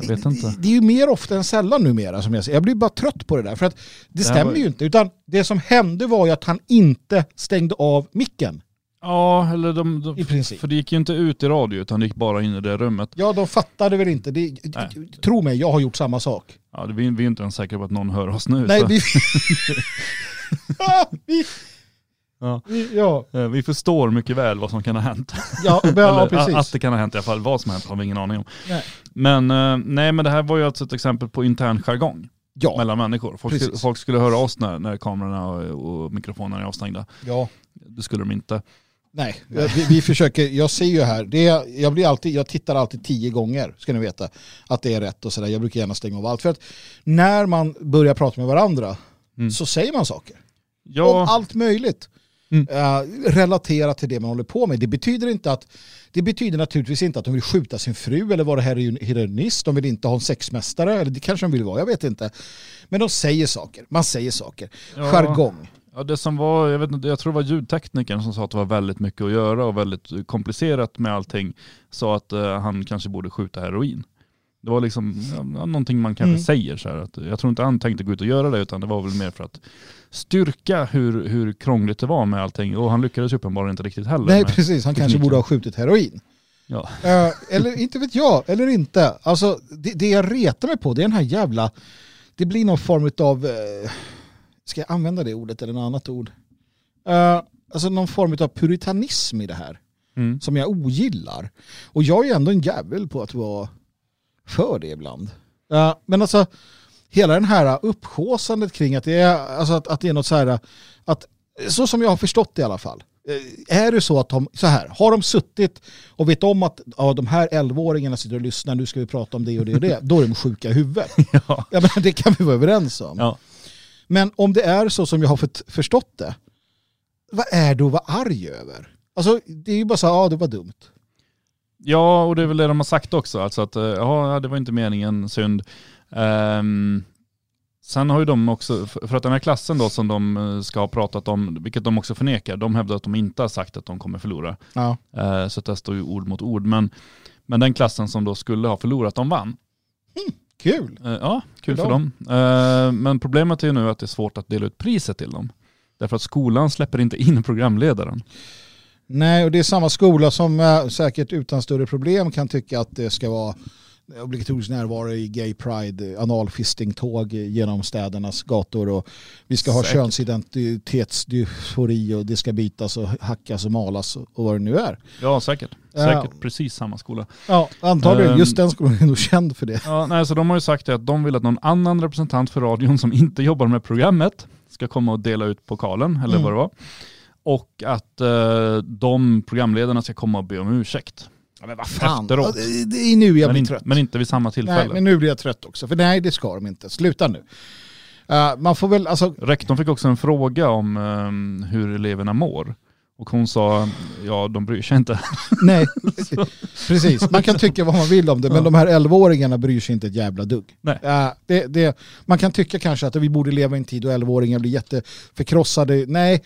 Jag vet inte. Det, det är ju mer ofta än sällan numera som jag säger. Jag blir bara trött på det där. För att det Det stämmer var- ju inte. Utan det som hände var ju att han inte stängde av micken. Ja, eller de, de, I princip. För det gick ju inte ut i radio utan det gick bara in i det rummet. Ja, de fattade väl inte. Det, Nej. tro mig, jag har gjort samma sak. Ja, vi, vi är inte ens säkra på att någon hör oss nu. Nej, vi... vi, ja. vi, ja, Eh, vi förstår mycket väl vad som kan ha hänt. ja, ja, precis. Att det kan ha hänt i alla fall. Vad som har hänt har vi ingen aning om. Nej. Men, eh, nej, men det här var ju alltså ett exempel på intern jargong Ja, mellan människor. Folk, skulle, folk skulle höra oss när, när kamerorna och, och mikrofonerna är avstängda. ja. Det skulle de inte. Nej, vi, vi försöker, jag ser ju här, det är, jag, blir alltid, jag tittar alltid tio gånger, ska ni veta, att det är rätt och sådär. Jag brukar gärna stänga av allt. För att när man börjar prata med varandra Mm. så säger man saker. Om Ja, allt möjligt. Mm. Eh, relaterat till det man håller på med. Det betyder, inte att, det betyder naturligtvis inte att de vill skjuta sin fru eller vara heroin- heroinist. De vill inte ha en sexmästare, eller det kanske de vill vara, jag vet inte. Men de säger saker, man säger saker. Ja. Jargong. Ja, det som var, jag, vet inte, jag tror det var ljudteknikern som sa att det var väldigt mycket att göra och väldigt komplicerat med allting. Sa att eh, han kanske borde skjuta heroin. Det var liksom ja, någonting man kanske Mm. säger så här. Att, jag tror inte han tänkte gå ut och göra det utan det var väl mer för att styrka hur, hur krångligt det var med allting. Och han lyckades uppenbarligen inte riktigt heller. Nej precis, han kanske tekniken. borde ha skjutit heroin. Ja. Eh, eller inte vet jag, eller inte. Alltså, det, det jag retar mig på det är den här jävla... Det blir någon form av... Uh, ska jag använda det ordet eller något annat ord? Eh, alltså någon form av puritanism i det här. Mm. Som jag ogillar. Och jag är ändå en jävel på att vara för det ibland. Eh, men alltså, hela den här upphåsandet kring att det är, alltså att, att det är något så här... Att, så som jag har förstått det i alla fall. Eh, Är det så att de, så här, har de suttit och vet om att ja, de här 11-åringarna sitter och lyssnar, nu ska vi prata om det och det och det, då är de sjuka i huvudet. Ja. Ja, men det kan vi vara överens om. Ja. Men om det är så som jag har förstått det, vad är det att vara arg över? Alltså det är ju bara så här, ja det var dumt. Ja, och det är väl det de har sagt också. Alltså att, eh, ja, det var inte meningen, synd. Ehm, sen har ju de också, för att den här klassen då som de eh, ska ha pratat om, vilket de också förnekar, de hävdar att de inte har sagt att de kommer förlora. Ja. Eh, så det står ju ord mot ord. Men, men den klassen som då skulle ha förlorat, de vann. Kul. Eh, ja, kul För för dem. Eh, men problemet är ju nu att det är svårt att dela ut priset till dem. Därför att skolan släpper inte in programledaren. Nej, och det är samma skola som säkert utan större problem kan tycka att det ska vara obligatorisk närvaro i gay pride, analfistingtåg genom städernas gator och vi ska ha Säkert. könsidentitetsdysfori och det ska bitas och hackas och malas och vad det nu är. Ja, säkert. Säkert precis samma skola. Ja, antagligen. Ehm. Just den skolan är nog känd för det. Ja, nej, så de har ju sagt att de vill att någon annan representant för radion som inte jobbar med programmet ska komma och dela ut pokalen, eller Mm. vad det var. Och att eh, de programledarna ska komma och be om ursäkt. Ja, men vad fan. Efteråt. Det, är nu jag Men, blir in, trött. men inte vid samma tillfälle. nej, men nu blir jag trött också. För nej, det ska de inte. Sluta nu. Eh, man får väl, alltså, Rektorn fick också en fråga om ehm, hur eleverna mår. Och hon sa, ja de bryr sig inte. nej. Precis, man kan tycka vad man vill om det, men Ja. de här 11-åringarna bryr sig inte ett jävla dugg. Nej. Eh, det, det, man kan tycka kanske att vi borde leva i en tid då 11-åringar blir jätteförkrossade. Nej,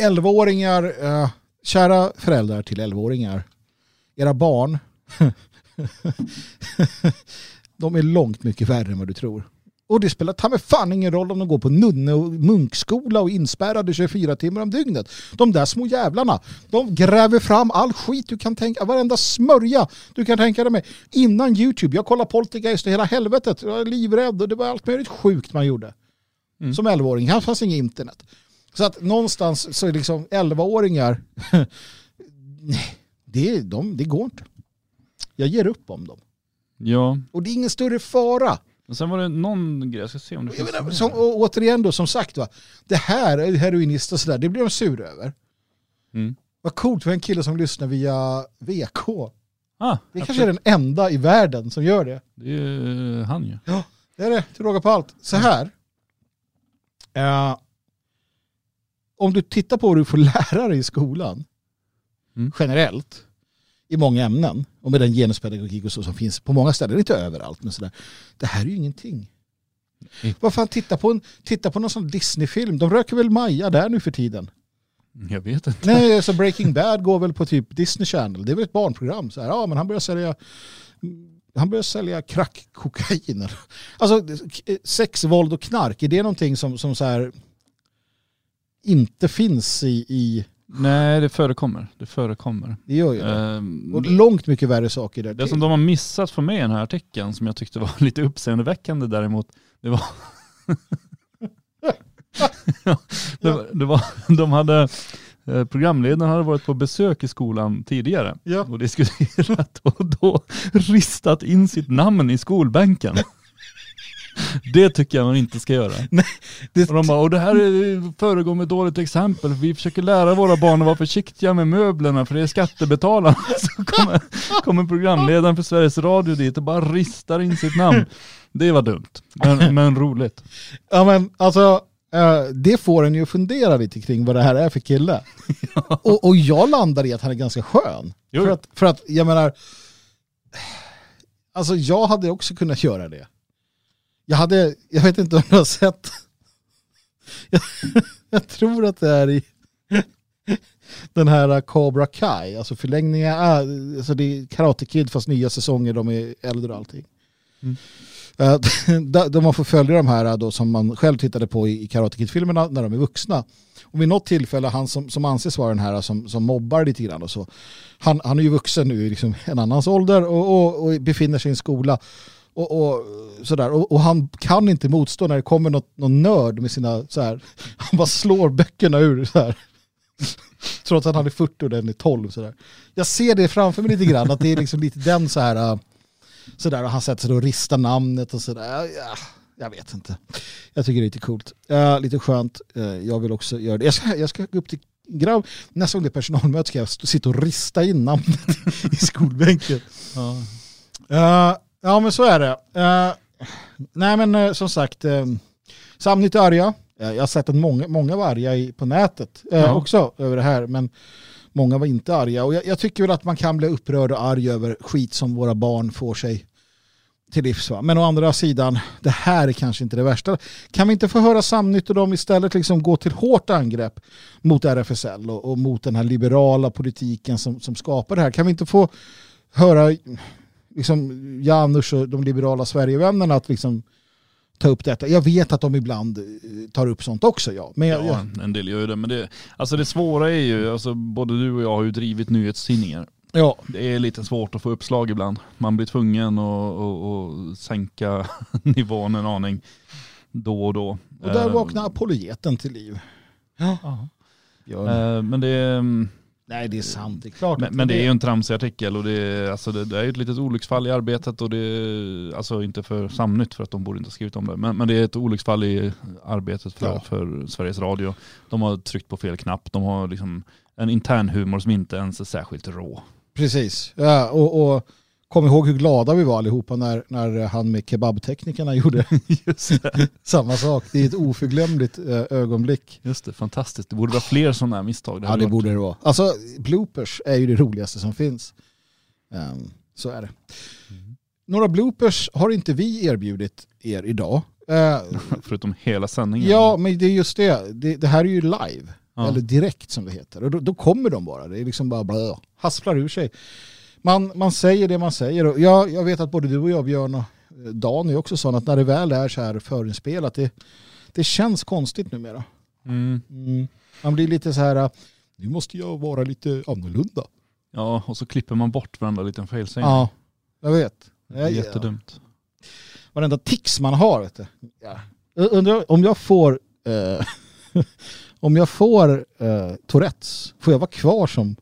11-åringar, eh, kära föräldrar till 11-åringar, era barn, de är långt mycket värre än vad du tror. Och det spelar ta mig fan ingen roll om de går på nunne och munkskola och inspärrade 24 timmar om dygnet. De där små jävlarna, de gräver fram all skit du kan tänka, varenda smörja du kan tänka dig med. Innan YouTube, jag kollade Poltergeist och hela helvetet, jag var livrädd och det var allt möjligt sjukt man gjorde. Mm. Som 11-åring, här fanns inget internet. Så att någonstans så är liksom 11-åringar, nej, det, de, det går inte. Jag ger upp om dem. Ja, Och det är ingen större fara. och sen var det någon grej, jag ska se om det finns menar, som, och återigen då, som sagt, va, det här är heroinist och sådär, det blir de sur över. Mm. Vad coolt för en kille som lyssnar via VK. Ah, Det absolut. kanske är den enda i världen som gör det. Det är ju han ju. Det är det, till råga på allt. Så här. Eh, om du tittar på vad du får lära dig i skolan, Mm. generellt, i många ämnen, och med den genuspedagogik och så som finns på många ställen, inte överallt, men sådär. Det här är ju ingenting. Mm. Vad fan, titta på, en, titta på någon sån Disney-film. De röker väl Maja där nu för tiden. Jag vet inte. Nej, så Breaking Bad går väl på typ Disney Channel. Det är väl ett barnprogram. Så här, ja, men han börjar sälja han börjar sälja crack-kokain. Alltså sex, våld och knark, är det någonting som, som så här inte finns i, i Nej, det förekommer. Det förekommer. det gör ju det. Ehm, Och långt mycket värre saker där Det som de har missat för mig i den här artikeln som jag tyckte var lite uppseendeväckande däremot, det var... ja, det, var- det var de hade, eh, programledaren hade varit på besök i skolan tidigare Ja. och diskuterat och då ristat in sitt namn i skolbänken. Det tycker jag man inte ska göra. det- och de bara, och det här är- föregår med dåligt exempel. Vi försöker lära våra barn att vara försiktiga med möblerna för det är skattebetalarna. Så kommer, kommer programledaren för Sveriges Radio dit och bara ristar in sitt namn. Det var dumt, men, men roligt. Ja men alltså, eh, det får en ju fundera lite kring vad det här är för kille. och, och jag landar i att han är ganska skön. Jo. För att, för att jag menar, alltså jag hade också kunnat göra det. Jag hade, jag vet inte om du har sett, jag, jag tror att det är i den här Cobra Kai, alltså förlängningar, alltså det är Karate Kid fast nya säsonger, de är äldre och allting. Mm. Eh, där- man får följa de här då som man själv tittade på i i Karate Kid-filmerna när de är vuxna. Och vid något tillfälle, han som, som anses vara den här som, som mobbar lite grann och så, han, han är ju vuxen nu i liksom en annans ålder och, och, och befinner sig i en skola. Och, och, sådär. Och, och han kan inte motstå när det kommer något, någon nörd med sina, så här, han bara slår böckerna ur så här. Trots att han är 40 och den är 12. Så där. Jag ser det framför mig lite grann, att det är liksom lite den så här, äh, så där och han sätter sig och ristar namnet och sådär. Ja, jag vet inte. Jag tycker det är lite coolt. Ja, lite skönt. Eh, Jag vill också göra det. Jag ska, jag ska gå upp till grabb. Nästa gång det är personalmöte ska jag sitta och rista in namnet i skolbänken. Ja. Eh, ja men så är det. Eh, nej men eh, som sagt, uh, Samnytt är arga. Eh, jag har sett att många, många var arga i, på nätet eh, Ja. också över det här. Men många var inte arga. Och jag, jag tycker väl att man kan bli upprörd och arg över skit som våra barn får sig till livs. Va? Men å andra sidan, det här är kanske inte det värsta. Kan vi inte få höra Samnytt och dem istället liksom gå till hårt angrepp mot RFSL och, och mot den här liberala politiken som, som skapar det här? Kan vi inte få höra liksom Janus och de liberala Sverigevännerna att liksom ta upp detta. Jag vet att de ibland eh, tar upp sånt också, ja. Men jag, Ja, jag, en del gör ju det. Men det, alltså det svåra är ju, alltså både du och jag har ju drivit nyhetstidningar. Ja, Det är lite svårt att få uppslag ibland. Man blir tvungen att, att, att sänka nivån en aning då och då. och där Eh, vaknar apologeten till liv. Ja. ja. Eh, Men det är... Nej, det är sant. Det är klart. Men, men det är ju en tramsig artikel och det är, alltså det, det är ett litet olycksfall i arbetet och det är, alltså inte för Samnytt för att de borde inte ha skrivit om det, men, men det är ett olycksfall i arbetet för, Ja. för Sveriges Radio. De har tryckt på fel knapp, de har liksom en intern humor som inte ens är särskilt rå. Precis. Ja, och, och kom ihåg hur glada vi var allihopa när, när han med kebabteknikerna gjorde det. samma sak. Det är ett oförglömligt eh, ögonblick. Just det, fantastiskt. Det borde vara fler sådana här misstag. Ja, hade det varit- borde det vara. Alltså, bloopers är ju det roligaste som finns. Ehm, så är det. Några bloopers har inte vi erbjudit er idag. Eh, Förutom hela sändningen. ja, men det är just det. det. Det här är ju live. Ja. Eller direkt som det heter. Och då, då kommer de bara. Det är liksom bara blö, hasplar ur sig. Man, man säger det man säger. Och jag, jag vet att både du och jag, Björn och eh, Dan är också sådana att när det väl är så här förinspelat, det, det känns konstigt numera. Mm. Mm. Man blir lite så här, äh, nu måste jag vara lite annorlunda. ja, och så klipper man bort varenda liten felsägning. Ja, jag vet. Det är jättedumt. varenda tics man har. Vet du. Ja. Undrar om jag får, eh, om jag får eh, Tourettes, får jag vara kvar som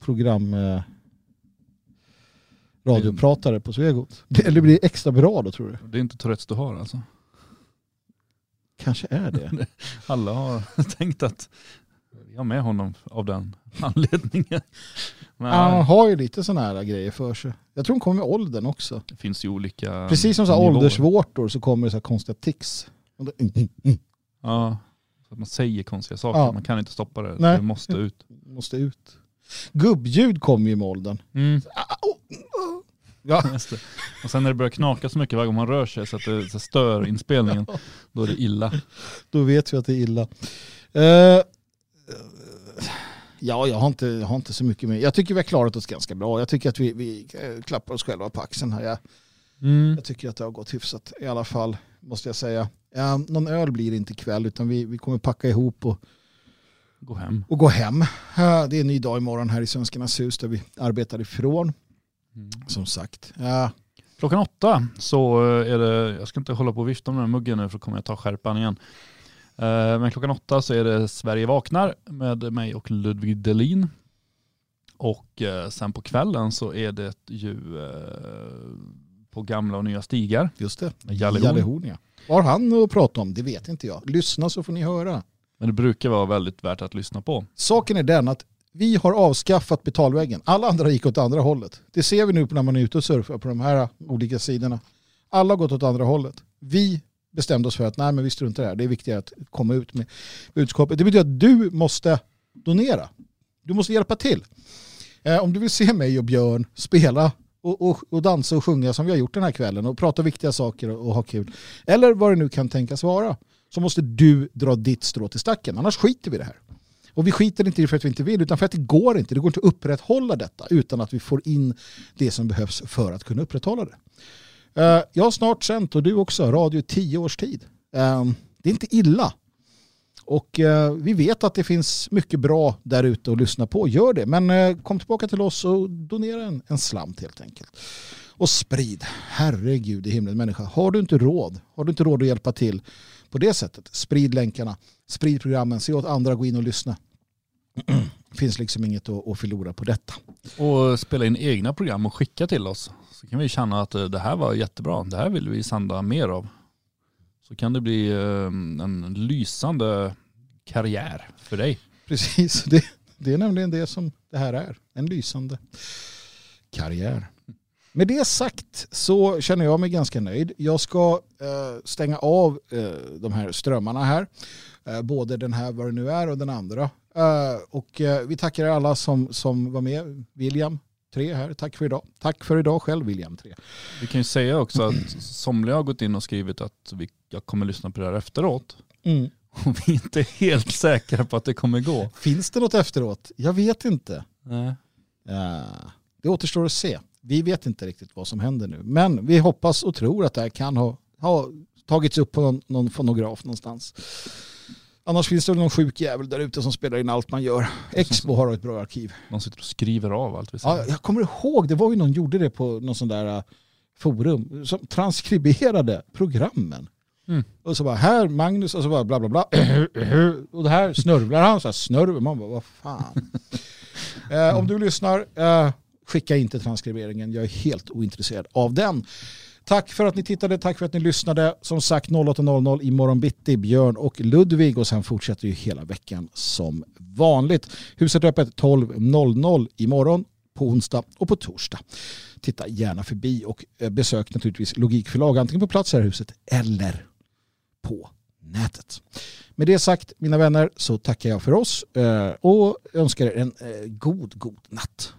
program eh, radiopratare på Svegot? Eller blir det extra bra då tror du? Det är inte Tourettes du har alltså. Kanske är det. Alla har tänkt att vi har med honom av den anledningen. Men Han har ju lite sådana här grejer för sig. Jag tror hon kommer med åldern också. det finns ju olika Precis som så här nivåer. åldersvårtor så kommer det så här konstiga tics. Mm, mm, mm. Ja, så att man säger konstiga saker. Ja. Man kan inte stoppa det. Nej. Det måste ut. Måste ut. Gubbljud kommer ju med åldern. Mm. Ja. Just det. Och sen när det börjar knaka så mycket varje gång man rör sig så att det så stör inspelningen, då är det illa. Då vet vi att det är illa. Eh, ja, jag har, inte, jag har inte så mycket mer. Jag tycker vi har klarat oss ganska bra. Jag tycker att vi, vi eh, klappar oss själva på axeln här. Jag, Mm. jag tycker att det har gått hyfsat i alla fall, måste jag säga. Eh, någon öl blir det inte ikväll, utan vi, vi kommer packa ihop och, Gå hem. och gå hem. Eh, det är en ny dag imorgon här i Svenskarnas hus där vi arbetar ifrån, Mm. som sagt. Eh, Klockan åtta så är det, jag ska inte hålla på och vifta med den här muggen nu för då kommer jag ta skärpan igen. Eh, Men klockan åtta så är det Sverige vaknar med mig och Ludvig Delin. Och eh, sen på kvällen så är det ju eh, på gamla och nya stigar. just det. Jalle Horn. Vad har han att prata om? Det vet inte jag. Lyssna så får ni höra. Men det brukar vara väldigt värt att lyssna på. Saken är den att vi har avskaffat betalväggen. Alla andra gick åt andra hållet. Det ser vi nu när man är ute och surfar på de här olika sidorna. Alla har gått åt andra hållet. Vi bestämde oss för att nej men vi struntar i det här. Det är viktigare att komma ut med budskapet. Det betyder att du måste donera. Du måste hjälpa till. Eh, om du vill se mig och Björn spela och, och, och dansa och sjunga som vi har gjort den här kvällen och prata viktiga saker och, och ha kul. Eller vad det nu kan tänkas vara. Så måste du dra ditt strå till stacken. Annars skiter vi i det här. Och vi skiter inte i det för att vi inte vill utan för att det går inte. Det går inte att upprätthålla detta utan att vi får in det som behövs för att kunna upprätthålla det. Eh, jag har snart sänt och du också, radio i tio års tid. Eh, det är inte illa. Och eh, vi vet att det finns mycket bra där ute att lyssna på. Gör det. Men kom tillbaka till oss och donera en, en slant helt enkelt. Och sprid. Herregud i himlen människa. Har du inte råd, har du inte råd att hjälpa till på det sättet, sprid länkarna. Sprid programmen. Se åt andra gå in och lyssna. Det finns liksom inget att, att förlora på detta. Och spela in egna program och skicka till oss. Så kan vi känna att eh, det här var jättebra. Det här vill vi sända mer av. Så kan det bli eh, en lysande karriär för dig. Precis, det, det är nämligen det som det här är. En lysande karriär. Med det sagt så känner jag mig ganska nöjd. Jag ska eh, stänga av eh, de här strömmarna här. Eh, både den här vad det nu är och den andra. Eh, och eh, vi tackar alla som, som var med. William 3 här, tack för idag. Tack för idag själv William 3. Vi kan ju säga också att somliga har gått in och skrivit att vi, jag kommer lyssna på det här efteråt. Mm. Och vi är inte helt säkra på att det kommer gå. Finns det något efteråt? Jag vet inte. Nej. Ja, det återstår att se. Vi vet inte riktigt vad som händer nu. Men vi hoppas och tror att det här kan ha, ha tagits upp på någon, någon fonograf någonstans. Annars finns det väl någon sjuk jävel där ute som spelar in allt man gör. Expo har ett bra arkiv. Någon sitter och skriver av allt vi säger. Ja, jag kommer ihåg, det var ju någon gjorde det på någon sån där äh, forum som transkriberade programmen. Mm. Och så bara här Magnus och så bara bla bla bla. Och det här snörvlar han så här snörv. Man bara vad fan. eh, om du lyssnar, eh, skicka inte transkriberingen. Jag är helt ointresserad av den. Tack för att ni tittade, tack för att ni lyssnade. Som sagt 08.00 imorgon bitti, Björn och Ludvig och sen fortsätter ju hela veckan som vanligt. Huset är öppet 12.00 imorgon, på onsdag och på torsdag. Titta gärna förbi och eh, besök naturligtvis Logikförlag antingen på plats här i huset eller på nätet. Med det sagt mina vänner så tackar jag för oss eh, och önskar er en eh, god, god natt.